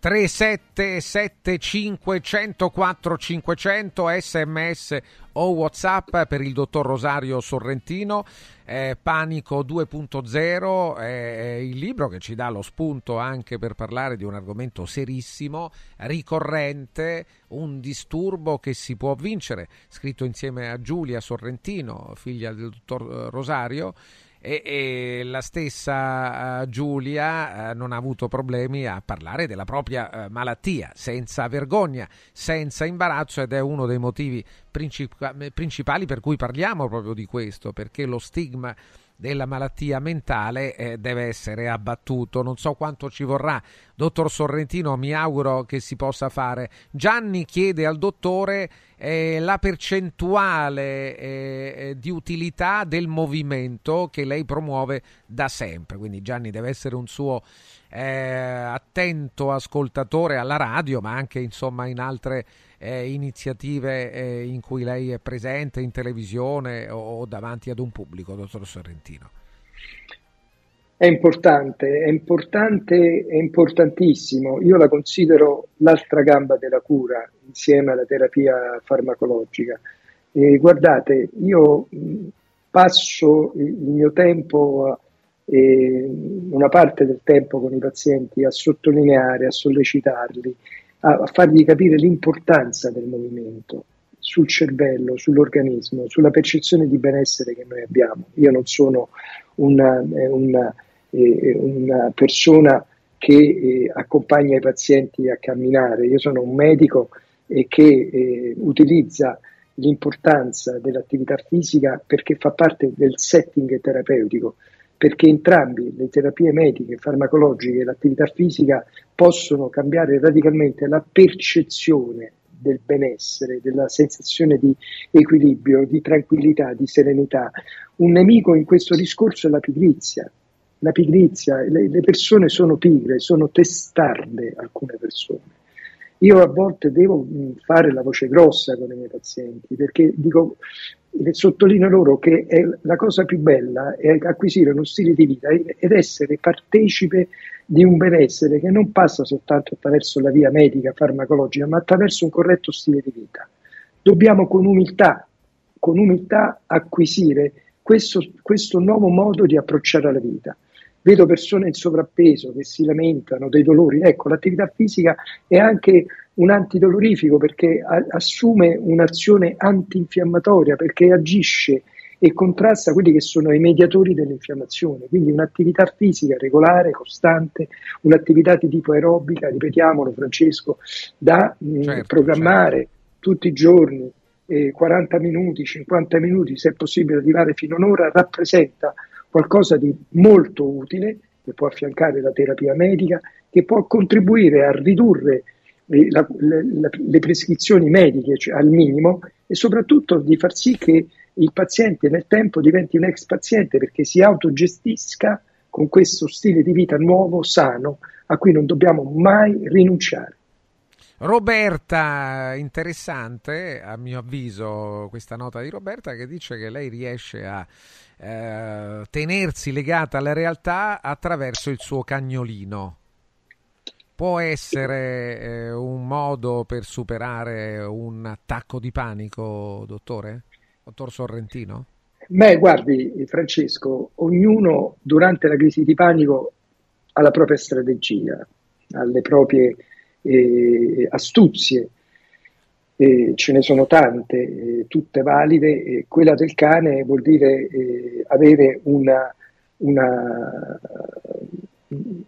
3775 104 500 sms o whatsapp per il dottor Rosario Sorrentino eh, Panico 2.0 è il libro che ci dà lo spunto anche per parlare di un argomento serissimo ricorrente un disturbo che si può vincere scritto insieme a Giulia Sorrentino figlia del dottor eh, Rosario e, e la stessa uh, Giulia uh, non ha avuto problemi a parlare della propria uh, malattia senza vergogna, senza imbarazzo ed è uno dei motivi princip- principali per cui parliamo proprio di questo, perché lo stigma della malattia mentale eh, deve essere abbattuto. Non so quanto ci vorrà. Dottor Sorrentino, mi auguro che si possa fare. Gianni chiede al dottore eh, la percentuale eh, eh di utilità del movimento che lei promuove da sempre. Quindi Gianni deve essere un suo eh, attento ascoltatore alla radio, ma anche insomma in altre eh, iniziative eh, in cui lei è presente in televisione o, o davanti ad un pubblico, dottor Sorrentino? È importante, è importante, è importantissimo. Io la considero l'altra gamba della cura insieme alla terapia farmacologica. E guardate, io passo il mio tempo, eh, una parte del tempo con i pazienti a sottolineare, a sollecitarli, a fargli capire l'importanza del movimento sul cervello, sull'organismo, sulla percezione di benessere che noi abbiamo. Io non sono una, eh, una, eh, una persona che eh, accompagna i pazienti a camminare, io sono un medico eh, che eh, utilizza l'importanza dell'attività fisica perché fa parte del setting terapeutico perché entrambi, le terapie mediche, farmacologiche e l'attività fisica, possono cambiare radicalmente la percezione del benessere, della sensazione di equilibrio, di tranquillità, di serenità. Un nemico in questo discorso è la pigrizia. La pigrizia, le, le persone sono pigre, sono testarde alcune persone. Io a volte devo fare la voce grossa con i miei pazienti perché dico, sottolineo loro che la cosa più bella è acquisire uno stile di vita ed essere partecipe di un benessere che non passa soltanto attraverso la via medica, farmacologica, ma attraverso un corretto stile di vita. Dobbiamo con umiltà, con umiltà acquisire questo, questo nuovo modo di approcciare la vita. Vedo persone in sovrappeso che si lamentano dei dolori. Ecco, l'attività fisica è anche un antidolorifico perché a- assume un'azione antinfiammatoria, perché agisce e contrasta quelli che sono i mediatori dell'infiammazione, quindi un'attività fisica regolare, costante, un'attività di tipo aerobica, ripetiamolo Francesco, da mh, Certo, programmare certo. tutti i giorni, eh, 40 minuti, 50 minuti, se è possibile arrivare fino a un'ora, rappresenta qualcosa di molto utile che può affiancare la terapia medica, che può contribuire a ridurre la- le- le prescrizioni mediche cioè, al minimo e soprattutto di far sì che il paziente nel tempo diventi un ex paziente perché si autogestisca con questo stile di vita nuovo, sano, a cui non dobbiamo mai rinunciare. Roberta, interessante a mio avviso questa nota di Roberta che dice che lei riesce a eh, tenersi legata alla realtà attraverso il suo cagnolino. Può essere eh, un modo per superare un attacco di panico, dottore? Dottor Sorrentino? Beh, guardi Francesco, ognuno durante la crisi di panico ha la propria strategia, ha le proprie eh, astuzie, eh, ce ne sono tante, eh, tutte valide, quella del cane vuol dire eh, avere una, una,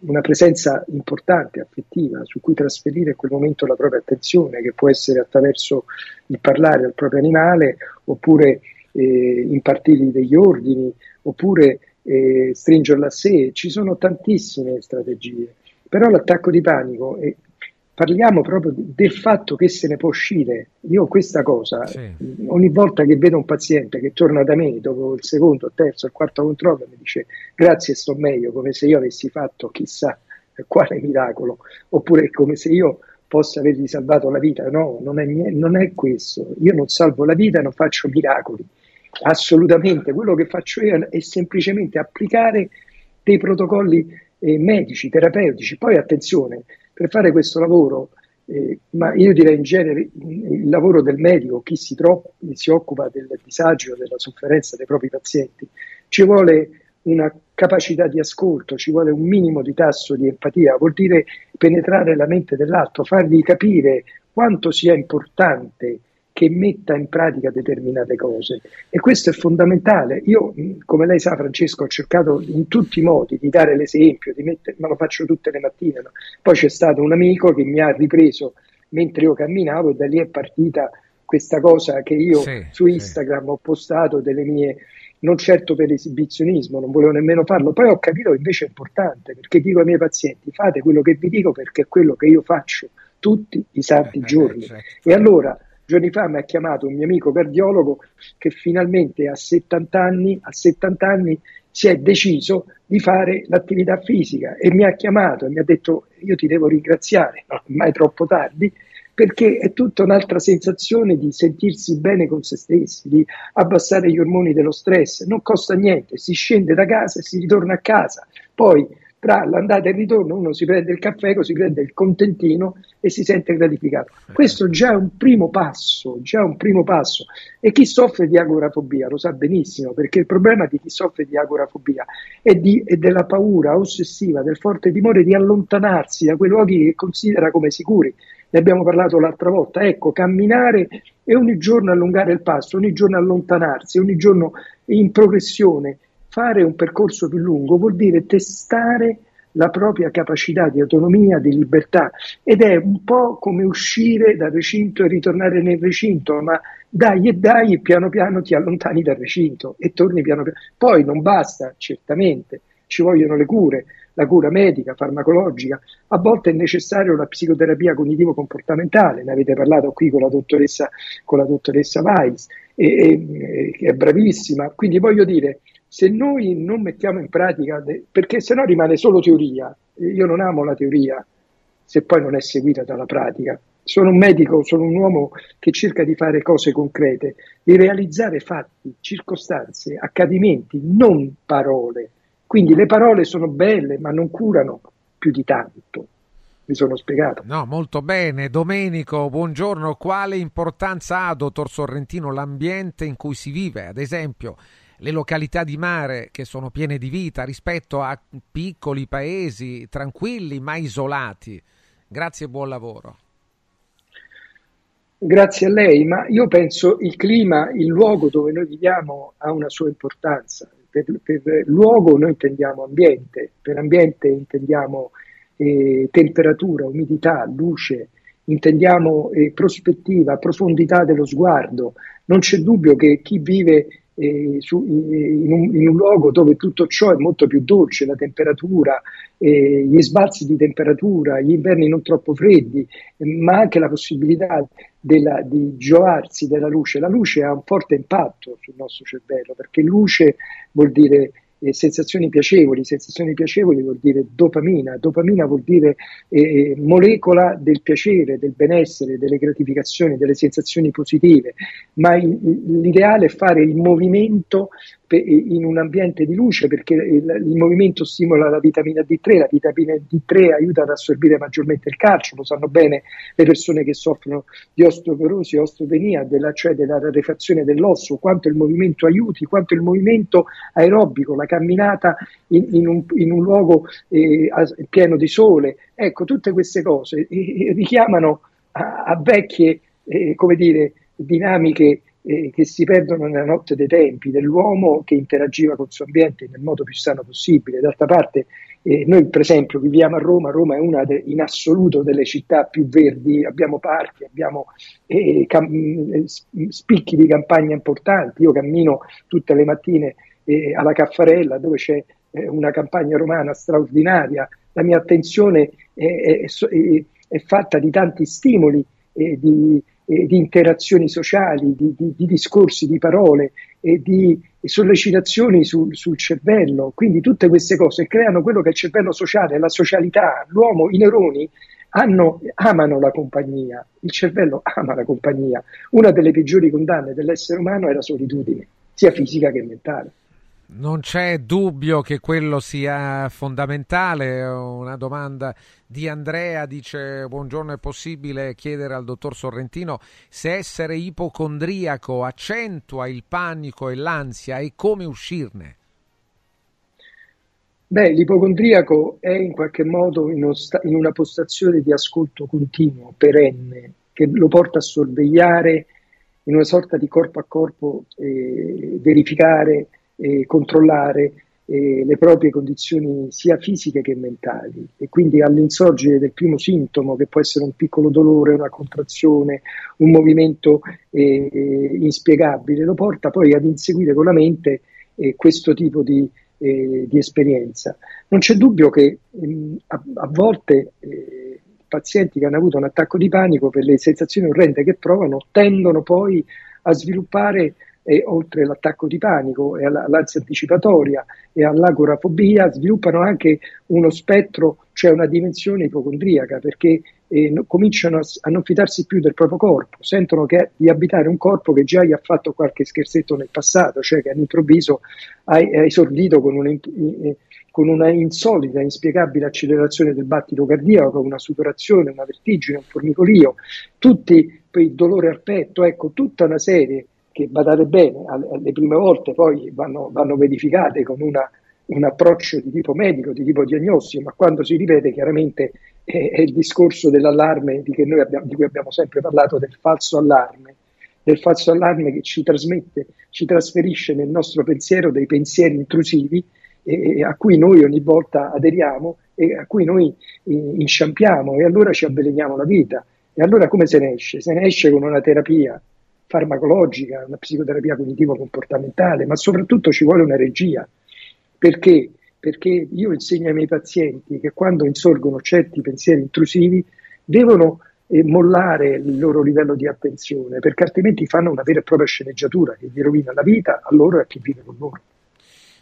una presenza importante, affettiva, su cui trasferire in quel momento la propria attenzione, che può essere attraverso il parlare al proprio animale, oppure eh, impartirgli degli ordini, oppure eh, stringerla a sé. Ci sono tantissime strategie, però l'attacco di panico, e parliamo proprio del fatto che se ne può uscire. Io questa cosa, ogni volta che vedo un paziente che torna da me dopo il secondo, il terzo, il quarto controllo, mi dice grazie, sto meglio, come se io avessi fatto chissà quale miracolo, oppure come se io possa avergli salvato la vita. No, non è, non è questo. Io non salvo la vita, non faccio miracoli. Assolutamente, quello che faccio io è semplicemente applicare dei protocolli eh, medici, terapeutici. Poi attenzione, per fare questo lavoro, eh, ma io direi in genere il lavoro del medico, chi si, tro- si occupa del disagio, della sofferenza dei propri pazienti, ci vuole una capacità di ascolto, ci vuole un minimo di tasso di empatia, vuol dire penetrare la mente dell'altro, fargli capire quanto sia importante che metta in pratica determinate cose e questo è fondamentale. Io, come lei sa, Francesco, ho cercato in tutti i modi di dare l'esempio, di mettere, ma lo faccio tutte le mattine. no? Poi c'è stato un amico che mi ha ripreso mentre io camminavo e da lì è partita questa cosa che io Sì, su Instagram ho postato delle mie non certo per esibizionismo, non volevo nemmeno farlo, poi ho capito che invece è importante perché dico ai miei pazienti fate quello che vi dico perché è quello che io faccio tutti i santi giorni. E allora giorni fa mi ha chiamato un mio amico cardiologo che finalmente a 70 anni, a 70 anni si è deciso di fare l'attività fisica e mi ha chiamato e mi ha detto io ti devo ringraziare, no, mai troppo tardi, perché è tutta un'altra sensazione di sentirsi bene con se stessi, di abbassare gli ormoni dello stress, non costa niente, si scende da casa e si ritorna a casa, poi tra l'andata e il ritorno uno si prende il caffè, così prende il contentino e si sente gratificato. Questo già è un primo passo, già un primo passo. E chi soffre di agorafobia lo sa benissimo, perché il problema di chi soffre di agorafobia è, di, è della paura ossessiva, del forte timore di allontanarsi da quei luoghi che considera come sicuri. Ne abbiamo parlato l'altra volta. Ecco, camminare e ogni giorno allungare il passo, ogni giorno allontanarsi, ogni giorno in progressione. Fare un percorso più lungo vuol dire testare la propria capacità di autonomia, di libertà ed è un po' come uscire dal recinto e ritornare nel recinto, ma dai e dai piano piano ti allontani dal recinto e torni piano piano. Poi non basta, certamente, ci vogliono le cure, la cura medica, farmacologica, a volte è necessaria una psicoterapia cognitivo-comportamentale, ne avete parlato qui con la dottoressa, con la dottoressa Weiss, e, e- che è bravissima, quindi voglio dire, se noi non mettiamo in pratica, de- perché se no rimane solo teoria, io non amo la teoria se poi non è seguita dalla pratica. Sono un medico, sono un uomo che cerca di fare cose concrete, di realizzare fatti, circostanze, accadimenti, non parole. Quindi le parole sono belle, ma non curano più di tanto. Mi sono spiegato. No, molto bene. Domenico, buongiorno. Quale importanza ha, dottor Sorrentino, l'ambiente in cui si vive? Ad esempio, le località di mare che sono piene di vita rispetto a piccoli paesi tranquilli ma isolati. Grazie e buon lavoro. Grazie a lei, ma io penso il clima, il luogo dove noi viviamo ha una sua importanza. Per, per luogo noi intendiamo ambiente, per ambiente intendiamo eh, temperatura, umidità, luce, intendiamo eh, prospettiva, profondità dello sguardo. Non c'è dubbio che chi vive eh, su, in, un, in, un, luogo dove tutto ciò è molto più dolce, la temperatura, eh, gli sbalzi di temperatura, gli inverni non troppo freddi, ma anche la possibilità della, di giovarsi della luce. La luce ha un forte impatto sul nostro cervello perché luce vuol dire eh, sensazioni piacevoli, sensazioni piacevoli vuol dire dopamina, dopamina vuol dire eh, molecola del piacere, del benessere, delle gratificazioni, delle sensazioni positive, ma il, l'ideale è fare il movimento in un ambiente di luce perché il, il, movimento stimola la vitamina D3, la vitamina D3 aiuta ad assorbire maggiormente il calcio, lo sanno bene le persone che soffrono di osteoporosi, osteopenia, della, cioè della rarefazione dell'osso, quanto il movimento aiuti, quanto il movimento aerobico, la camminata in, in, un, in un, luogo eh, pieno di sole, ecco tutte queste cose eh, richiamano a, a vecchie, eh, come dire, dinamiche eh, che si perdono nella notte dei tempi, dell'uomo che interagiva con il suo ambiente nel modo più sano possibile. D'altra parte, eh, noi per esempio viviamo a Roma, Roma è una de, in assoluto delle città più verdi, abbiamo parchi, abbiamo eh, cam- eh, spicchi di campagna importanti, io cammino tutte le mattine eh, alla Caffarella dove c'è eh, una campagna romana straordinaria, la mia attenzione è, è, è, è fatta di tanti stimoli, di, eh, di interazioni sociali, di, di, di, discorsi, di parole e di sollecitazioni sul, sul, cervello. Quindi tutte queste cose creano quello che è il cervello sociale, la socialità. L'uomo, i neuroni hanno, amano la compagnia, il cervello ama la compagnia. Una delle peggiori condanne dell'essere umano è la solitudine, sia fisica che mentale. Non c'è dubbio che quello sia fondamentale. Una domanda di Andrea dice: Buongiorno, è possibile chiedere al dottor Sorrentino se essere ipocondriaco accentua il panico e l'ansia e come uscirne? Beh, l'ipocondriaco è in qualche modo in, in una postazione di ascolto continuo, perenne, che lo porta a sorvegliare in una sorta di corpo a corpo, eh, verificare eh, controllare eh, le proprie condizioni sia fisiche che mentali e quindi all'insorgere del primo sintomo che può essere un piccolo dolore, una contrazione, un movimento eh, inspiegabile, lo porta poi ad inseguire con la mente eh, questo tipo di, eh, di, esperienza. Non c'è dubbio che mh, mm, a, a, volte eh, pazienti che hanno avuto un attacco di panico per le sensazioni orrende che provano tendono poi a sviluppare e oltre all'attacco di panico e all'ansia anticipatoria e all'agorafobia sviluppano anche uno spettro, cioè una dimensione ipocondriaca perché eh, no, cominciano a, a, non fidarsi più del proprio corpo, sentono che, di abitare un corpo che già gli ha fatto qualche scherzetto nel passato, cioè che all'improvviso ha, esordito con una, eh, con una insolita, inspiegabile accelerazione del battito cardiaco, una sudorazione, una vertigine, un formicolio, tutti il dolore al petto, ecco, tutta una serie che badate bene, le prime volte poi vanno, vanno verificate con una, un approccio di tipo medico, di tipo diagnostico, ma quando si ripete chiaramente è, è il discorso dell'allarme di, abbiamo, di cui abbiamo sempre parlato, del falso allarme, del falso allarme che ci trasmette, ci trasferisce nel nostro pensiero dei pensieri intrusivi eh, a cui noi ogni volta aderiamo e a cui noi eh, inciampiamo e allora ci avveleniamo la vita. E allora come se ne esce? Se ne esce con una terapia farmacologica, una psicoterapia cognitivo-comportamentale, ma soprattutto ci vuole una regia. Perché? Perché io insegno ai miei pazienti che quando insorgono certi pensieri intrusivi devono eh, mollare il loro livello di attenzione, perché altrimenti fanno una vera e propria sceneggiatura che gli rovina la vita a loro e a chi vive con loro.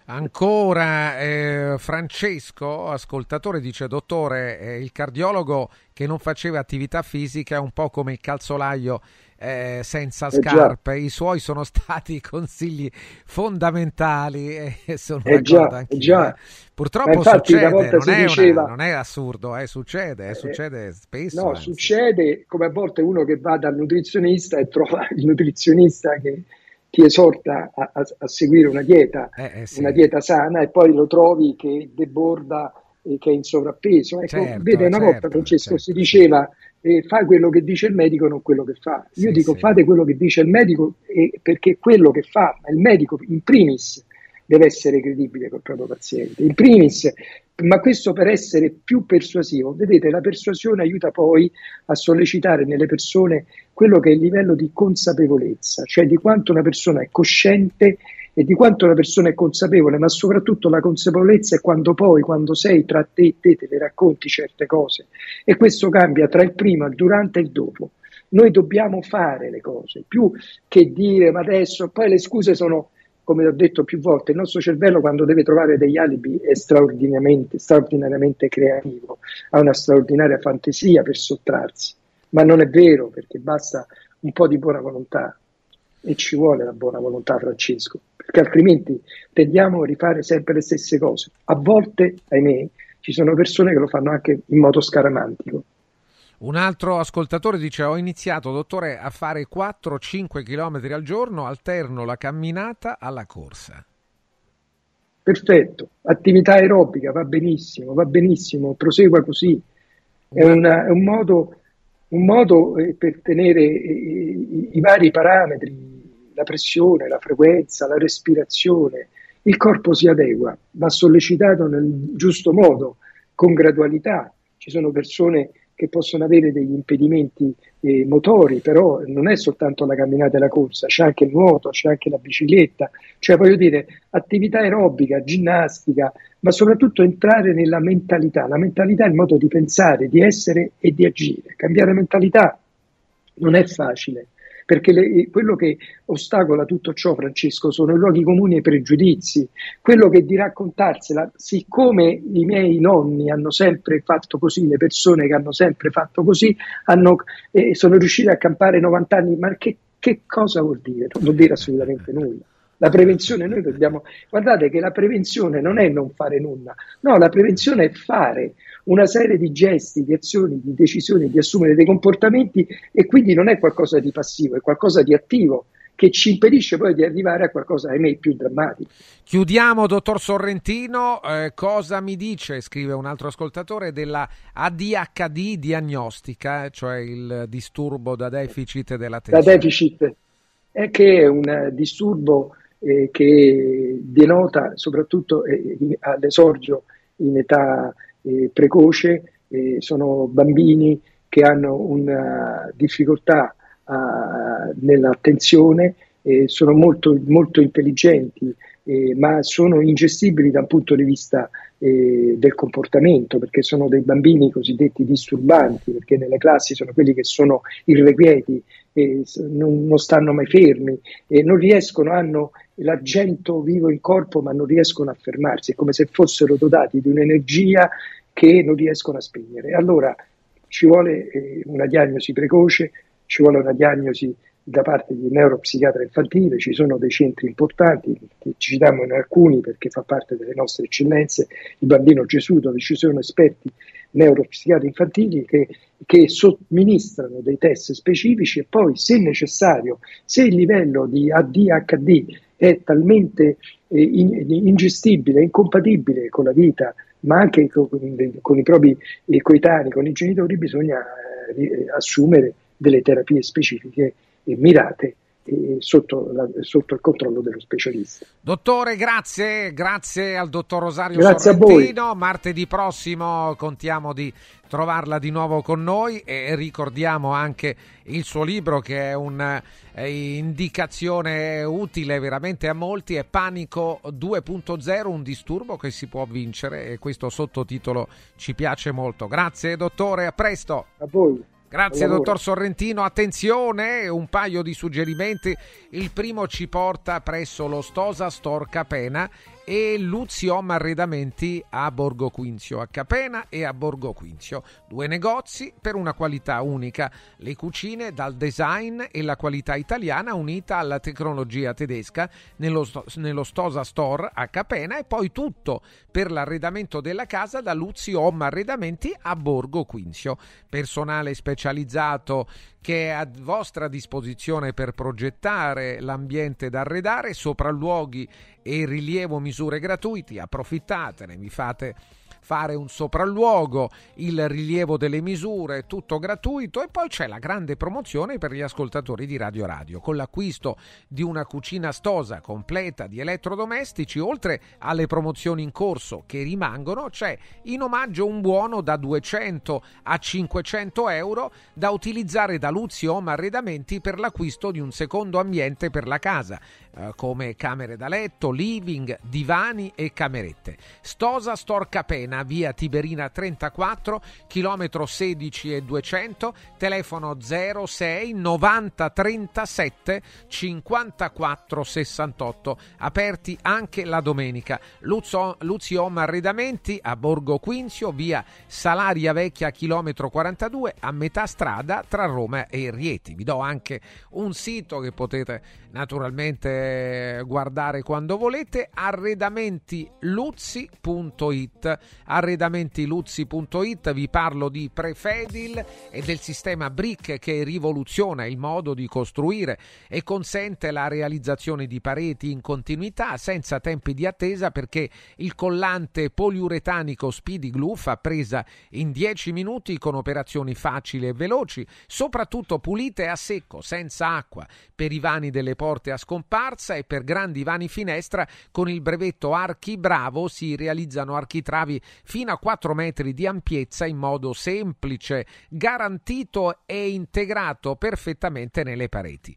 Ancora eh, Francesco, ascoltatore, dice dottore, eh, il cardiologo che non faceva attività fisica è un po' come il calzolaio eh, senza eh scarpe. I suoi sono stati consigli fondamentali e sono eh d'accordo anche già. Purtroppo infatti, succede, non è, diceva, una, non è, assurdo, eh, succede, eh, succede spesso. No, anzi. succede come a volte uno che va dal nutrizionista e trova il nutrizionista che ti esorta a, a, a seguire una dieta, eh, sì. una dieta sana e poi lo trovi che deborda e che è in sovrappeso. Ecco, certo, vede, una certo, volta Francesco certo. si diceva eh, fai quello che dice il medico, non quello che fa. Io Sì, dico sì. fate quello che dice il medico eh, perché quello che fa, il medico in primis deve essere credibile col proprio paziente. In primis, ma questo per essere più persuasivo, vedete, la persuasione aiuta poi a sollecitare nelle persone quello che è il livello di consapevolezza, cioè di quanto una persona è cosciente e di quanto una persona è consapevole, ma soprattutto la consapevolezza è quando poi, quando sei tra te e te, te le racconti certe cose. E questo cambia tra il prima, il durante e il dopo. Noi dobbiamo fare le cose, più che dire ma adesso, poi le scuse sono, come ho detto più volte, il nostro cervello quando deve trovare degli alibi è straordinariamente, straordinariamente creativo, ha una straordinaria fantasia per sottrarsi, ma non è vero perché basta un po' di buona volontà e ci vuole la buona volontà, Francesco, perché altrimenti tendiamo a rifare sempre le stesse cose. A volte, ahimè, ci sono persone che lo fanno anche in modo scaramantico. Un altro ascoltatore dice: Ho iniziato, dottore, a fare 4-5 km al giorno, alterno la camminata alla corsa. Perfetto, attività aerobica va benissimo, va benissimo, prosegua così. È, una- è un modo, un modo, eh, per tenere eh, i, i vari parametri, la pressione, la frequenza, la respirazione. Il corpo si adegua, va sollecitato nel giusto modo, con gradualità. Ci sono persone che possono avere degli impedimenti eh, motori, però non è soltanto la camminata e la corsa, c'è anche il nuoto, c'è anche la bicicletta, cioè voglio dire attività aerobica, ginnastica, ma soprattutto entrare nella mentalità. La mentalità è il modo di pensare, di essere e di agire. Cambiare mentalità non è facile, perché le- quello che ostacola tutto ciò, Francesco, sono i luoghi comuni e i pregiudizi, quello che di raccontarsela, siccome i miei nonni hanno sempre fatto così, le persone che hanno sempre fatto così, hanno, eh, sono riusciti a campare 90 anni, ma che, che cosa vuol dire? Non vuol dire assolutamente nulla. La prevenzione, noi dobbiamo, guardate che la prevenzione non è non fare nulla, no, la prevenzione è fare una serie di gesti, di azioni, di decisioni, di assumere dei comportamenti e quindi non è qualcosa di passivo, è qualcosa di attivo che ci impedisce poi di arrivare a qualcosa, ahimè, più drammatico. Chiudiamo, dottor Sorrentino. Eh, cosa mi dice, scrive un altro ascoltatore, della ADHD diagnostica, cioè il disturbo da deficit La dell'attenzione? deficit è che è un disturbo eh, che denota soprattutto eh, all'esordio in età eh, precoce, eh, sono bambini che hanno una difficoltà ah, nell'attenzione, eh, sono molto, molto intelligenti, ma sono ingestibili da un punto di vista del comportamento, perché sono dei bambini cosiddetti disturbanti, perché nelle classi sono quelli che sono irrequieti, e s- non, non stanno mai fermi, e non riescono, hanno l'argento vivo in corpo, ma non riescono a fermarsi, è come se fossero dotati di un'energia che non riescono a spegnere. Allora ci vuole eh, una diagnosi precoce, ci vuole una diagnosi da parte di neuropsichiatra infantile, ci sono dei centri importanti, che ci citiamo in alcuni perché fa parte delle nostre eccellenze, il Bambino Gesù, dove ci sono esperti neuropsichiatri infantili che, che somministrano dei test specifici e poi, se necessario, se il livello di ADHD è talmente eh, in- ingestibile, incompatibile con la vita, ma anche con, con i propri eh, coetanei, con i genitori, bisogna eh, eh, assumere delle terapie specifiche mirate eh, sotto, la- sotto il controllo dello specialista. Dottore, grazie, grazie al dottor Rosario Grazie a Sorrentino. Martedì prossimo contiamo di trovarla di nuovo con noi e ricordiamo anche il suo libro che è un'indicazione utile veramente a molti, è Panico 2.0, un disturbo che si può vincere e questo sottotitolo ci piace molto. Grazie dottore, a presto. A voi. Grazie dottor Sorrentino, attenzione, un paio di suggerimenti. Il primo ci porta presso lo Stosa Store Capena e Luziom Arredamenti a Borgo Quinzio, a Capena e a Borgo Quinzio. Due negozi per una qualità unica, le cucine dal design e la qualità italiana unita alla tecnologia tedesca nello, nello Stosa Store a Capena e poi tutto per l'arredamento della casa da Luzio Home Arredamenti a Borgo Quinzio. Personale specializzato che è a vostra disposizione per progettare l'ambiente da arredare, sopralluoghi e rilievo misure gratuiti, approfittatene, vi fate fare un sopralluogo, il rilievo delle misure, tutto gratuito. E poi c'è la grande promozione per gli ascoltatori di Radio Radio con l'acquisto di una cucina stosa completa di elettrodomestici. Oltre alle promozioni in corso che rimangono c'è in omaggio un buono da 200 a 500 euro da utilizzare da Luzzi Home Arredamenti per l'acquisto di un secondo ambiente per la casa eh, come camere da letto, living, divani e camerette. Stosa Storca Pena, via Tiberina 34, chilometro 16 e 200, telefono 06 90 37 54 68, aperti anche la domenica. Luzio, Luziom Arredamenti a Borgo Quinzio, via Salaria Vecchia, chilometro 42, a metà strada tra Roma e Rieti. Vi do anche un sito che potete naturalmente guardare quando volete arredamentiluzzi.it arredamentiluzzi.it vi parlo di Prefedil e del sistema Brick che rivoluziona il modo di costruire e consente la realizzazione di pareti in continuità senza tempi di attesa perché il collante poliuretanico Speedy Glue fa presa in 10 minuti con operazioni facili e veloci soprattutto pulite a secco senza acqua per i vani delle porte a scomparsa e per grandi vani finestra con il brevetto Archi Bravo si realizzano architravi fino a 4 metri di ampiezza in modo semplice, garantito e integrato perfettamente nelle pareti.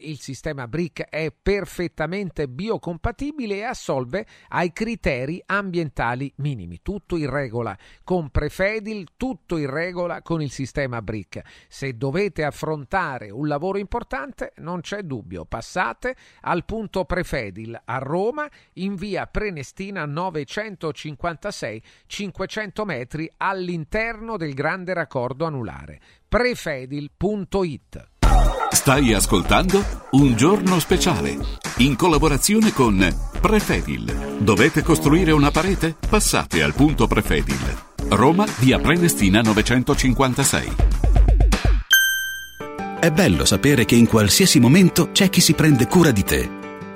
Il sistema Brick è perfettamente biocompatibile e assolve ai criteri ambientali minimi. Tutto in regola con Prefedil, tutto in regola con il sistema Brick. Se dovete affrontare un lavoro importante, non c'è dubbio, passate al punto Prefedil a Roma in via Prenestina 956 500 metri all'interno del grande raccordo anulare. Prefedil.it Stai ascoltando Un giorno speciale in collaborazione con Prefedil. Dovete costruire una parete? Passate al punto Prefedil. Roma, via Prenestina 956. È bello sapere che in qualsiasi momento c'è chi si prende cura di te.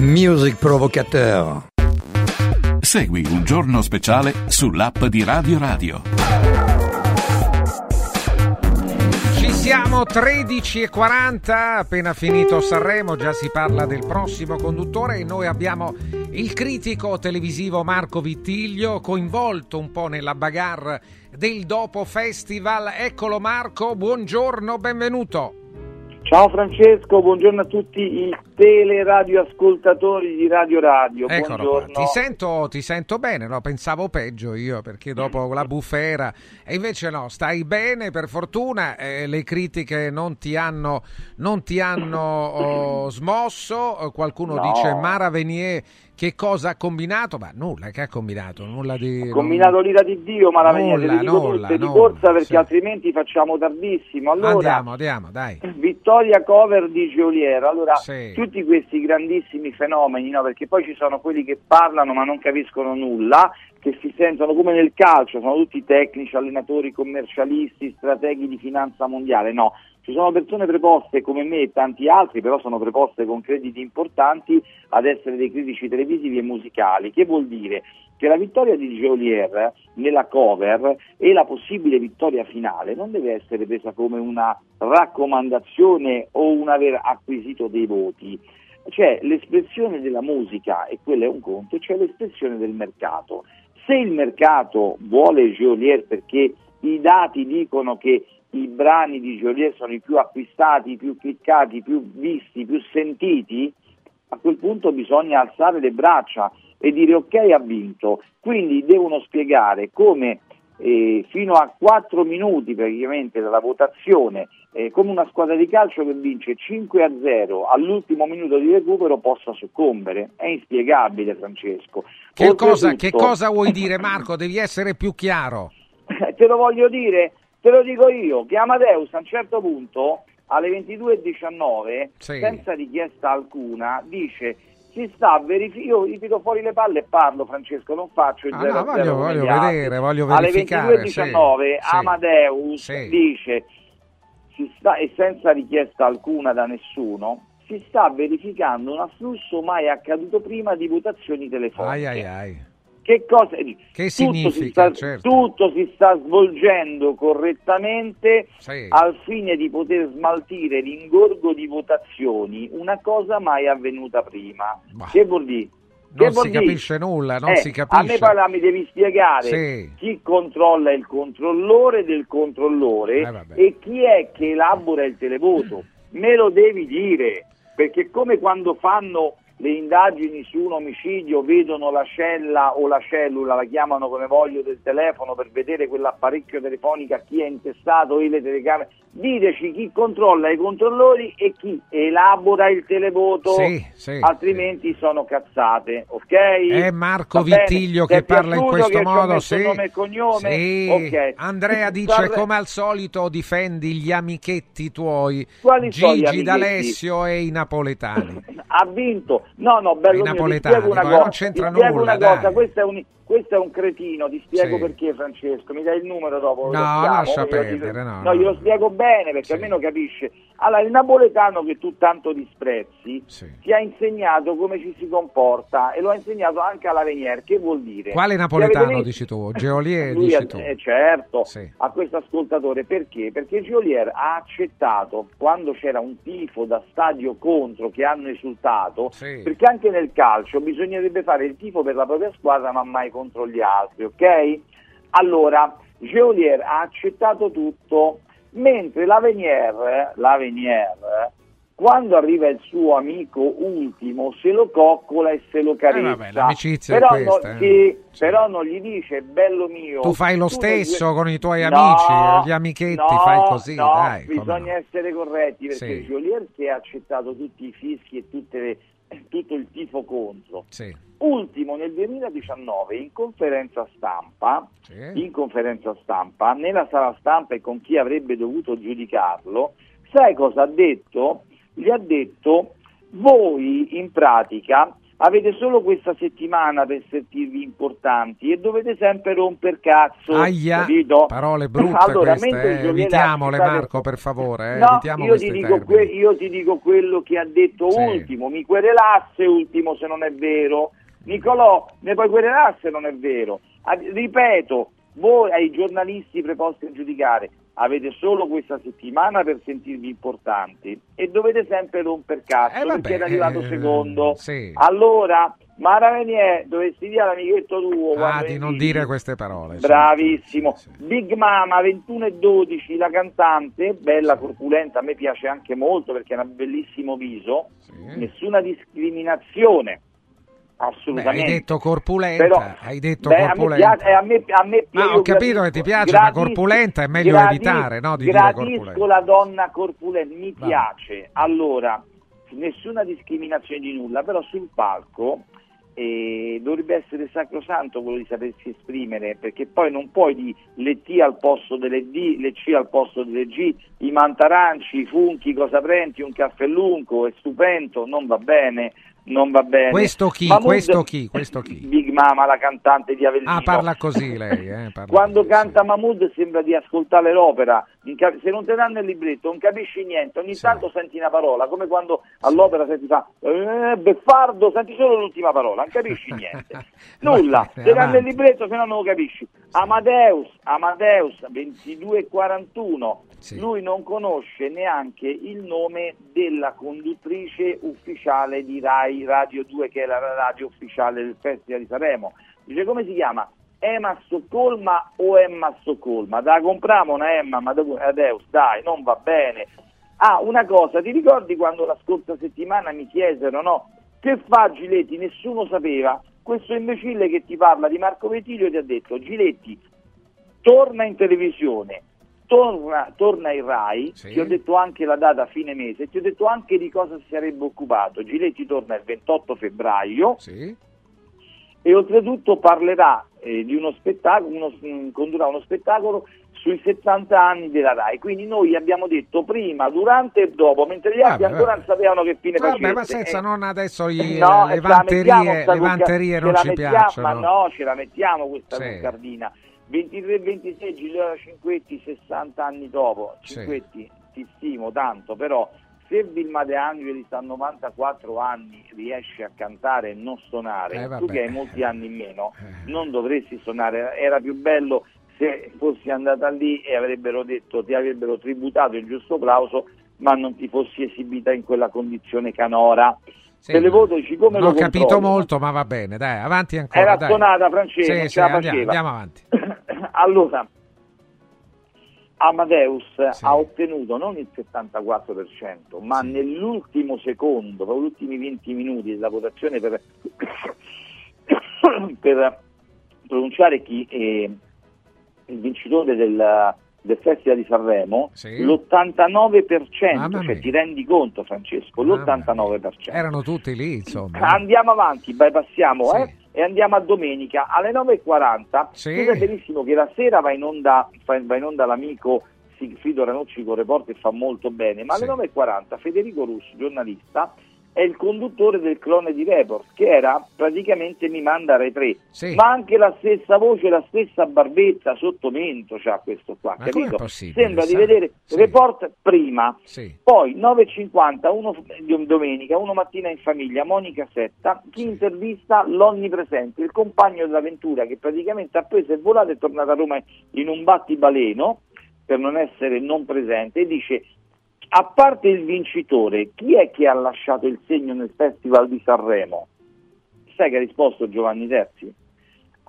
Music Provocateur. Segui un giorno speciale sull'app di Radio Radio. Ci siamo 13.40, appena finito Sanremo, già si parla del prossimo conduttore e noi abbiamo il critico televisivo Marco Vittiglio coinvolto un po' nella bagarre del dopo festival. Eccolo Marco, buongiorno, benvenuto. Ciao Francesco, buongiorno a tutti i teleradioascoltatori di Radio Radio. Ti sento, ti sento bene, no? pensavo peggio io perché dopo la bufera e invece no, stai bene per fortuna, eh, le critiche non ti hanno, non ti hanno oh, smosso, qualcuno No. dice Mara Venier che cosa ha combinato? Ma nulla, che ha combinato? Nulla di... Combinato l'ira di Dio, ma la Nulla, nulla, di corsa perché sì. altrimenti facciamo tardissimo. Allora, Andiamo, andiamo, dai. Vittoria Cover di Geolier. Allora, Sì. tutti questi grandissimi fenomeni, no? perché poi ci sono quelli che parlano ma non capiscono nulla, che si sentono come nel calcio, sono tutti tecnici, allenatori, commercialisti, strateghi di finanza mondiale. No, ci sono persone preposte come me e tanti altri, però sono preposte con crediti importanti ad essere dei critici televisivi e musicali. Che vuol dire? Che la vittoria di Geolier nella cover e la possibile vittoria finale non deve essere presa come una raccomandazione o un aver acquisito dei voti. C'è l'espressione della musica e quello è un conto, c'è l'espressione del mercato. Se il mercato vuole Geolier perché i dati dicono che i brani di Geolier sono i più acquistati, i più cliccati, i più visti, i più sentiti, a quel punto bisogna alzare le braccia e dire ok ha vinto. Quindi devono spiegare come eh, fino a 4 minuti praticamente dalla votazione, eh, come una squadra di calcio che vince 5 a 0 all'ultimo minuto di recupero possa soccombere. È inspiegabile Francesco. Che cosa, che cosa vuoi dire Marco? Devi essere più chiaro. te lo voglio dire, te lo dico io, che Amadeus a un certo punto alle 22.19 Sì. senza richiesta alcuna dice si sta verificando, io gli tiro fuori le palle e parlo Francesco, non faccio il Ah, 0 no, voglio- voglio vedere, voglio Alle verificare, 22.19 sì, sì. Amadeus Sì. dice si sta, e senza richiesta alcuna da nessuno si sta verificando un afflusso mai accaduto prima di votazioni telefoniche. Ai ai ai. Che cosa? Che tutto significa, Si sta, certo. Tutto si sta svolgendo correttamente Sì. al fine di poter smaltire l'ingorgo di votazioni, una cosa mai avvenuta prima. Che vuol dire? Che Non si dire? capisce nulla, non Eh, si A me capisce. poi mi devi spiegare Sì. chi controlla il controllore del controllore Eh, e chi è che elabora il televoto. Me lo devi dire, perché come quando fanno le indagini su un omicidio, vedono la cella o la cellula, la chiamano come voglio del telefono per vedere quell'apparecchio telefonico a chi è intestato e le telecamere. Diteci chi controlla i controllori e chi elabora il televoto, Sì, sì, altrimenti sono cazzate, ok? È Marco? Vittiglio che parla in questo modo, sì. nome e cognome? Sì. Ok. Andrea dice Sanre- come al solito difendi gli amichetti tuoi, Quali Gigi amichetti? D'Alessio e i napoletani. ha vinto. No, no, bello mio, ti napoletani, spiego una poi cosa. non c'entra ti spiego nulla, una cosa, dai. questo è un questo è un cretino, ti spiego Sì. perché Francesco, mi dai il numero dopo? No, lascia perdere, no, no, glielo spiego bene perché almeno capisce. Allora, il napoletano che tu tanto disprezzi ti ha insegnato come ci si comporta e lo ha insegnato anche alla Venier, che vuol dire? Quale napoletano dici tu? Geolier lui dici ha- tu? eh, certo, Sì. a questo ascoltatore perché? Perché Giolier ha accettato quando c'era un tifo da stadio contro che hanno esultato, Sì. perché anche nel calcio bisognerebbe fare il tifo per la propria squadra ma mai contro gli altri, ok? Allora, Geolier ha accettato tutto, mentre la Venier, la Venier quando arriva il suo amico ultimo se lo coccola e se lo carezza. Eh, vabbè, l'amicizia è però, questa, non, eh. sì, però non gli dice bello mio. Tu fai lo tu stesso due- con i tuoi No, amici, gli amichetti, no, fai così, no, dai. bisogna essere corretti perché Sì. Jolier che ha accettato tutti i fischi e tutte le- tutto il tifo contro. Sì. Ultimo nel 2019 in conferenza stampa, Sì. in conferenza stampa, nella sala stampa e con chi avrebbe dovuto giudicarlo, sai cosa ha detto? Gli ha detto voi in pratica avete solo questa settimana per sentirvi importanti e dovete sempre romper cazzo, Aia, capito? parole brutte Allora, queste, eh. Evitiamole ci sta- Marco per favore, eh, No, io ti, que- io ti dico quello che ha detto Sì. ultimo, mi querelasse ultimo se non è vero, Nicolò ne puoi querelare se non è vero, Ah, ripeto, voi ai giornalisti preposti a giudicare avete solo questa settimana per sentirvi importanti e dovete sempre romper cazzo Eh, vabbè, perché era arrivato secondo. sì. Allora, Mara Venier, dovresti dire all'amichetto tuo Ah, di non dire queste parole. sì. Bravissimo. Big Mama 21 e 12, la cantante, bella corpulenta, a me piace anche molto perché ha un bellissimo viso. Nessuna discriminazione. Beh, Assolutamente. hai detto corpulenta, Però- hai detto Beh, a me corpulenta. piace- eh, a me, a me Ma io ho capito che ti piace, ma gradisco- corpulenta è meglio gradis- evitare, no, di dire Gradisco corpulenta. la donna corpulenta, mi Va. piace. Allora, nessuna discriminazione di nulla, però sul palco eh, dovrebbe essere sacrosanto quello di sapersi esprimere, perché poi non puoi di le T al posto delle D, le C al posto delle G, i mantaranci, i funchi, cosa prendi, un caffè lungo, è stupendo, non va bene, non va bene. Questo chi? Mahmood- Questo chi? Questo chi? Big Mama, la cantante di Avellino. Ah, parla così lei, eh? parla Quando così, canta Mahmood sembra di ascoltare l'opera, se non ti danno il libretto non capisci niente, ogni tanto senti una parola, come quando all'opera senti fa eh, Beffardo, senti solo l'ultima parola, non capisci niente. Nulla, ti danno il libretto se no non lo capisci. Amadeus, Amadeus 2241, lui non conosce neanche il nome della conduttrice ufficiale di Rai Radio 2 che è la radio ufficiale del Festival di Sanremo. Dice come si chiama? Emma Stoccolma o Emma Stoccolma? Da compriamo una Emma Amadeus, dai, non va bene. Ah, una cosa, ti ricordi quando la scorsa settimana mi chiesero, no? Che fa Giletti? Nessuno sapeva. Questo imbecille che ti parla di Marco Vetilio ti ha detto, Giletti, torna in televisione, torna, torna in Rai, ti ho detto anche la data a fine mese, ti ho detto anche di cosa si sarebbe occupato. Giletti torna il 28 febbraio e oltretutto parlerà eh, di uno spettacolo, uno, mh, condurrà uno spettacolo sui 70 anni della RAI. Quindi noi abbiamo detto prima, durante e dopo, mentre gli altri Vabbè, ancora non sapevano che fine Vabbè, facesse. ma senza Eh, non adesso gli, no, le vanterie, le vanterie non ci mettiamo- piacciono. Ma no, ce la mettiamo questa Sì. cuccardina. 23-26 Giuliano Cinquetti, 60 anni dopo. Sì. Cinquetti, ti stimo tanto, però se Vilma De Angelis a 94 anni riesce a cantare e non suonare, Eh, tu che hai molti anni in meno, non dovresti suonare. Era più bello se fossi andata lì e avrebbero detto, ti avrebbero tributato il giusto applauso, ma non ti fossi esibita in quella condizione canora. Le voto dici come Non ho capito molto, ma va bene, dai, avanti ancora. Era dai. suonata francese, non Sì, sì, andiamo, andiamo avanti. Allora, Amadeus ha ottenuto non il 74%, ma nell'ultimo secondo, per gli ultimi 20 minuti della votazione per, per pronunciare chi è il vincitore del, del Festival di Sanremo, Sì. l'89%, Mamma cioè ti rendi conto Francesco, l'89%. Erano tutti lì, insomma. Andiamo avanti, bypassiamo eh, e andiamo a domenica alle 9.40. Sì. Tu sai benissimo che la sera va in onda, va in onda l'amico Sigfrido Ranucci con Report e fa molto bene, ma alle 9.40 Federico Russo, giornalista, è il conduttore del clone di Report, che era praticamente mi manda Rai 3, Sì. ma anche la stessa voce, la stessa barbetta sotto mento c'ha questo qua, Ma capito? Sembra di sa? vedere Sì. Report prima, Sì. poi 9.50, uno di domenica, uno mattina in famiglia, Monica Setta, chi intervista l'onnipresente, il compagno dell'avventura che praticamente ha preso e volato e è tornato a Roma in un battibaleno per non essere non presente e dice a parte il vincitore, chi è che ha lasciato il segno nel Festival di Sanremo? Sai che ha risposto Giovanni Terzi?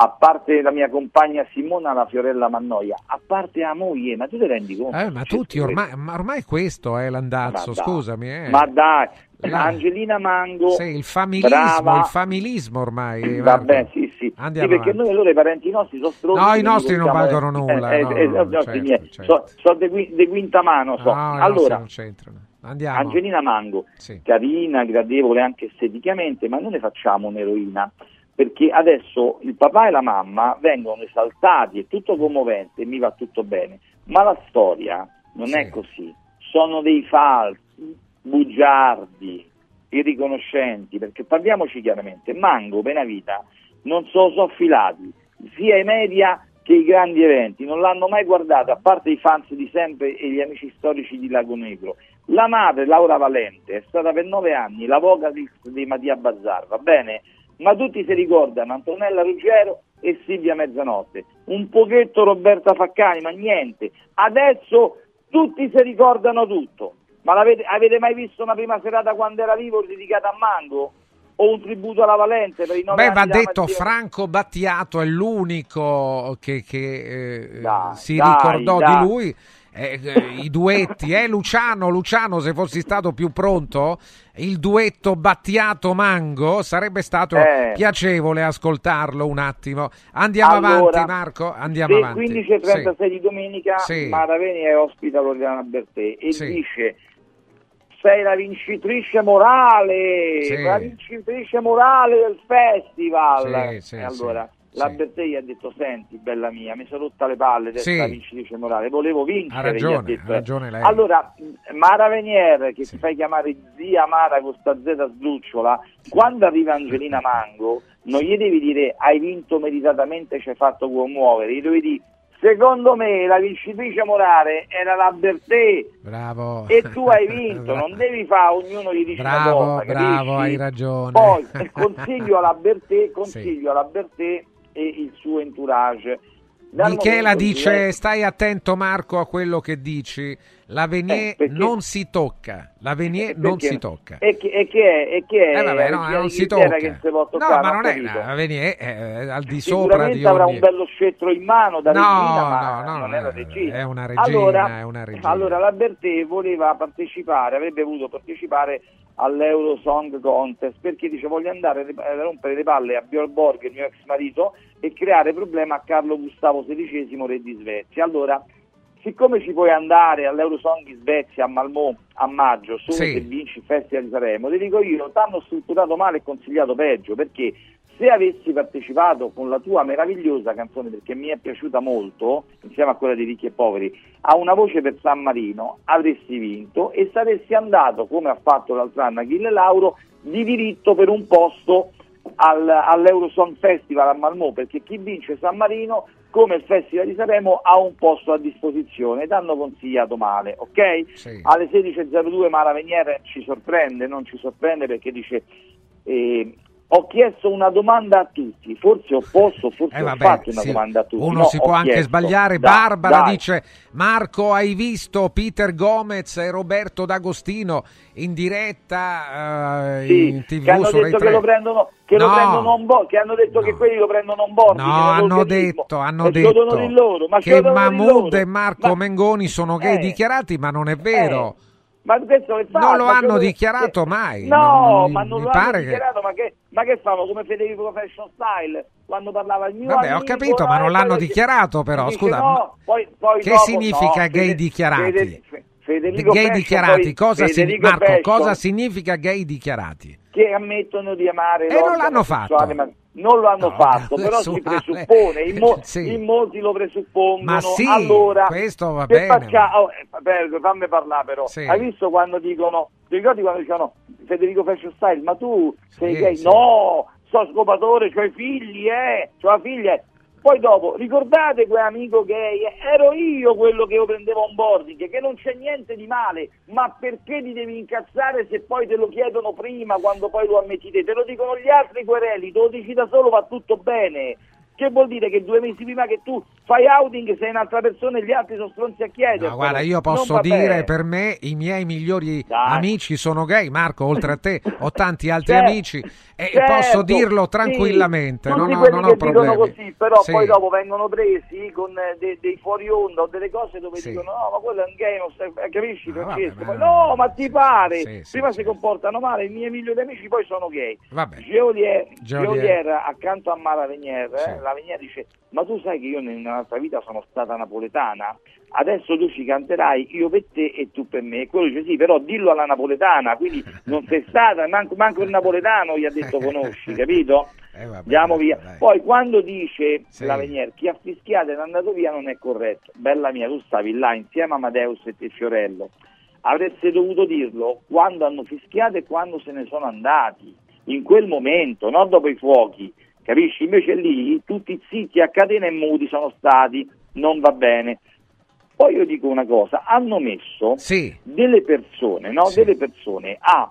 A parte la mia compagna Simona La Fiorella Mannoia, a parte la moglie, ma tu ti rendi conto? Eh, ma tutti ormai, ma ormai questo è l'andazzo, Ma scusami. Eh. Ma dai, La- Angelina Mango, Sì, il familismo, brava. il familismo ormai. eh, Vabbè, sì, sì. Andiamo Sì, perché noi allora i parenti nostri sono stronzi. No, i nostri non valgono nulla, Eh, no, eh, no, eh, no, certo, niente. certo. So, so de, qui- de quinta mano, so. Allora, non c'entrano. Andiamo. Angelina Mango, Sì. carina, gradevole anche esteticamente, ma non ne facciamo un'eroina. Perché adesso il papà e la mamma vengono esaltati, è tutto commovente, mi va tutto bene, ma la storia non è così. Sono dei falsi, bugiardi, irriconoscenti, perché parliamoci chiaramente, Mango, Benavita, non sono filati, sia i media che i grandi eventi, non l'hanno mai guardato, a parte i fans di sempre e gli amici storici di Lago Negro. La madre, Laura Valente, è stata per nove anni la vocalis di Mattia Bazzar, va bene? Ma tutti si ricordano Antonella Ruggero e Silvia Mezzanotte, un pochetto Roberta Faccani, ma niente. Adesso tutti si ricordano tutto. Ma l'avete, avete mai visto una prima serata quando era vivo dedicata a Mango? O un tributo alla Valente per i nove Beh, va detto, Mattia- Franco Battiato è l'unico che, che, eh, Dai, si dai, ricordò dai. di lui. Eh, eh, I duetti, eh, Luciano, Luciano, se fossi stato più pronto, il duetto Battiato-Mango sarebbe stato Eh. piacevole ascoltarlo un attimo. Andiamo Allora, avanti, Marco. Andiamo avanti. 15.36 Sì. di domenica Sì. Maraveni è ospita Loriana Bertè e Sì. dice sei la vincitrice morale, Sì. la vincitrice morale del festival. Sì, sì, e allora la gli ha detto senti bella mia, mi sono rotta le palle di essere la vincitrice morale, volevo vincere. Ha ragione, detto. ha ragione lei. Allora, Mara Venier, che si fa chiamare zia Mara con sta Z sdrucciola, quando arriva Angelina Mango, non gli devi dire hai vinto meritatamente, ci hai fatto commuovere, gli devi dire secondo me la vincitrice morale era la Bertè Bravo. e tu hai vinto, non devi fare ognuno gli dice una Bravo, cosa, bravo, capisci? hai ragione. Poi consiglio alla Bertè, consiglio alla Bertè e il suo entourage. Dal Michela dice: lei- Stai attento, Marco, a quello che dici. La Venier Eh, perché- non si tocca. La Venier non Perché- si tocca. E che, e che è? E che è? Eh, vabbè, no, regina non si tocca. che si può No, ma non è la Venier è al di sopra di avrà ogni. un bello scettro in mano da No, regina, no, no, non no, è la regina. è una regina, allora, è una regina. Allora la Bertè voleva partecipare, avrebbe voluto partecipare all'Euro Song Contest perché dice voglio andare a rompere le palle a Björn Borg, il mio ex marito, e creare problema a Carlo Gustavo XVI, re di Svezia. Allora, siccome ci puoi andare all'Eurosong in Svezia a Malmò a maggio solo Sì. se vinci il Festival di Sanremo, ti dico io, ti hanno strutturato male e consigliato peggio perché se avessi partecipato con la tua meravigliosa canzone, perché mi è piaciuta molto, insieme a quella di Ricchi e Poveri, a una voce per San Marino, avresti vinto e saresti andato, come ha fatto l'altro anno Achille Lauro, di diritto per un posto al, all'Eurosong Festival a Malmò, perché chi vince San Marino, come il Festival di Sanremo, ha un posto a disposizione, ti hanno consigliato male, ok? Alle 16.02 Mara Veniere ci sorprende, non ci sorprende perché dice eh, ho chiesto una domanda a tutti, forse ho posto, forse Eh, ho vabbè, fatto una sì, domanda a tutti. Uno No, si ho può anche sbagliare. Dai, Barbara dai. dice: Marco, hai visto Peter Gomez e Roberto D'Agostino in diretta eh, Sì, in tv che hanno su detto che 3? lo prendono, che lo No. prendono on board, che hanno detto che quelli lo prendono on board. No, che hanno detto, hanno lo detto loro, ma che lo loro. e Marco Ma- Mengoni sono gay Eh. dichiarati, ma non è vero. Ma questo che fa? Non lo Ma hanno che- dichiarato che- mai. No, Non- ma non mi lo pare hanno che- dichiarato, ma che, ma che fanno come Federico Fashion Style quando parlava il mio Vabbè, ho amico, capito, ma no, non l'hanno dichiarato però, dice, scusa. no, poi- poi che dopo- significa no, gay dichiarati? Fede- Federico gay dichiarati, poi cosa si- Marco, cosa significa gay dichiarati? che ammettono di amare E non l'hanno fatto. ma non lo hanno fatto, però si presuppone, in, mo- Sì. in molti lo presuppongono. Ma sì, allora, questo va bene, faccia- oh, eh, fammi parlare però. Sì. Hai visto quando dicono, ti ricordi quando dicevano Federico Fashion Style, ma tu sei Sì, gay? No, sono scopatore, ho i figli, eh, ho la figlia. Poi dopo, ricordate quell'amico gay? Ero io quello che lo prendevo on boarding, che non c'è niente di male, ma perché ti devi incazzare se poi te lo chiedono prima, quando poi lo ammetti te? Lo dicono gli altri quereli, te lo dici da solo, va tutto bene. Che vuol dire che due mesi prima che tu fai outing sei un'altra persona e gli altri sono stronzi a chiedere? No, guarda, io posso dire per me i miei migliori Dai. amici sono gay, Marco, oltre a te ho tanti altri Certo, amici e certo, posso dirlo sì, tranquillamente, non tutti ho, non ho problemi. così, però Sì. poi dopo vengono presi con eh, de- dei fuori onda o delle cose dove Sì. dicono no, ma quello è un gay, non stai- eh, capisci vabbè, Francesco? ma- Poi, no, ma ti pare? Sì, sì, Prima si comportano male, i miei migliori amici poi sono gay. Vabbè. Geolier, Geolier. Geolier, accanto a Mara Venier, eh, la Venier dice ma tu sai che io in un'altra vita sono stata napoletana? Adesso tu ci canterai io per te e tu per me. E quello dice sì, però dillo alla napoletana, quindi non sei stata, manco, manco il napoletano gli ha detto conosci, capito? Eh, vabbè, Andiamo via. dai. Poi quando dice Sì. la Venier chi ha fischiato ed è andato via non è corretto. Bella mia, tu stavi là insieme a Amadeus e te Fiorello. Avreste dovuto dirlo quando hanno fischiato e quando se ne sono andati. In quel momento, non dopo i fuochi. Capisci? Invece lì tutti zitti a catena e muti sono stati, non va bene. Poi io dico una cosa, hanno messo delle persone, no? delle persone a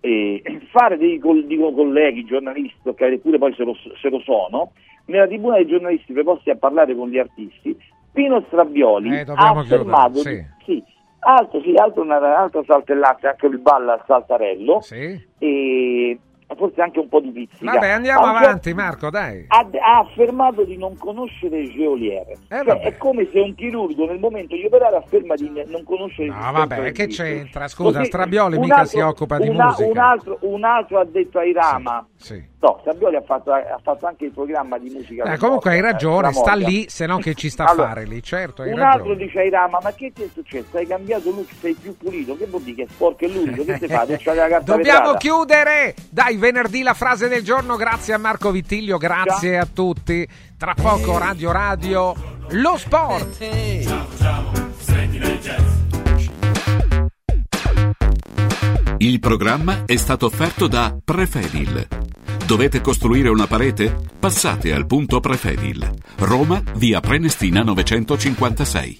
eh, fare dei col- dico colleghi, giornalisti, che eppure poi se lo, se lo sono, nella tribuna dei giornalisti preposti a parlare con gli artisti, Pino Strabioli Eh, ha affermato sì. sì, altro, sì, altro, una- altro saltellazzo, anche il balla al saltarello, e forse anche un po' di pizzica. Vabbè, andiamo Anche- avanti Marco, dai. ha, ha affermato di non conoscere Geolier. Cioè, Eh, vabbè. è come se un chirurgo nel momento di operare afferma di non conoscere No, vabbè, che c'entra? Scusa, Così, Strabioli mica altro- si occupa di una- musica. Un altro, un altro ha detto ai Rama. Sì. No, Strabioli ha fatto, ha fatto anche il programma di musica. Eh, comunque hai Morgan, ragione, eh, sta lì, se no che ci sta Allora, a fare lì, certo, hai un altro ragione. dice ai Rama, ma che ti è successo? Hai cambiato look, sei più pulito. Che vuol dire che è sporco e lucido? Che ti fate? La Dobbiamo vetrata? chiudere! Dai, venerdì la frase del giorno, grazie a Marco Vittiglio, grazie a tutti. Tra poco Radio Radio, lo sport. Il programma è stato offerto da Prefedil. Dovete costruire una parete? Passate al punto Prefedil. Roma, via Prenestina 956.